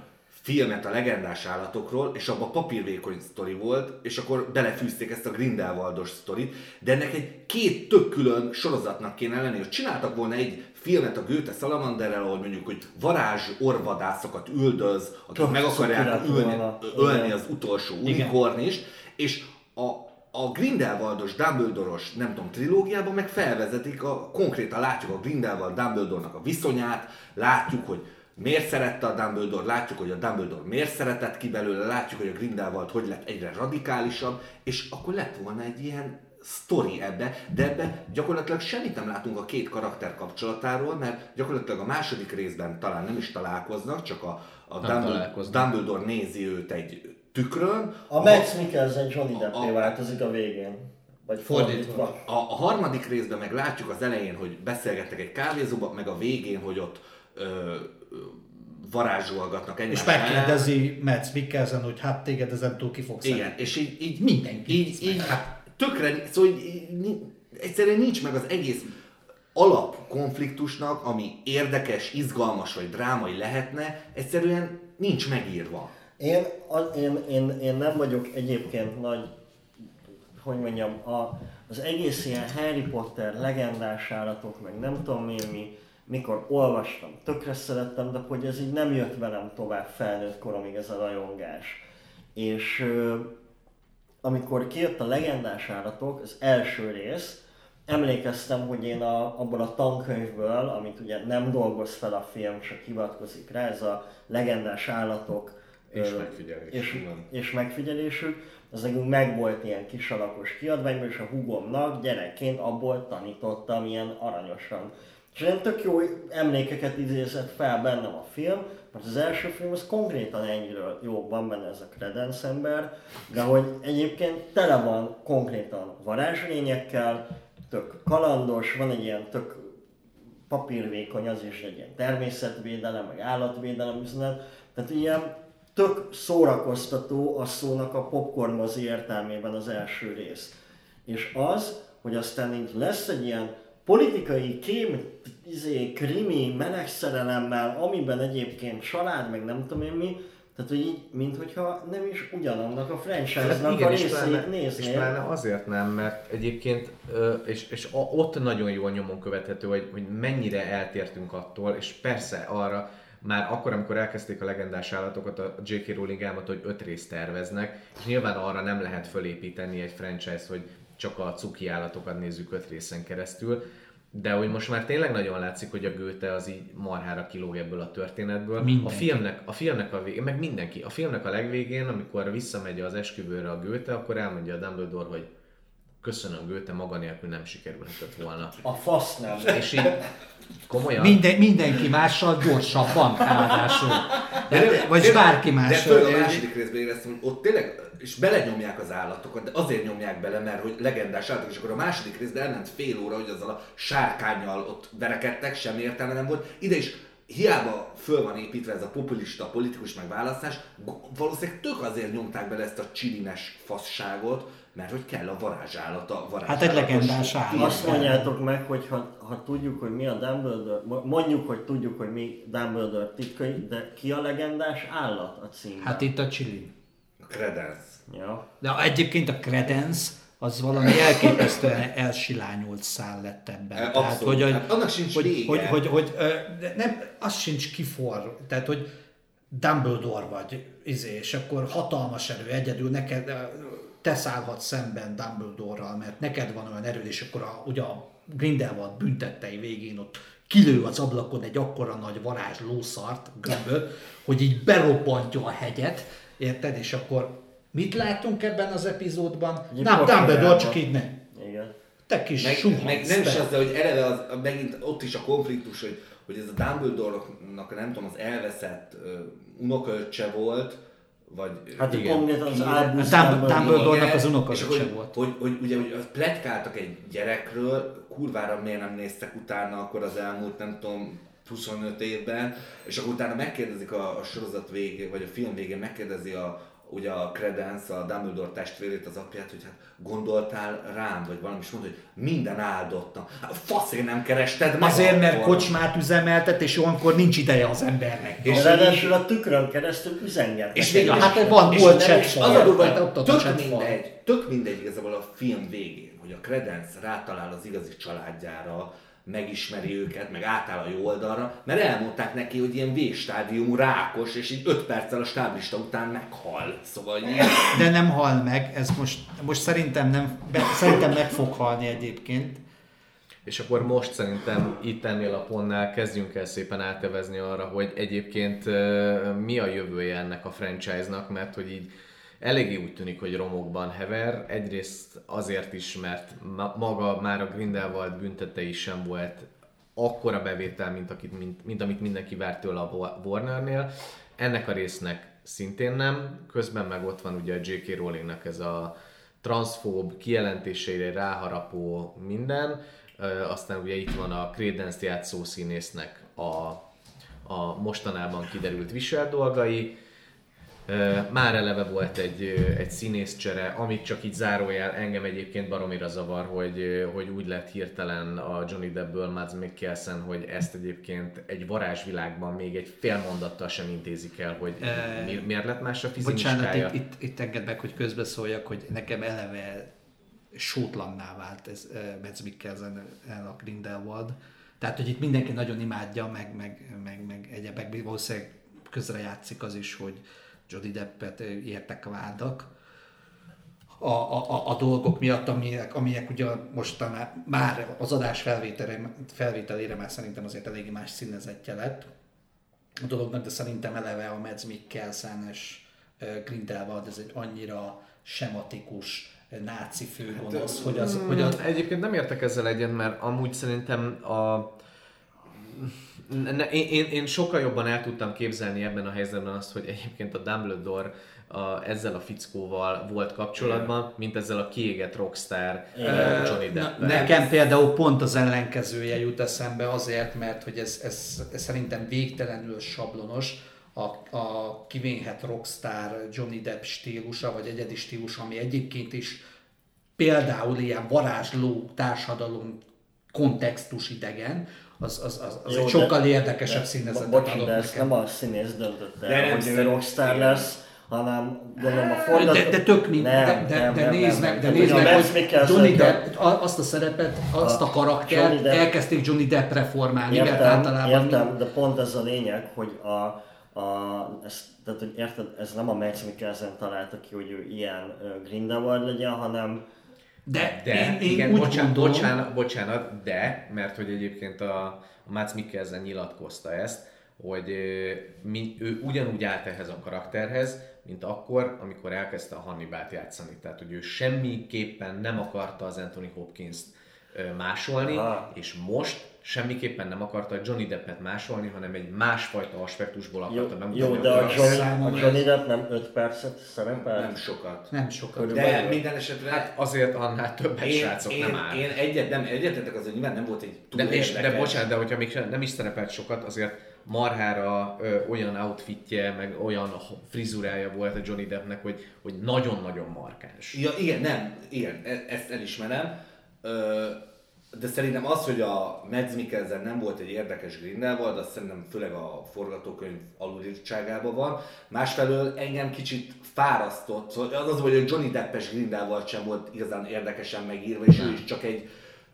S7: filmet a legendás állatokról, és abban papírvékony sztori volt, és akkor belefűzték ezt a Grindelwaldos sztorit, de ennek egy két tök külön sorozatnak kéne lenni, hogy csináltak volna egy filmet a Goethe Salamanderrel, ahol mondjuk, hogy varázs orvadászokat üldöz, akik
S8: Tök
S7: meg akarják ülni, ölni az utolsó unikornist, és a, a Grindelwaldos, Dumbledore-os, nem tudom, trilógiában meg felvezetik, a, konkrétan látjuk a Grindelwald Dumbledore-nak a viszonyát, látjuk, hogy miért szerette a Dumbledore, látjuk, hogy a Dumbledore miért szeretett ki belőle, látjuk, hogy a Grindelwald hogy lett egyre radikálisabb, és akkor lett volna egy ilyen sztori ebbe, de ebbe gyakorlatilag semmit nem látunk a két karakter kapcsolatáról, mert gyakorlatilag a második részben talán nem is találkoznak, csak a, a Dumbledore,
S2: találkoznak.
S7: Dumbledore nézi őt egy tükrön.
S8: A Max Mikkelsen Johnny Deppé
S7: a-
S8: változik a végén. Vagy
S3: Fordítva.
S7: A, a harmadik részben meg látjuk az elején, hogy beszélgettek egy kávézóban, meg a végén, hogy ott ö, varázsolgatnak egymás
S3: És megkérdezi Mads Mikkelsen, hogy hát téged ezen túl ki fogsz
S7: Igen, és így, így
S3: Mindenki
S7: így, így hát tökre, szóval így, így, egyszerűen nincs meg az egész alapkonfliktusnak, ami érdekes, izgalmas vagy drámai lehetne, egyszerűen nincs megírva.
S8: Én, a, én, én, én nem vagyok egyébként nagy, hogy mondjam, a, az egész ilyen Harry Potter, legendás állatok, meg nem tudom én mi, mikor olvastam, tökre szerettem, de hogy ez így nem jött velem tovább felnőtt koromig ez a rajongás. És amikor kijött a legendás állatok, az első rész, emlékeztem, hogy én a, abból a tankönyvből, amit ugye nem dolgoz fel a film, csak hivatkozik rá, ez a legendás állatok
S7: És
S8: ö,
S7: megfigyelés,
S8: és, és megfigyelésük, az nekünk megvolt ilyen kis alakos kiadványban, és a hugomnak gyerekként abból tanítottam ilyen aranyosan. És ilyen tök jó emlékeket idézett fel bennem a film, mert az első film az konkrétan ennyiről jó, van benne ez a Credence ember, de hogy egyébként tele van konkrétan varázslényekkel, tök kalandos, van egy ilyen tök papírvékony, az is egy ilyen természetvédelem, meg állatvédelem üzenet. Tehát ilyen tök szórakoztató a szónak a popcorn értelmében az első rész. És az, hogy aztán így lesz egy ilyen politikai kém, izé, krimi, meleg szerelemmel, amiben egyébként család, meg nem tudom én mi, Tehát, hogy így, minthogyha nem is ugyanannak a
S6: Hát
S8: franchise-nak a
S6: igen, és
S8: részét
S6: pláne, és pláne azért nem, mert egyébként, és, és a- ott nagyon jól nyomon követhető, hogy, hogy mennyire eltértünk attól, és persze arra, már akkor, amikor elkezdték a legendás állatokat, a J.K. Rowling elmondta, hogy öt részt terveznek, és nyilván arra nem lehet fölépíteni egy franchise, hogy csak a cuki állatokat nézzük öt részen keresztül, de hogy most már tényleg nagyon látszik, hogy a Goethe az így marhára kilóg ebből a történetből.
S3: Mindenki.
S6: A filmnek, a filmnek a végén, meg mindenki, a filmnek a legvégén, amikor visszamegy az esküvőre a Goethe, akkor elmondja a Dumbledore, hogy köszönöm Goethe, maga nélkül nem sikerülhetett volna.
S8: A fasz nem.
S6: És így komolyan...
S3: Minden, mindenki mással gyorsabban, ráadásul. De,
S7: de-
S3: vagy
S7: de-
S3: bárki
S7: De
S3: mással.
S7: főleg a második részben éreztem, hogy ott tényleg, és belenyomják az állatokat, de azért nyomják bele, mert hogy legendás állatok, és akkor a második részben elment fél óra, hogy azzal a sárkányjal ott verekedtek, semmi értelme nem volt. Ide is hiába föl van építve ez a populista politikus megválasztás, valószínűleg tök azért nyomták bele ezt a csilines fasságot, mert hogy kell a varázsállata, a
S3: Hát egy legendás állat.
S8: Azt mondjátok meg, hogy ha, ha tudjuk, hogy mi a Dumbledore, mo- mondjuk, hogy tudjuk, hogy mi Dumbledore titkai, de ki a legendás állat a címben?
S3: Hát itt a chili.
S7: Credence.
S8: Ja.
S3: De egyébként a Credence az valami elképesztően elsilányult szál lett ebben.
S7: E, abszolút. Hát annak sincs
S3: hogy,
S7: vége.
S3: hogy, hogy, hogy, ö, de nem, az sincs kifor, tehát hogy Dumbledore vagy, izé, és akkor hatalmas erő egyedül, neked te szállhatsz szemben Dumbledore-ral, mert neked van olyan erőd, és akkor a, ugye a Grindelwald büntettei végén ott kilő az ablakon egy akkora nagy varázs lószart, gömböt, hogy így berobbantja a hegyet, érted? És akkor mit látunk ebben az epizódban?
S8: Egy
S3: Nem. Dumbledore csak így ne.
S8: Igen.
S3: Te kis
S7: Meg,
S3: suhansz,
S7: meg nem is az, hogy eleve az, megint ott is a konfliktus, hogy, hogy ez a Dumbledore-nak nem tudom, az elveszett uh, unokaöccse volt, vagy
S8: Hát
S7: igen,
S8: konkrétan az Albus Dumbledore.
S3: Dumbledore-nak az unokaöccse
S7: és hogy,
S3: volt.
S7: Hogy, hogy, ugye, hogy pletykáltak egy gyerekről, kurvára miért nem néztek utána akkor az elmúlt, nem tudom, 25 évben, és akkor utána megkérdezik a, a sorozat végén, vagy a film végén megkérdezi a, ugye a Credence, a Dumbledore testvérét, az apját, hogy hát gondoltál rám, vagy valami, és mondta, hogy minden áldottnak. Hát faszért nem kerested meg
S3: Azért, mert
S7: akkor.
S3: kocsmát üzemeltet, és olyankor nincs ideje az embernek.
S7: És
S8: ráadásul a tükrön keresztül üzengetnek.
S7: És
S3: Ja, hát van, volt chatfal.
S7: Az a durva, tök mindegy, tök mindegy igazából a film végén, hogy a Credence rátalál az igazi családjára, megismeri őket, meg átáll a jó oldalra, mert elmondták neki, hogy ilyen végstádiumú rákos, és így 5 perccel a stáblista után meghal. Szóval ilyen,
S3: De nem hal meg, ez most, most szerintem, nem, be, szerintem meg fog halni egyébként.
S6: És akkor most szerintem itt ennél a pontnál kezdjünk el szépen átevezni arra, hogy egyébként mi a jövője ennek a franchise-nak, mert hogy így eléggé úgy tűnik, hogy romokban hever. Egyrészt azért is, mert ma- maga már a Grindelwald büntetei sem volt akkora bevétel, mint, akit, mint, mint amit mindenki várt tőle a Wa- Warnernél. Ennek a résznek szintén nem. Közben meg ott van ugye a J.K. Rowlingnak ez a transzfób kijelentéseire ráharapó minden. Aztán ugye itt van a Credence játszó színésznek a, a mostanában kiderült visel dolgai. Már eleve volt egy, egy színészcsere, amit csak így zárójel engem egyébként baromira zavar, hogy, hogy úgy lett hirtelen a Johnny Deppből Mads Mikkelsen, hogy ezt egyébként egy varázsvilágban még egy fél mondattal sem intézik el, hogy mi, miért lett más a
S3: Bocsánat,
S6: fizimiskája.
S3: itt, itt, itt engedd meg, hogy közbeszóljak, hogy nekem eleve sótlanná vált ez Mads Mikkelsen el a Grindelwald. Tehát, hogy itt mindenki nagyon imádja, meg, meg, meg, meg egyebek, valószínűleg közre játszik az is, hogy Johnny Deppet értek vádak. A, a, a, dolgok miatt, amilyen, amilyen ugye most már, az adás felvételére, felvételére már szerintem azért eléggé más színezettje lett. A dolognak, de szerintem eleve a Mads Mikkelsen-es Grindelwald, ez egy annyira sematikus náci főgonosz, hogy az, hogy az,
S6: Egyébként nem értek ezzel egyet, mert amúgy szerintem a... Ne, én, én, sokkal jobban el tudtam képzelni ebben a helyzetben azt, hogy egyébként a Dumbledore a, ezzel a fickóval volt kapcsolatban, mint ezzel a kiégett rockstar uh, Johnny
S3: Na,
S6: Depp.
S3: nekem például pont az ellenkezője jut eszembe azért, mert hogy ez, ez, ez szerintem végtelenül sablonos, a, a kivénhet rockstar Johnny Depp stílusa, vagy egyedi stílusa, ami egyébként is például ilyen varázsló társadalom kontextus idegen, az, az, az, az
S8: Jó,
S3: egy
S8: de-
S3: sokkal érdekesebb
S8: de-
S3: színezetet
S8: Bocsi,
S3: adott
S8: de ezt
S3: nekem.
S8: nem a színész döntött el,
S7: De nem
S8: hogy ő rockstar lesz, hanem gondolom a forgató...
S3: De, de tök mind,
S8: nem,
S3: de, de,
S8: nem,
S3: de
S8: nem,
S3: nézd meg, de nézd meg, hogy Johnny Depp, a- azt a szerepet, azt a
S8: A
S3: karaktert
S8: Johnny Depp-
S3: elkezdték Johnny Deppre formálni, mert
S8: Értem,
S3: általában
S8: értem, de pont ez a lényeg, hogy a, a, ez, tehát, hogy érted, ez nem a Mads Mikkelsen találta ki, hogy ő ilyen Grindelwald legyen, hanem
S3: de,
S6: De,
S3: én, én
S6: igen,
S3: úgy
S6: bocsánat,
S3: gondolom,
S6: bocsánat, bocsánat, de, mert hogy egyébként a, a Mads Mikkelsen nyilatkozta ezt, hogy mi, ő ugyanúgy állt ehhez a karakterhez, mint akkor, amikor elkezdte a Hannibalt játszani. Tehát, hogy ő semmiképpen nem akarta az Anthony Hopkins-t másolni,
S8: Aha.
S6: és most semmiképpen nem akarta Johnny Deppet másolni, hanem egy másfajta aspektusból
S8: jó,
S6: akarta bemutatni.
S8: jó de a. Johnny, a Johnny Depp nem 5 percet szerepel?
S7: Nem sokat.
S3: nem sokat.
S7: De minden esetre...
S6: Hát azért annál többet
S7: én,
S6: srácok
S7: én,
S6: nem áll.
S7: én egyet, nem, egyetetek az, hogy nyilván nem volt egy túl
S6: De, és, de bocsánat, de hogyha még nem is szerepelt sokat, azért marhára ö, olyan outfitje, meg olyan frizurája volt a Johnny Deppnek, hogy, hogy nagyon-nagyon markáns.
S7: Ja, igen, nem, igen, e- ezt elismerem. Ö, de szerintem az, hogy a Mads Mikkelsen nem volt egy érdekes Grindelwald, az szerintem főleg a forgatókönyv alulírtságában van. Másfelől engem kicsit fárasztott, szóval az az, hogy a Johnny Deppes Grindelwald sem volt igazán érdekesen megírva, és ő is csak egy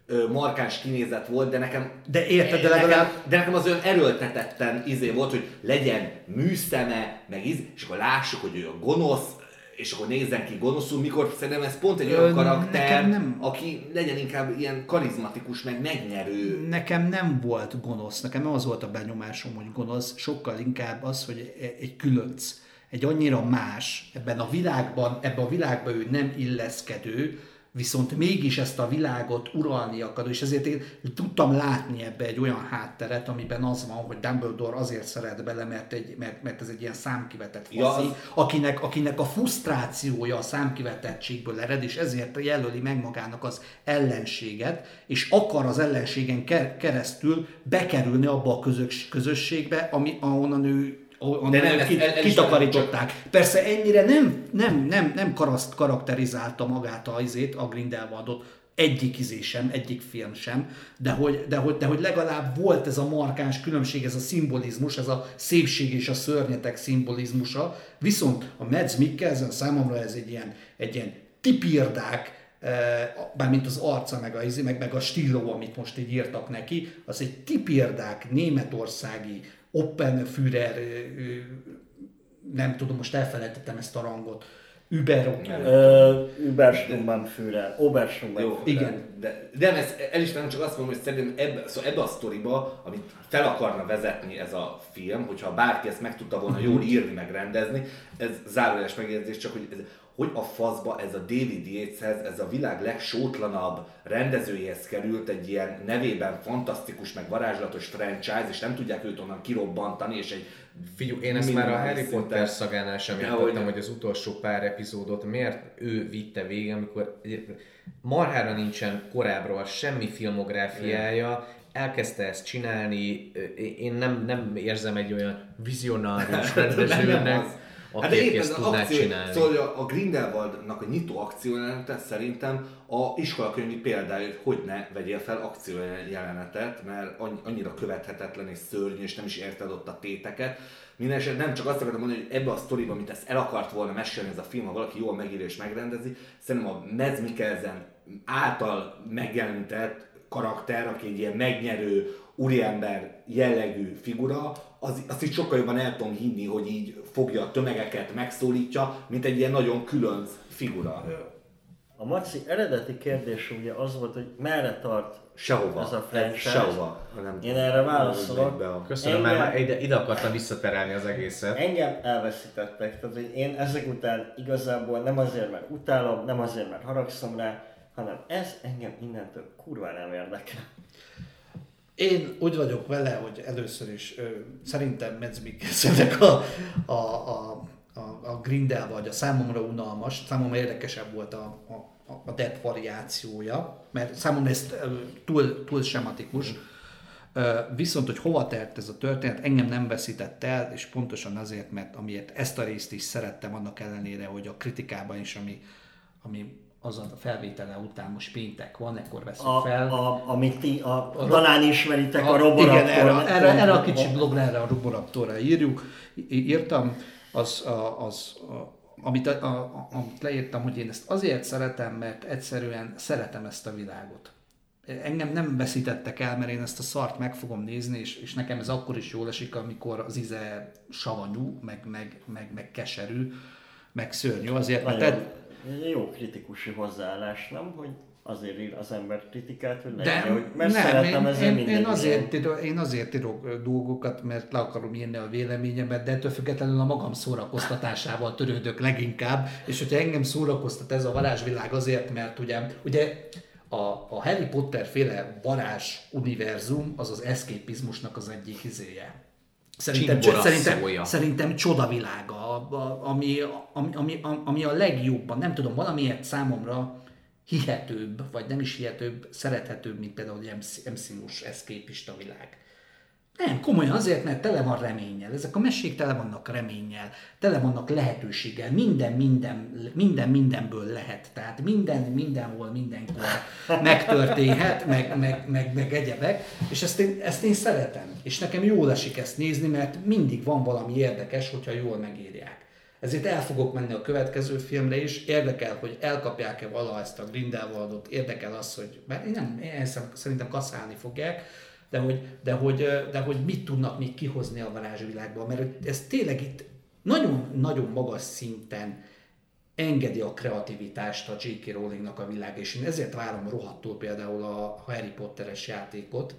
S7: ö, markáns kinézet volt, de nekem
S3: De érted, de legalább-
S7: nekem, de nekem az olyan erőltetetten izé volt, hogy legyen műszeme, meg íz, és akkor lássuk, hogy ő a gonosz, és akkor nézzen ki gonoszul, mikor szerintem ez pont egy olyan karakter,
S3: nem.
S7: aki legyen inkább ilyen karizmatikus, meg megnyerő.
S3: Nekem nem volt gonosz, nekem nem az volt a benyomásom, hogy gonosz, sokkal inkább az, hogy e- egy különc, egy annyira más, ebben a világban, ebben a világban ő nem illeszkedő, viszont mégis ezt a világot uralni akar, és ezért én tudtam látni ebbe egy olyan hátteret, amiben az van, hogy Dumbledore azért szeret bele, mert, egy, mert, mert ez egy ilyen számkivetett
S7: Ja,
S3: faszi,
S7: az-
S3: akinek, akinek a frusztrációja a számkivetettségből ered, és ezért jelöli meg magának az ellenséget, és akar az ellenségen ke- keresztül bekerülni abba a közös, közösségbe, ami, ahonnan ő ahonnan
S7: De nem,
S3: ki,
S7: el- el
S3: kitakarították. Persze ennyire nem, nem, nem, nem karaszt, karakterizálta magát a, izét, a Grindelwaldot, egyik izé sem, egyik film sem, de hogy, de, hogy, de hogy legalább volt ez a markáns különbség, ez a szimbolizmus, ez a szépség és a szörnyetek szimbolizmusa, viszont a Mads Mikkelsen számomra ez egy ilyen, egy ilyen tipirdák, eh, bármint az arca, meg a, izé, meg, meg a stíló, amit most így írtak neki, az egy tipirdák németországi Oppenführer, nem tudom, most elfelejtettem ezt a rangot, Über,
S8: Ö, Überstumbenführer, Oberstumbenführer.
S7: Jó,
S3: Igen.
S7: De, de nem, ezt elismerem, csak azt mondom, hogy szerintem ebbe, szóval ebbe a sztoriba, amit fel akarna vezetni ez a film, hogyha bárki ezt meg tudta volna jól írni, meg rendezni, ez zárójeles megjegyzés, csak hogy ez, hogy a faszba ez a David Yateshez, ez a világ legsótlanabb rendezőjéhez került egy ilyen nevében fantasztikus, meg varázslatos franchise, és nem tudják őt onnan kirobbantani, és egy
S6: Figyelj, én ezt már a Harry Potter szagánál sem értettem,
S7: hogy-
S6: az utolsó pár epizódot miért ő vitte végig, amikor marhára nincsen korábbról semmi filmográfiája, elkezdte ezt csinálni, én nem, nem érzem egy olyan vizionárius rendezőnek,
S7: Hát de
S6: aki
S7: éppen az akció,
S6: csinálni.
S7: szóval a- a Grindelwaldnak a nyitó akciójelenete szerintem a iskolakönyvi példája, hogy hogy ne vegyél fel akciójelenetet, mert annyi- annyira követhetetlen és szörnyű, és nem is érted ott a téteket. Mindenesetre nem csak azt akartam mondani, hogy ebbe a sztoriba, amit ezt el akart volna mesélni ez a film, ha valaki jól megírja és megrendezi, szerintem a Mads Mikkelsen által megjelenített karakter, aki egy ilyen megnyerő, úriember jellegű figura, az, azt is sokkal jobban el tudom hinni, hogy így fogja a tömegeket, megszólítja, mint egy ilyen nagyon különc figura.
S8: A Maci eredeti kérdés ugye az volt, hogy merre tart
S7: Sehova.
S8: ez a franchise.
S7: Sehova. Nem,
S8: Én erre válaszolok.
S6: Köszönöm,
S8: Engem-
S6: mert ide, ide akartam visszaterelni az egészet.
S8: Engem elveszítettek, tehát hogy én ezek után igazából nem azért, mert utálom, nem azért, mert haragszom rá, hanem ez engem innentől kurva nem érdekel.
S3: Én úgy vagyok vele, hogy először is ö, szerintem Mads Mikkelsennek a, a, a, a, a Grindel vagy a számomra unalmas, számomra érdekesebb volt a, a, a Depp variációja, mert számomra ez túl, túl sematikus. Ö, Viszont, hogy hova tert ez a történet, engem nem veszített el, és pontosan azért, mert amiért ezt a részt is szerettem, annak ellenére, hogy a kritikában is, ami, ami az a felvétele után most péntek van, ekkor veszünk
S8: A,
S3: fel.
S8: a, amit ti a, talán ismeritek a, a
S3: igen,
S8: Roboraptor.
S3: erre, erre, erre a kicsi blogra, erre a Roboraptorra írjuk, írtam, az, a, az a, amit, a, a, amit leírtam, hogy én ezt azért szeretem, mert egyszerűen szeretem ezt a világot. Engem nem veszítettek el, mert én ezt a szart meg fogom nézni, és, és nekem ez akkor is jól esik, amikor az íze savanyú, meg, meg, meg, meg keserű, meg szörnyű. Azért, mert Ed,
S8: jó kritikusi hozzáállás, nem? Hogy azért ír az ember kritikát, hogy
S3: De
S8: legyen, hogy mert
S3: nem,
S8: szeretem
S3: én, én, én, azért, írok, én azért írok dolgokat, mert le akarom írni a véleményemet, de ettől függetlenül a magam szórakoztatásával törődök leginkább, és hogyha engem szórakoztat ez a varázsvilág azért, mert ugye, ugye a, a Harry Potter féle varázs univerzum az az eszképizmusnak az egyik izéje. Szerintem,
S2: Csimbora
S3: szerintem,
S2: szója.
S3: szerintem csodavilága, ami, ami, ami, ami a legjobban, nem tudom, valamiért számomra hihetőbb, vagy nem is hihetőbb, szerethetőbb, mint például egy MC- MCU-s eszképista világ. Nem, komolyan azért, mert tele van reménnyel. Ezek a mesék tele vannak reménnyel, tele vannak lehetőséggel. Minden, minden, minden mindenből lehet. Tehát minden, mindenhol, mindenkor megtörténhet, meg, meg, meg, meg egyebek. És ezt én, ezt én szeretem. És nekem jól esik ezt nézni, mert mindig van valami érdekes, hogyha jól megírják. Ezért el fogok menni a következő filmre is, érdekel, hogy elkapják-e vala ezt a Grindelwaldot, érdekel az, hogy, mert én nem, én szerintem kaszálni fogják, de hogy, de, hogy, de hogy mit tudnak még kihozni a varázsvilágból, mert ez tényleg itt nagyon-nagyon magas szinten engedi a kreativitást a J.K. Rowlingnak a világ, és én ezért várom rohadtul például a Harry Potteres játékot,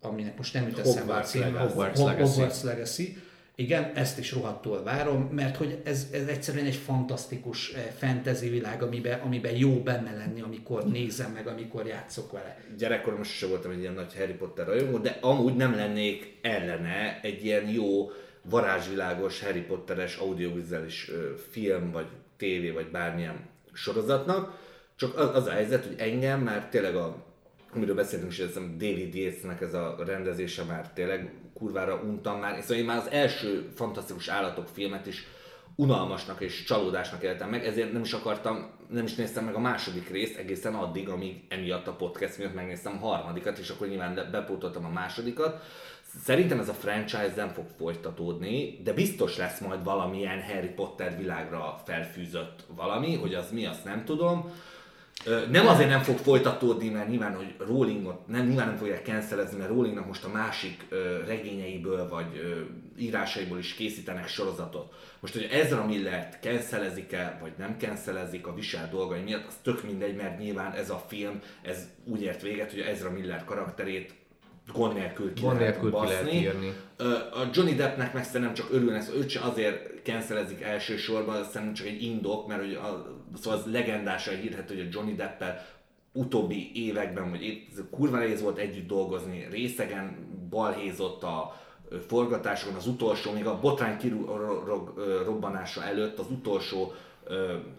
S3: aminek most nem jut eszembe a cím. Hogwarts Legacy. Hogwarts Legacy. Igen, ezt is rohadtul várom, mert hogy ez, ez egyszerűen egy fantasztikus eh, fantasy világ, amiben, amiben jó benne lenni, amikor nézem meg, amikor játszok vele.
S7: Gyerekkoromban sose voltam egy ilyen nagy Harry Potter rajongó, de amúgy nem lennék ellene egy ilyen jó varázsvilágos Harry Potteres audiovizuális film, vagy tévé, vagy bármilyen sorozatnak. Csak az, az a helyzet, hogy engem már tényleg a amiről beszéltünk is, a David Yates-nek ez a rendezése már tényleg kurvára untam már. Szóval én már az első fantasztikus állatok filmet is unalmasnak és csalódásnak éltem meg, ezért nem is akartam, nem is néztem meg a második részt egészen addig, amíg emiatt a podcast miatt megnéztem a harmadikat, és akkor nyilván bepótoltam a másodikat. Szerintem ez a franchise nem fog folytatódni, de biztos lesz majd valamilyen Harry Potter világra felfűzött valami, hogy az mi, azt nem tudom. Nem azért nem fog folytatódni, mert nyilván, hogy Rowlingot nem, nyilván nem fogják cancelezni, mert Rowlingnak most a másik regényeiből vagy írásaiból is készítenek sorozatot. Most, hogy Ezra Millert cancelezik-e, vagy nem cancelezik a visel dolgai miatt, az tök mindegy, mert nyilván ez a film, ez úgy ért véget, hogy Ezra Miller karakterét gond nélkül ki
S2: Gond
S7: lehet
S2: nélkül ki lehet
S7: baszni.
S2: írni.
S7: A Johnny Deppnek meg szerintem csak örülnek, szóval őt sem azért cancelezik elsősorban, ez szerintem csak egy indok, mert hogy a, szóval az legendásan hírhet, hogy a Johnny Deppel utóbbi években, vagy év, kurva nehéz volt együtt dolgozni, részegen balhézott a ö, forgatásokon, az utolsó, még a botrány robbanása előtt, az utolsó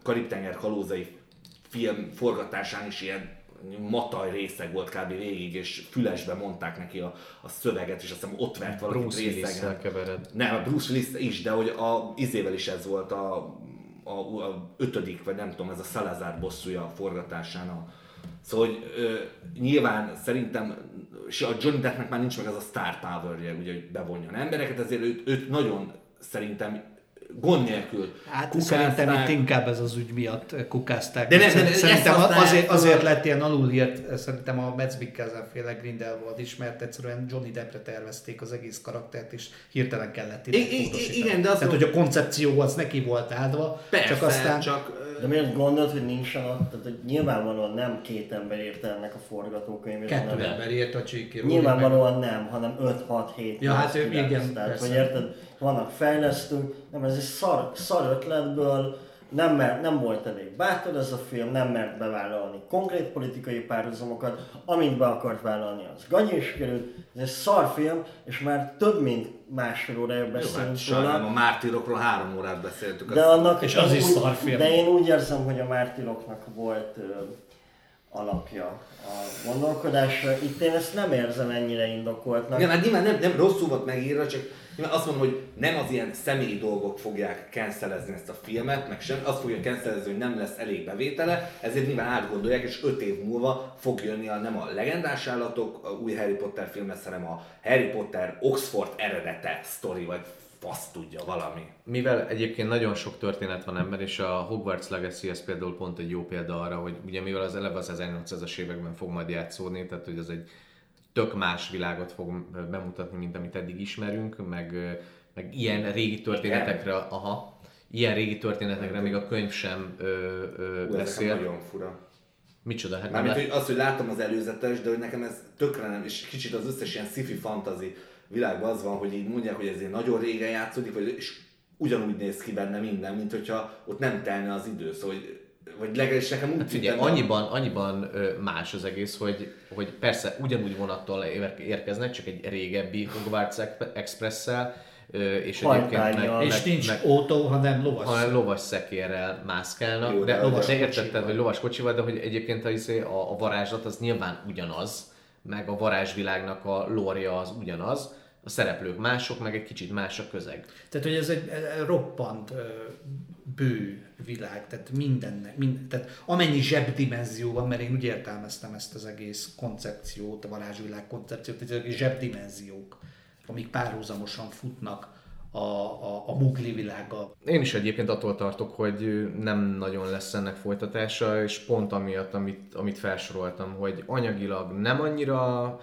S7: Karib-tenger halózai film forgatásán is ilyen mataj részeg volt kb. végig, és fülesbe mondták neki a, a szöveget, és azt hiszem ott vert valakit
S2: Bruce
S7: részegen.
S2: kevered.
S7: Nem, a Bruce Willis is, de hogy a izével is ez volt a, a, a ötödik, vagy nem tudom, ez a Salazar bosszúja a forgatásán. A, szóval, hogy ö, nyilván szerintem se a Johnny Deppnek már nincs meg az a star power ugye, hogy bevonjon embereket, ezért őt, őt nagyon szerintem gond nélkül
S3: Hát
S7: kukázták.
S3: szerintem itt inkább ez az ügy miatt kukázták.
S7: De nem, de
S3: szerintem
S7: használják
S3: azért, azért lett ilyen alulírt, szerintem a Mikkelsen féle Grindelwald is, mert egyszerűen Johnny Deppre tervezték az egész karaktert, és hirtelen kellett ide
S7: I- i- igen, de azt
S3: Tehát, hogy a koncepció az neki volt áldva,
S7: Persze,
S3: csak aztán...
S7: csak
S8: De miért gondolod, hogy nincsen ott? Tehát, hogy nyilvánvalóan nem két ember írta ennek a forgatókönyvét.
S3: Kettő
S8: hanem-
S3: ember írt a J.K. Rowling, meg-
S8: Nyilvánvalóan nem, hanem 5-6-7.
S3: Ja, hát ő-
S8: 8,
S3: igen,
S8: Tehát,
S3: persze.
S8: hogy érted, vannak fejlesztők, nem, ez egy szar, szar ötletből, nem, mert, nem volt elég bátor ez a film, nem mert bevállalni konkrét politikai párhuzamokat, amit be akart vállalni, az gagyi is került. Ez egy szar film, és már több mint másfél órája
S7: jó,
S8: beszélünk
S7: hát sajnálom, a mártírokról három órát beszéltük.
S8: De annak
S3: És az is
S8: úgy-
S3: szar film.
S8: De én úgy érzem, hogy a mártiroknak volt ö, alapja a gondolkodásra. Itt én ezt nem érzem ennyire indokoltnak.
S7: Igen, hát nyilván nem, nem rosszul volt megírva, csak
S11: Nyilván azt mondom, hogy nem az ilyen személyi dolgok fogják cancelezni ezt a filmet, meg sem, azt fogja cancelezni, hogy nem lesz elég bevétele, ezért nyilván átgondolják, és öt év múlva fog jönni a, nem a legendás állatok, a új Harry Potter film lesz, hanem a Harry Potter Oxford eredete sztori, vagy fasz tudja valami.
S6: Mivel egyébként nagyon sok történet van ember, és a Hogwarts Legacy ez például pont egy jó példa arra, hogy ugye mivel az eleve az 1800-as években fog majd játszódni, tehát hogy ez egy tök más világot fog bemutatni, mint amit eddig ismerünk, meg, meg ilyen régi történetekre, aha, ilyen régi történetekre még a könyv sem ö, ö,
S11: Ú,
S6: beszél.
S11: nagyon fura.
S6: Micsoda? Hát
S11: Mármint, hogy az, hogy láttam az előzetes, de hogy nekem ez tökre nem, és kicsit az összes ilyen sci-fi fantasy világban az van, hogy így mondják, hogy ez ilyen nagyon régen játszódik, vagy, és ugyanúgy néz ki benne minden, mint hogyha ott nem telne az idő, szóval, hogy, vagy legalábbis nekem úgy
S6: Hát figyelj,
S11: tűnt,
S6: annyiban, annyiban más az egész, hogy, hogy persze ugyanúgy vonattal ér- érkeznek, csak egy régebbi Hogwarts Express-szel, és egyébként meg,
S8: Hajtánnyal.
S3: És
S6: meg,
S3: nincs
S6: meg,
S3: autó, hanem lovas.
S6: hanem lovas szekérrel mászkálnak,
S11: Jó, de
S6: de,
S11: lovas
S6: de értetted, hogy lovas kocsival, de hogy egyébként a, izé- a, a varázslat az nyilván ugyanaz, meg a varázsvilágnak a lória az ugyanaz, a szereplők mások, meg egy kicsit más a közeg.
S3: Tehát, hogy ez egy roppant bő világ, tehát mindennek, minden, tehát amennyi zsebdimenzió van, mert én úgy értelmeztem ezt az egész koncepciót, a varázsvilág koncepciót, hogy ezek zsebdimenziók, amik párhuzamosan futnak a, a, a mugli világgal.
S6: Én is egyébként attól tartok, hogy nem nagyon lesz ennek folytatása, és pont amiatt, amit, amit felsoroltam, hogy anyagilag nem annyira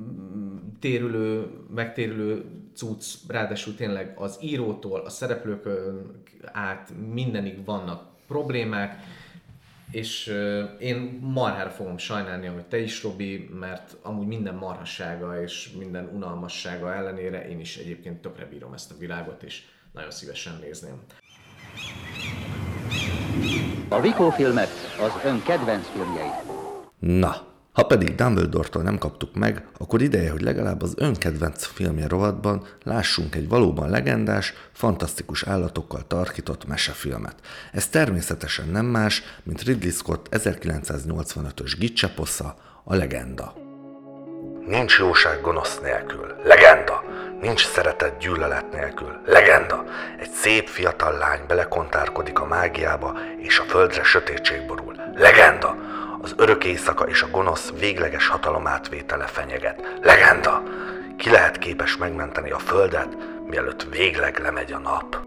S6: mm, térülő, megtérülő cucc, ráadásul tényleg az írótól, a szereplőkön át mindenig vannak problémák, és én marhára fogom sajnálni, ahogy te is, Robi, mert amúgy minden marhassága és minden unalmassága ellenére én is egyébként tökre bírom ezt a világot, és nagyon szívesen nézném.
S10: A Vikó filmet az ön kedvenc filmjeit.
S11: Na, ha pedig Dumbledore-tól nem kaptuk meg, akkor ideje, hogy legalább az önkedvenc filmje rovatban lássunk egy valóban legendás, fantasztikus állatokkal tarkított mesefilmet. Ez természetesen nem más, mint Ridley Scott 1985-ös gicseposza, a legenda. Nincs jóság gonosz nélkül. Legenda. Nincs szeretet gyűlölet nélkül. Legenda. Egy szép fiatal lány belekontárkodik a mágiába, és a földre sötétség borul. Legenda. Az örök éjszaka és a gonosz végleges hatalomátvétele fenyeget. Legenda. Ki lehet képes megmenteni a földet, mielőtt végleg lemegy a nap.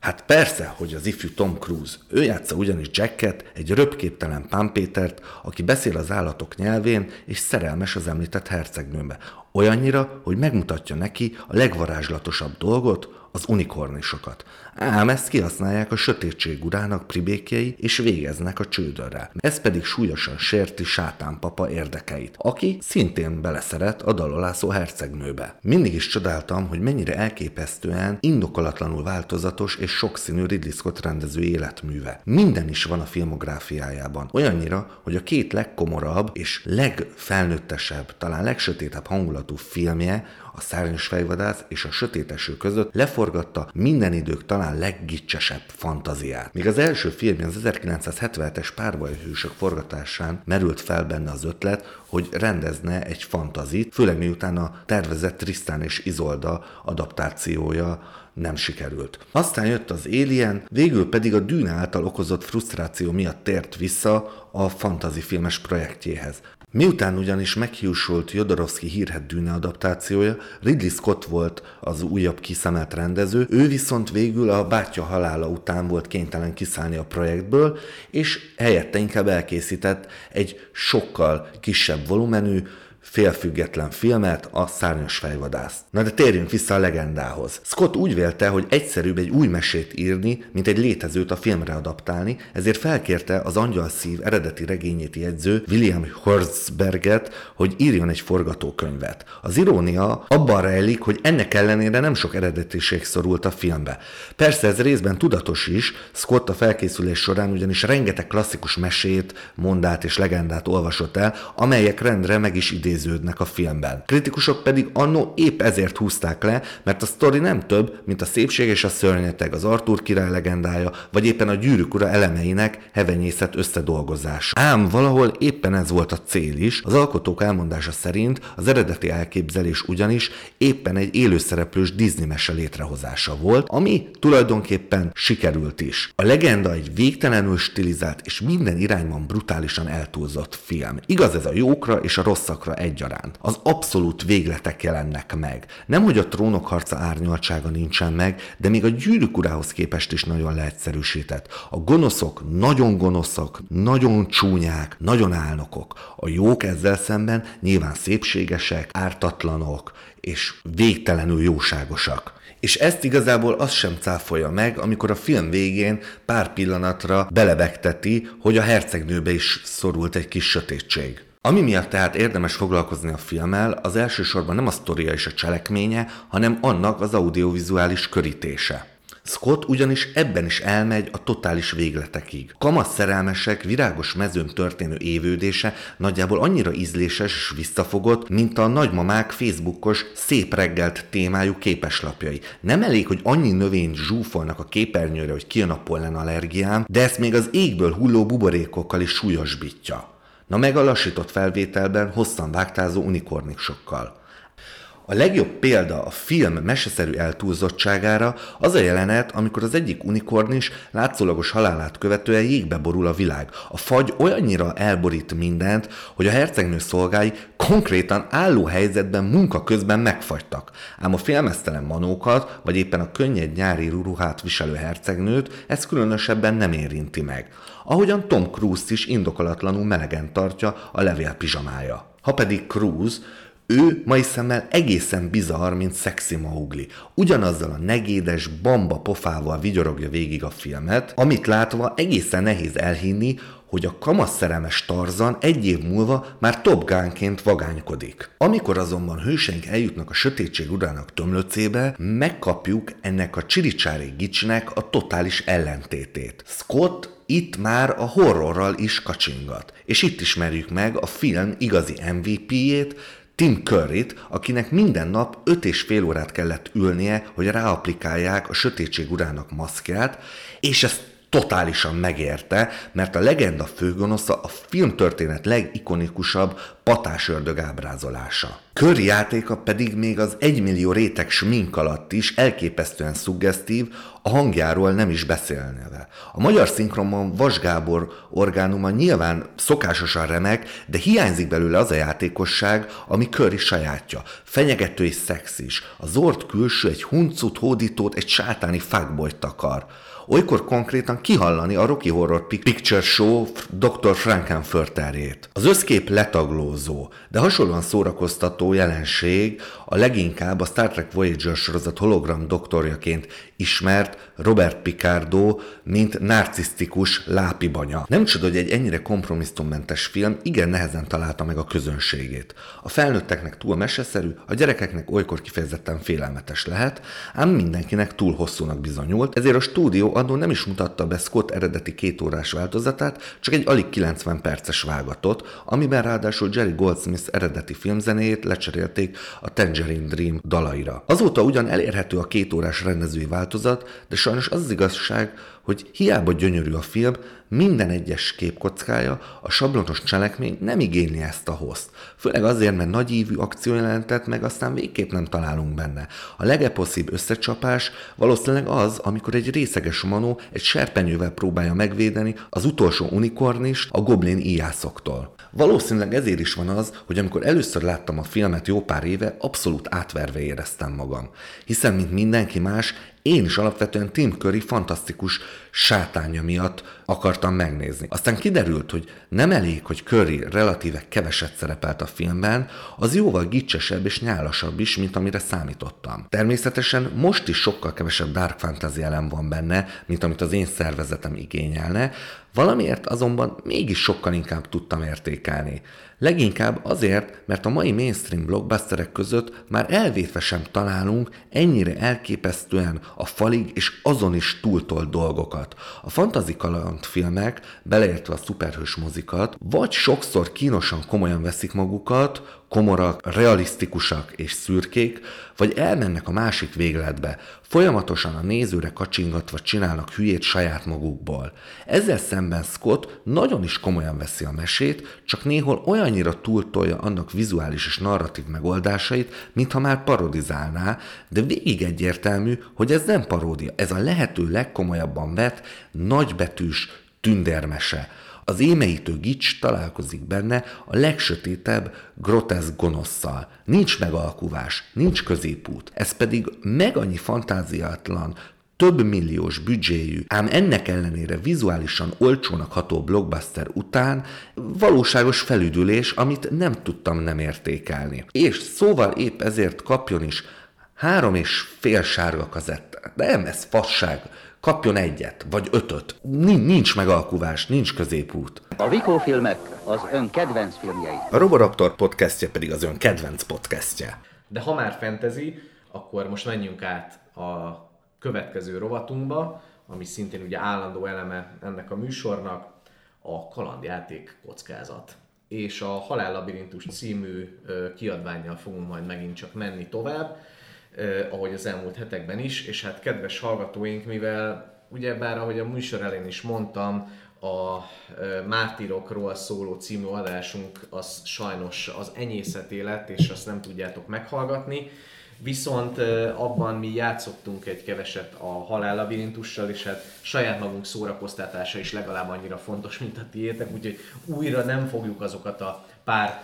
S11: Hát persze, hogy az ifjú Tom Cruise. Ő játsza ugyanis Jacket, egy röpképtelen Pámpétert, aki beszél az állatok nyelvén, és szerelmes az említett hercegnőbe. Olyannyira, hogy megmutatja neki a legvarázslatosabb dolgot, az unikornisokat. Ám ezt kihasználják a sötétség urának pribékjei, és végeznek a csődörrel. Ez pedig súlyosan sérti sátánpapa érdekeit, aki szintén beleszeret a dalolászó hercegnőbe. Mindig is csodáltam, hogy mennyire elképesztően, indokolatlanul változatos és sokszínű Ridley Scott rendező életműve. Minden is van a filmográfiájában. Olyannyira, hogy a két legkomorabb és legfelnőttesebb, talán legsötétebb hangulatú filmje, a Szárnyas fejvadász és a Sötéteső között leforgatta minden idők talán leggicsesebb fantaziát. Míg az első filmje az 1977-es párbajhősök forgatásán merült fel benne az ötlet, hogy rendezne egy fantazit, főleg miután a tervezett Tristan és Izolda adaptációja nem sikerült. Aztán jött az Alien, végül pedig a Dűne által okozott frusztráció miatt tért vissza a fantazi filmes projektjéhez. Miután ugyanis meghiúsult Jodorowsky hírhet Dűne adaptációja, Ridley Scott volt az újabb kiszemelt rendező, ő viszont végül a bátyja halála után volt kénytelen kiszállni a projektből, és helyette inkább elkészített egy sokkal kisebb volumenű, félfüggetlen filmet, a Szárnyas fejvadász. Na de térjünk vissza a legendához. Scott úgy vélte, hogy egyszerűbb egy új mesét írni, mint egy létezőt a filmre adaptálni, ezért felkérte az Angyal szív eredeti regényét jegyző William Horsberget, hogy írjon egy forgatókönyvet. Az irónia abban rejlik, hogy ennek ellenére nem sok eredetiség szorult a filmbe. Persze ez részben tudatos is, Scott a felkészülés során ugyanis rengeteg klasszikus mesét, mondát és legendát olvasott el, amelyek rendre meg is idézik kiidéződnek a filmben. Kritikusok pedig annó épp ezért húzták le, mert a sztori nem több, mint a szépség és a szörnyeteg, az Arthur király legendája, vagy éppen a gyűrűk ura elemeinek hevenyészet összedolgozás. Ám valahol éppen ez volt a cél is, az alkotók elmondása szerint az eredeti elképzelés ugyanis éppen egy élőszereplős Disney mese létrehozása volt, ami tulajdonképpen sikerült is. A legenda egy végtelenül stilizált és minden irányban brutálisan eltúlzott film. Igaz ez a jókra és a rosszakra egyaránt. Az abszolút végletek jelennek meg. Nem, hogy a trónok harca árnyaltsága nincsen meg, de még a gyűrűk urához képest is nagyon leegyszerűsített. A gonoszok nagyon gonoszak, nagyon csúnyák, nagyon álnokok. A jók ezzel szemben nyilván szépségesek, ártatlanok, és végtelenül jóságosak. És ezt igazából az sem cáfolja meg, amikor a film végén pár pillanatra belebegteti, hogy a hercegnőbe is szorult egy kis sötétség. Ami miatt tehát érdemes foglalkozni a filmmel, az elsősorban nem a sztoria és a cselekménye, hanem annak az audiovizuális körítése. Scott ugyanis ebben is elmegy a totális végletekig. Kamasz szerelmesek virágos mezőn történő évődése nagyjából annyira ízléses és visszafogott, mint a nagymamák Facebookos szép reggelt témájú képeslapjai. Nem elég, hogy annyi növényt zsúfolnak a képernyőre, hogy kijön a pollen allergiám, de ezt még az égből hulló buborékokkal is súlyosbítja. Na meg a lassított felvételben hosszan vágtázó unikorniksokkal. A legjobb példa a film meseszerű eltúlzottságára az a jelenet, amikor az egyik unikornis látszólagos halálát követően jégbe borul a világ. A fagy olyannyira elborít mindent, hogy a hercegnő szolgái konkrétan álló helyzetben munka közben megfagytak. Ám a félmeztelen manókat, vagy éppen a könnyed nyári ruhát viselő hercegnőt ez különösebben nem érinti meg. Ahogyan Tom Cruise is indokolatlanul melegen tartja a levél pizsamája. Ha pedig Cruise ő mai szemmel egészen bizarr, mint szexi Maugli. Ugyanazzal a negédes bamba pofával vigyorogja végig a filmet, amit látva egészen nehéz elhinni, hogy a kamaszerelmes Tarzan egy év múlva már Top Gunként vagánykodik. Amikor azonban hőseink eljutnak a sötétség urának tömlöcébe, megkapjuk ennek a csiricsári gicsnek a totális ellentétét. Scott itt már a horrorral is kacsingat. És itt ismerjük meg a film igazi MVP-jét, Tim Curryt, akinek minden nap öt és fél órát kellett ülnie, hogy ráaplikálják a sötétség urának maszkját, és ezt totálisan megérte, mert a legenda főgonosza a filmtörténet legikonikusabb patásördög ábrázolása. Körjátéka pedig még az egymillió réteg smink alatt is elképesztően szuggesztív, a hangjáról nem is beszélneve. A magyar szinkronban Vas Gábor orgánuma nyilván szokásosan remek, de hiányzik belőle az a játékosság, ami Köri sajátja. Fenyegető és szexis. A zord külső egy huncut, hódítót, egy sátáni fuckboyt takar olykor konkrétan kihallani a Rocky Horror Picture Show Dr. Frankenfurterjét. Az összkép letaglózó, de hasonlóan szórakoztató jelenség a leginkább a Star Trek Voyager sorozat hologram doktorjaként ismert Robert Picardo, mint narcisztikus lápibanya. Nem csoda, hogy egy ennyire kompromisszummentes film igen nehezen találta meg a közönségét. A felnőtteknek túl meseszerű, a gyerekeknek olykor kifejezetten félelmetes lehet, ám mindenkinek túl hosszúnak bizonyult, ezért a stúdió adó nem is mutatta be Scott eredeti kétórás változatát, csak egy alig 90 perces vágatot, amiben ráadásul Jerry Goldsmith eredeti filmzenéjét lecserélték a Tangerine Dream dalaira. Azóta ugyan elérhető a kétórás rendezői változat, de sajnos az, az igazság, hogy hiába gyönyörű a film, minden egyes képkockája, a sablonos cselekmény nem igényli ezt a host. Főleg azért, mert nagyívű akciójelentet meg aztán végképp nem találunk benne. A legeposzibb összecsapás valószínűleg az, amikor egy részeges manó egy serpenyővel próbálja megvédeni az utolsó unikornist a goblin íjászoktól. Valószínűleg ezért is van az, hogy amikor először láttam a filmet jó pár éve, abszolút átverve éreztem magam. Hiszen, mint mindenki más, én is alapvetően Tim Curry fantasztikus sátánya miatt akartam megnézni. Aztán kiderült, hogy nem elég, hogy Curry relatíve keveset szerepelt a filmben, az jóval gicsesebb és nyálasabb is, mint amire számítottam. Természetesen most is sokkal kevesebb dark fantasy elem van benne, mint amit az én szervezetem igényelne, Valamiért azonban mégis sokkal inkább tudtam értékelni. Leginkább azért, mert a mai mainstream blockbusterek között már elvétve sem találunk ennyire elképesztően a falig és azon is túltolt dolgokat. A fantazi kalandfilmek, beleértve a szuperhős mozikat, vagy sokszor kínosan komolyan veszik magukat, komorak, realisztikusak és szürkék, vagy elmennek a másik végletbe, folyamatosan a nézőre kacsingatva csinálnak hülyét saját magukból. Ezzel szemben Scott nagyon is komolyan veszi a mesét, csak néhol olyannyira túltolja annak vizuális és narratív megoldásait, mintha már parodizálná, de végig egyértelmű, hogy ez nem paródia, ez a lehető legkomolyabban vett, nagybetűs tündermese. Az émeítő gics találkozik benne a legsötétebb, groteszk gonoszszal. Nincs megalkuvás, nincs középút. Ez pedig meg annyi fantáziátlan, több milliós büdzséjű, ám ennek ellenére vizuálisan olcsónak ható blockbuster után valóságos felüdülés, amit nem tudtam nem értékelni. És szóval épp ezért kapjon is három és fél sárga kazettát. De nem, ez fasság kapjon egyet, vagy ötöt. Nincs megalkuvás, nincs középút.
S10: A Vikó filmek az ön kedvenc filmjei.
S11: A Roboraptor podcastje pedig az ön kedvenc podcastje.
S6: De ha már fantasy, akkor most menjünk át a következő rovatunkba, ami szintén ugye állandó eleme ennek a műsornak, a kalandjáték kockázat. És a Halál Labirintus című kiadványjal fogunk majd megint csak menni tovább ahogy az elmúlt hetekben is, és hát kedves hallgatóink, mivel ugyebár ahogy a műsor elén is mondtam, a Mártirokról szóló című adásunk az sajnos az enyészeté lett, és azt nem tudjátok meghallgatni, Viszont abban mi játszottunk egy keveset a halállabirintussal, és hát saját magunk szórakoztatása is legalább annyira fontos, mint a tiétek, úgyhogy újra nem fogjuk azokat a pár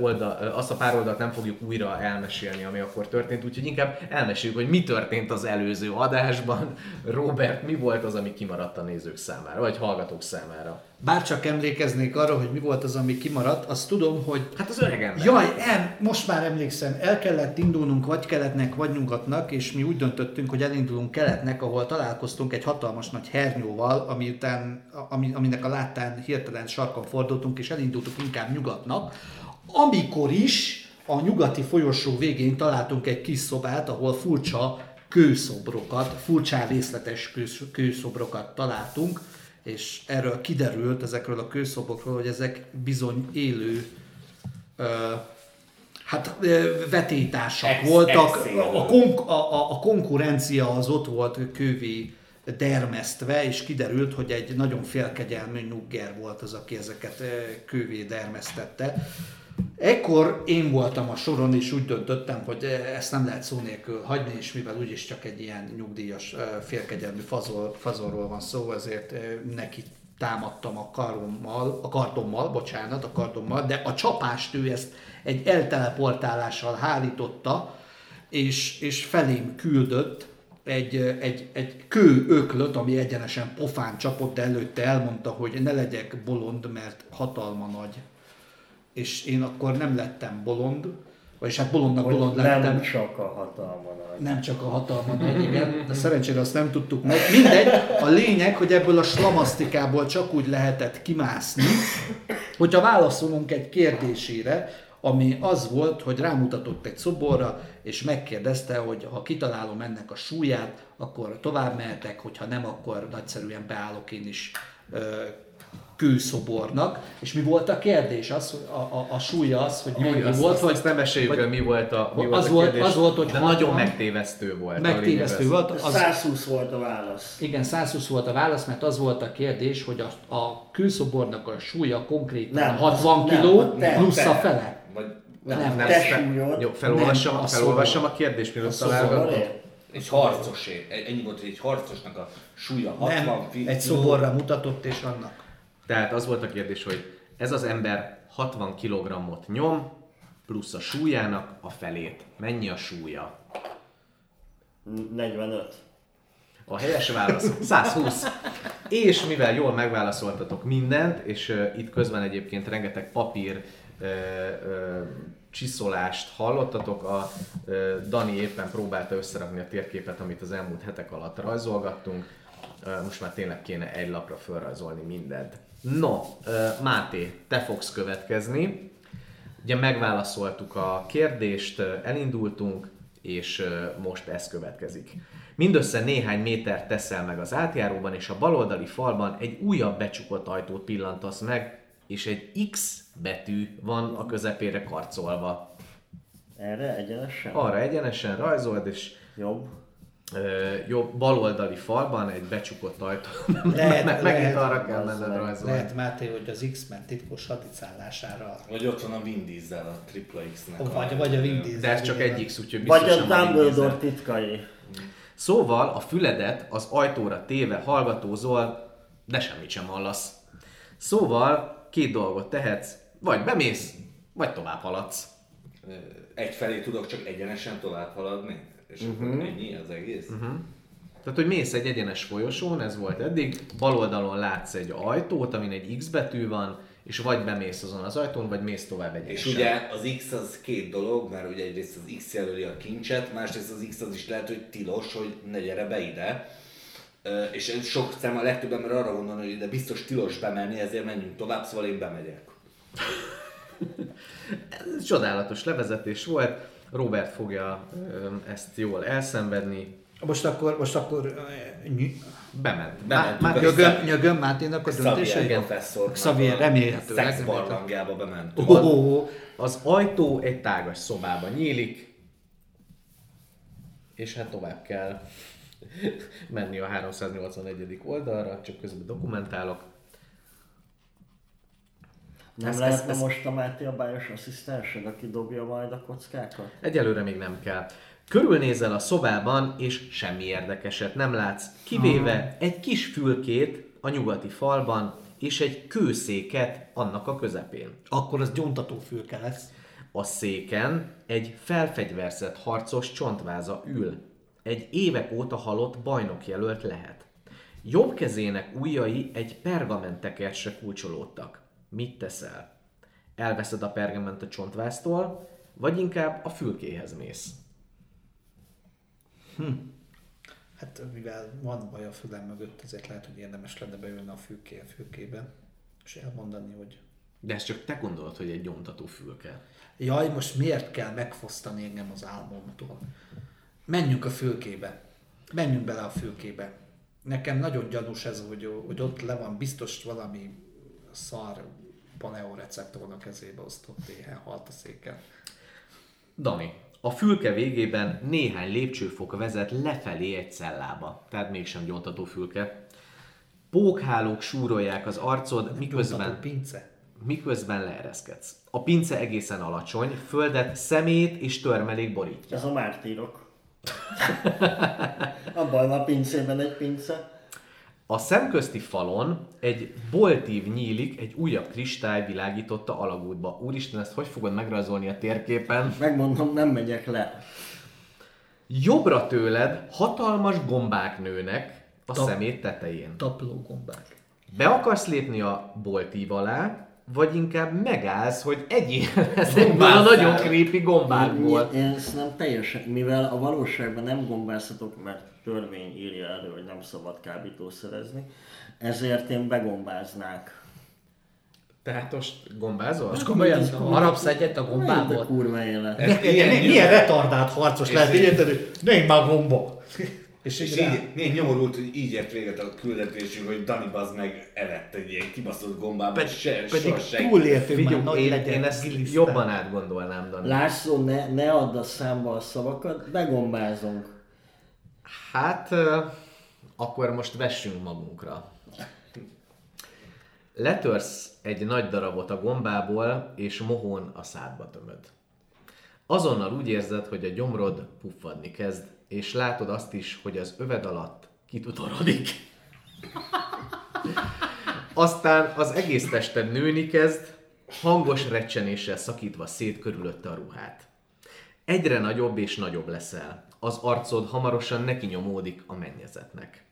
S6: oldal, azt a pár oldalt nem fogjuk újra elmesélni, ami akkor történt, úgyhogy inkább elmeséljük, hogy mi történt az előző adásban. Robert, mi volt az, ami kimaradt a nézők számára, vagy hallgatók számára?
S3: Bárcsak emlékeznék arra, hogy mi volt az, ami kimaradt, azt tudom, hogy...
S6: Hát az öreg ember.
S3: Jaj, em, most már emlékszem, el kellett indulnunk vagy keletnek, vagy nyugatnak, és mi úgy döntöttünk, hogy elindulunk keletnek, ahol találkoztunk egy hatalmas nagy hernyóval, ami után, ami, aminek a láttán hirtelen sarkon fordultunk, és elindultunk inkább nyugatnak, amikor is a nyugati folyosó végén találtunk egy kis szobát, ahol furcsa kőszobrokat, furcsán részletes kősz- kőszobrokat találtunk, és erről kiderült, ezekről a kőszobrokról, hogy ezek bizony élő ö, hát vetétársak
S8: Ex-
S3: voltak.
S8: exélő.
S3: A, konk- a, a, konkurencia az ott volt kővé dermesztve, és kiderült, hogy egy nagyon félkegyelmű nugger volt az, aki ezeket kővé dermesztette. Ekkor én voltam a soron, és úgy döntöttem, hogy eh, ezt nem lehet szó nélkül hagyni, és mivel úgyis csak egy ilyen nyugdíjas, eh, félkegyelmű fazol, fazolról van szó, ezért eh, neki támadtam a karommal, a kardommal, bocsánat, a kardommal, de a csapást ő ezt egy elteleportálással hárította, és, és felém küldött egy, egy, egy kő öklöt, ami egyenesen pofán csapott, de előtte elmondta, hogy ne legyek bolond, mert hatalma nagy és én akkor nem lettem bolond, vagyis hát bolondnak
S8: Hogy
S3: bolond
S8: nem
S3: lettem.
S8: csak a hatalma nagy.
S3: Nem csak a hatalma nagy, igen, de szerencsére azt nem tudtuk meg. Mindegy, a lényeg, hogy ebből a slamasztikából csak úgy lehetett kimászni, hogyha válaszolunk egy kérdésére, ami az volt, hogy rámutatott egy szoborra, és megkérdezte, hogy ha kitalálom ennek a súlyát, akkor tovább mehetek, hogyha nem, akkor nagyszerűen beállok én is kőszobornak. És mi volt a kérdés? Az, a, a, a súlya az, hogy mennyi
S6: azt,
S3: volt,
S6: azt,
S3: vagy
S6: azt nem meséljük el, mi volt a, mi
S3: Az
S6: volt a kérdés,
S3: az volt, hogy
S6: de
S3: hatvan-
S6: nagyon megtévesztő volt.
S3: megtévesztő
S6: az.
S3: volt. Az,
S8: 120 volt a válasz.
S3: igen, 120 volt a válasz, mert az volt a kérdés, hogy a, a kőszobornak a súlya konkrétan
S8: Nem,
S3: 60
S8: nem,
S3: kiló
S8: te-
S3: plusz
S8: te.
S3: a fele.
S11: Vagy
S3: Nem,
S6: Nem,
S8: Te
S6: fe-
S8: súlyod.
S6: Jó, felolvassam,
S3: Nem, a
S6: felolvassam a kérdést, mielőtt.
S8: Szoboré?
S11: egy harcosé. Ennyi volt, hogy egy harcosnak a súlya 60
S3: Nem,
S11: fi-
S3: egy szoborra mutatott, és annak.
S6: Tehát az volt a kérdés, hogy ez az ember 60 kg-ot nyom, plusz a súlyának a felét. Mennyi a súlya?
S8: 45.
S6: A helyes válasz 120. És mivel jól megválaszoltatok mindent, és uh, itt közben egyébként rengeteg papír uh, uh, csiszolást hallottatok, a uh, Dani éppen próbálta összerakni a térképet, amit az elmúlt hetek alatt rajzolgattunk. Uh, most már tényleg kéne egy lapra felrajzolni mindent. No, Máté, te fogsz következni. Ugye megválaszoltuk a kérdést, elindultunk, és most ez következik. Mindössze néhány méter teszel meg az átjáróban, és a baloldali falban egy újabb becsukott ajtót pillantasz meg, és egy X betű van a közepére karcolva.
S8: Erre egyenesen?
S6: Arra egyenesen rajzold, és
S8: Jobb.
S6: Jobb baloldali falban egy becsukott ajtó.
S3: Lehet-
S6: Meg- Megint
S3: lehet-
S6: arra kell
S8: az
S6: menned rajzolni.
S3: Lehet, Máté, hogy az X-Men titkos hadicállására.
S7: Vagy ott van a Vin Diesel, a Triple X-nek.
S3: Vagy, vagy a Vin Diesel.
S6: De ez csak egy X, úgyhogy
S8: Vagy
S6: biztosan
S8: a Dumbledore titkai.
S6: Szóval a füledet az ajtóra téve hallgatózol, de semmit sem hallasz. Szóval két dolgot tehetsz, vagy bemész, vagy tovább haladsz.
S7: Egyfelé tudok csak egyenesen tovább haladni, és
S6: Mhm.
S7: akkor ennyi az egész.
S6: Tehát, hogy mész egy egyenes folyosón, ez volt eddig, bal oldalon látsz egy ajtót, amin egy X betű van, és vagy bemész azon az ajtón, vagy mész tovább
S7: És
S6: egyenesen.
S7: ugye az X az két dolog, mert ugye egyrészt az X jelöli a kincset, másrészt az X az is lehet, hogy tilos, hogy ne gyere be ide. És sok szem a legtöbb ember arra gondolna, hogy ide biztos tilos bemenni, ezért menjünk tovább, szóval én bemegyek.
S6: Ez csodálatos levezetés volt, Robert fogja ezt jól elszenvedni,
S3: Most akkor, most akkor ny-
S6: bement. Má-
S7: a
S3: nyögöm, nyögöm Máténak a döntése?
S7: professzor.
S3: Xavier, remélhetőleg.
S7: Szex barlangába bementünk.
S3: Ó, oh, oh,
S6: Az ajtó egy tágas szobába nyílik, és hát tovább kell menni a 381. oldalra, csak közben dokumentálok.
S8: Nem
S6: Ez- ez-
S8: lehetne
S6: ez-
S8: most a Máté a bájos asszisztensed, aki dobja majd a kockákat?
S6: Egyelőre még nem kell. Körülnézel a szobában, és semmi érdekeset nem látsz, kivéve egy kis fülkét a nyugati falban, és egy kőszéket annak a közepén.
S3: akkor az gyontató fülke lesz.
S6: A széken egy felfegyverzett harcos csontváza ül. Egy évek óta halott bajnok jelölt lehet. Jobb kezének ujjai egy pergamentekerse kulcsolódtak. Mit teszel? Elveszed a pergament a csontváztól, vagy inkább a fülkéhez mész?
S3: Hát mivel van baj a fülem mögött, ezért lehet, hogy érdemes lenne beülni a fülké a fülkében, és elmondani, hogy
S6: De ezt csak te gondolod, hogy egy gyomtató fülke.
S3: jaj, most miért kell megfosztani engem az álmomtól? Menjünk a fülkébe. Menjünk bele a fülkébe. Nekem nagyon gyanús ez, hogy, hogy ott le van biztos valami szar paleo receptornak kezébe osztott éhen halt a széken.
S6: Dani, a fülke végében néhány lépcsőfok vezet lefelé egy cellába, tehát mégsem gyontató fülke. Pókhálók súrolják az arcod, miközben,
S3: pince.
S6: miközben leereszkedsz. A pince egészen alacsony, földet szemét és törmelék borítja.
S8: Ez a mártírok. Abban a pincében egy pince.
S6: A szemközti falon egy boltív nyílik, egy újabb kristály világította alagútba. Úristen, ezt hogy fogod megrajzolni a térképen?
S8: Megmondom, nem megyek le.
S6: Jobbra tőled hatalmas gombák nőnek a
S3: Tap-
S6: szemét tetején.
S3: Tapló gombák.
S6: Be akarsz lépni a boltív alá, vagy inkább megállsz, hogy egyél ezekből a nagyon creepy gombákból.
S8: Én, én ezt nem teljesen, mivel a valóságban nem gombázhatok, mert törvény írja elő, hogy nem szabad kábítószerezni, ezért én begombáznák.
S6: Tehát most gombázol?
S3: Most komolyan harapsz egyet a
S8: Milyen
S3: gombából?
S8: kurva élet.
S3: Milyen, retardált harcos lehet, érted, hogy négy már gomba. És
S7: És
S3: így rá.
S7: így, milyen nyomorult, hogy így ért véget a küldetésünk, hogy Dani bazd meg evett egy ilyen kibaszott gombába,
S3: Pedig-
S7: se,
S3: pedig túléltünk már, nagy
S6: én,
S3: legyen,
S6: én ezt
S3: gilisztán.
S6: jobban átgondolnám, Dani.
S8: László, ne, ne add a számba a szavakat, begombázunk.
S6: Hát, akkor most vessünk magunkra. Letörsz egy nagy darabot a gombából, és mohón a szádba tömöd. Azonnal úgy érzed, hogy a gyomrod puffadni kezd, és látod azt is, hogy az öved alatt kitutorodik. Aztán az egész tested nőni kezd, hangos recsenéssel szakítva szét körülötte a ruhát. Egyre nagyobb és nagyobb leszel. Az arcod hamarosan neki nyomódik a mennyezetnek.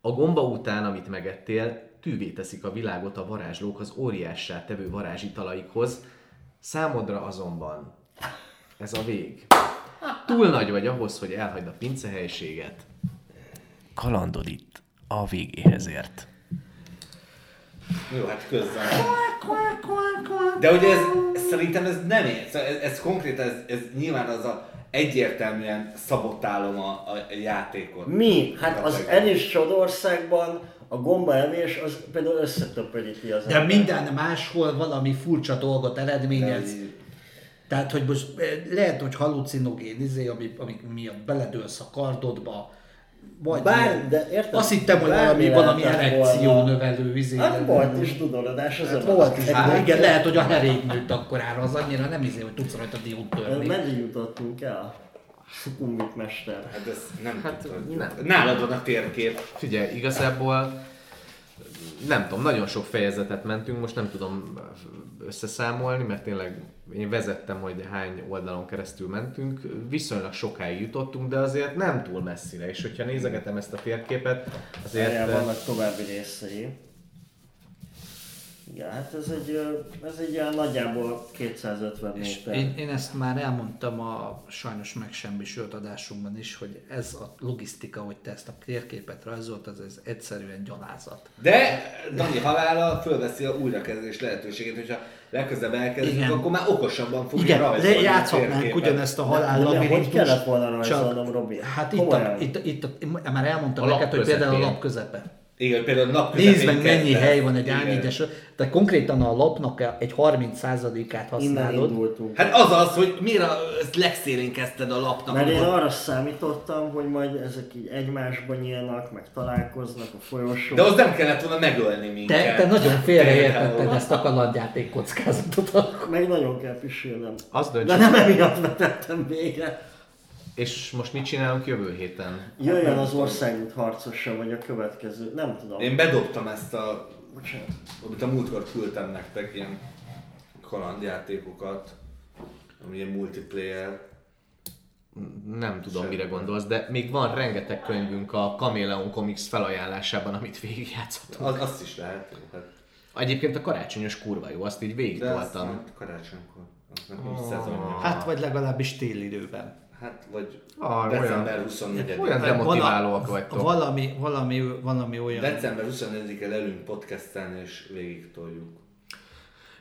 S6: A gomba után, amit megettél, tűvé teszik a világot a varázslók az óriássá tevő varázsitalaikhoz, számodra azonban ez a vég. Túl nagy vagy ahhoz, hogy elhagyd a pince helységet.
S12: Kalandod itt a végéhez ért.
S7: Jó, hát közben. De ugye ez, szerintem ez nem ér. Szóval ez, ez konkrétan, ez, ez nyilván az a egyértelműen szabotálom a, a játékot.
S8: Mi? Hát az Elis Csodországban A gombaevés az például összetöpöríti az
S3: De minden máshol valami furcsa dolgot eredményez. Tehát, hogy most eh, lehet, hogy halucinogén, izé, ami, ami miatt beledőlsz a kardodba, vagy
S8: Bár,
S3: ilyen.
S8: de érted?
S3: Azt hittem, hogy valami, valami erekció
S8: volna.
S3: növelő izé.
S8: Hát volt is dudorodás, az
S3: Hát volt is. Hát, igen, lehet, hogy a herék nőtt akkorára, az annyira nem izé, hogy tudsz rajta diót törni.
S8: Meddig jutottunk el? Sukumbit mester.
S7: Hát ez nem
S6: Hát,
S7: tudod.
S6: nem.
S7: Nálad van a térkép.
S6: Figyelj, igazából nem tudom, nagyon sok fejezetet mentünk, most nem tudom összeszámolni, mert tényleg én vezettem, hogy hány oldalon keresztül mentünk, viszonylag sokáig jutottunk, de azért nem túl messzire, és hogyha nézegetem ezt a térképet, azért...
S8: Erre vannak további részei. Igen, hát ez egy, ez egy ilyen nagyjából 250
S3: És
S8: méter.
S3: én, én ezt már elmondtam a sajnos megsemmisült adásunkban is, hogy ez a logisztika, hogy te ezt a térképet rajzoltad, ez egyszerűen gyalázat.
S7: De Dani halála fölveszi a újrakezdés lehetőségét, hogyha legközelebb elkezdjük,
S3: Igen.
S7: akkor már okosabban fogja
S3: Igen,
S7: rajzolni
S3: de játszhatnánk ugyanezt a halál labirintust.
S8: hogy kellett volna rajzolnom, Robi?
S3: Hát itt, a, itt, itt, a, már elmondtam
S6: A lap
S3: neked, hogy például a lap közepe.
S7: Igen, például nap
S3: Nézd meg mennyi
S7: kezdett.
S3: hely van egy. A4-es, tehát konkrétan a lapnak egy 30%-át
S8: Innen
S3: használod.
S8: indultunk.
S7: Hát az az, hogy miért a, ezt legszélén kezdted a lapnak.
S8: Mert én arra számítottam, hogy majd ezek így egymásba nyílnak, meg találkoznak a folyosón.
S7: De az nem kellett volna megölni minket.
S3: Te, te nagyon félreértetted ezt a kalandjáték kockázatot.
S8: Meg nagyon kell pisilnem.
S6: Az dönts,
S8: De nem emiatt vetettem végre.
S6: És most mit csinálunk jövő héten?
S8: Jöjjön az országút harcosa, vagy a következő, nem tudom.
S7: Én bedobtam ezt a,
S8: Bocsánat.
S7: amit a múltkor küldtem nektek, ilyen kalandjátékokat, ami ilyen multiplayer.
S6: Nem tudom,
S7: Semmi.
S6: mire gondolsz, de még van rengeteg könyvünk a Chameleon Comics felajánlásában, amit végigjátszottunk.
S7: Az, azt is lehet. Hát,
S6: Egyébként a karácsonyos kurva jó, azt így
S7: de
S6: végigtoltam.
S7: azt karácsonykor. Szezonja.
S3: Hát vagy legalábbis télidőben.
S7: Hát, vagy
S6: Ah,
S7: december
S6: olyan-
S7: 24
S6: olyan
S3: Hát
S6: demotiválóak vagytok.
S3: Valami, valami, valami olyan.
S7: December 24-e lelünk podcastelni és végig toljuk.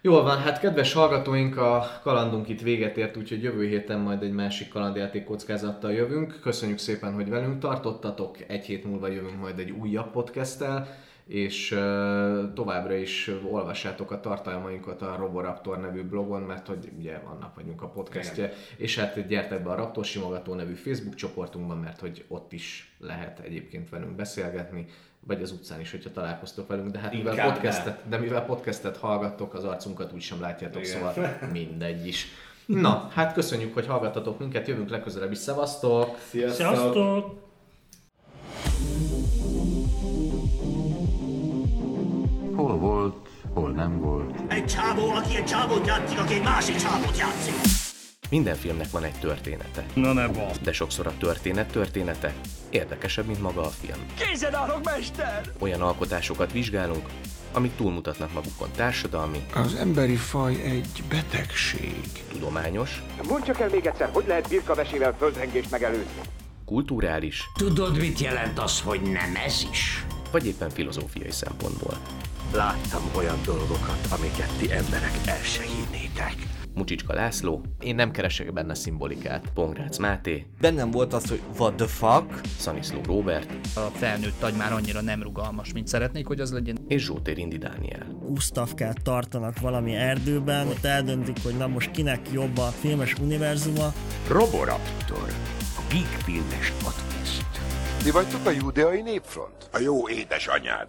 S6: Jól van, hát kedves hallgatóink, a kalandunk itt véget ért, úgyhogy jövő héten majd egy másik kalandjáték kockázattal jövünk. Köszönjük szépen, hogy velünk tartottatok, egy hét múlva jövünk majd egy újabb podcasttel, és továbbra is olvassátok a tartalmainkat a Roboraptor nevű blogon, mert hogy ugye annak vagyunk a podcastje, és hát gyertek be a Raptor Simogató nevű Facebook csoportunkban, mert hogy ott is lehet egyébként velünk beszélgetni, vagy az utcán is, hogyha találkoztok velünk, de hát mivel
S7: Inkább
S6: podcastet, de mivel podcastet hallgattok, az arcunkat úgy sem látjátok,
S7: Igen.
S6: szóval mindegy is. Na, hát köszönjük, hogy hallgattatok minket, jövünk legközelebb is, szevasztok!
S8: Sziasztok!
S13: Hol volt, hol nem volt.
S14: Egy csávó, aki egy csávót játszik, aki egy másik csávót játszik.
S9: Minden filmnek van egy története.
S14: Na ne van.
S9: De sokszor a történet története érdekesebb, mint maga a film.
S14: Készen állok, mester!
S9: Olyan alkotásokat vizsgálunk, amik túlmutatnak magukon társadalmi,
S4: Az emberi faj egy betegség.
S9: tudományos,
S5: Mondd csak el még egyszer, hogy lehet birkavesével földrengést megelőzni?
S9: kulturális
S14: Tudod, mit jelent az, hogy nem ez is?
S9: vagy éppen filozófiai szempontból.
S1: Láttam olyan dolgokat, amiket ti emberek el se hinnétek.
S9: Mucsicska László, én nem keresek benne szimbolikát. Pongrácz Máté,
S15: Bennem volt az, hogy what the fuck?
S9: Szaniszló Róbert
S16: A felnőtt agy már annyira nem rugalmas, mint szeretnék, hogy az legyen.
S9: és Zsótér Indi Dániel.
S8: Gustavkát tartanak valami erdőben, ott eldöntik, hogy na most kinek jobb a filmes univerzuma.
S1: Roboraptor. A Geek Filmes Podcast.
S4: Ti vagytok a judeai népfront?
S1: A jó édesanyád.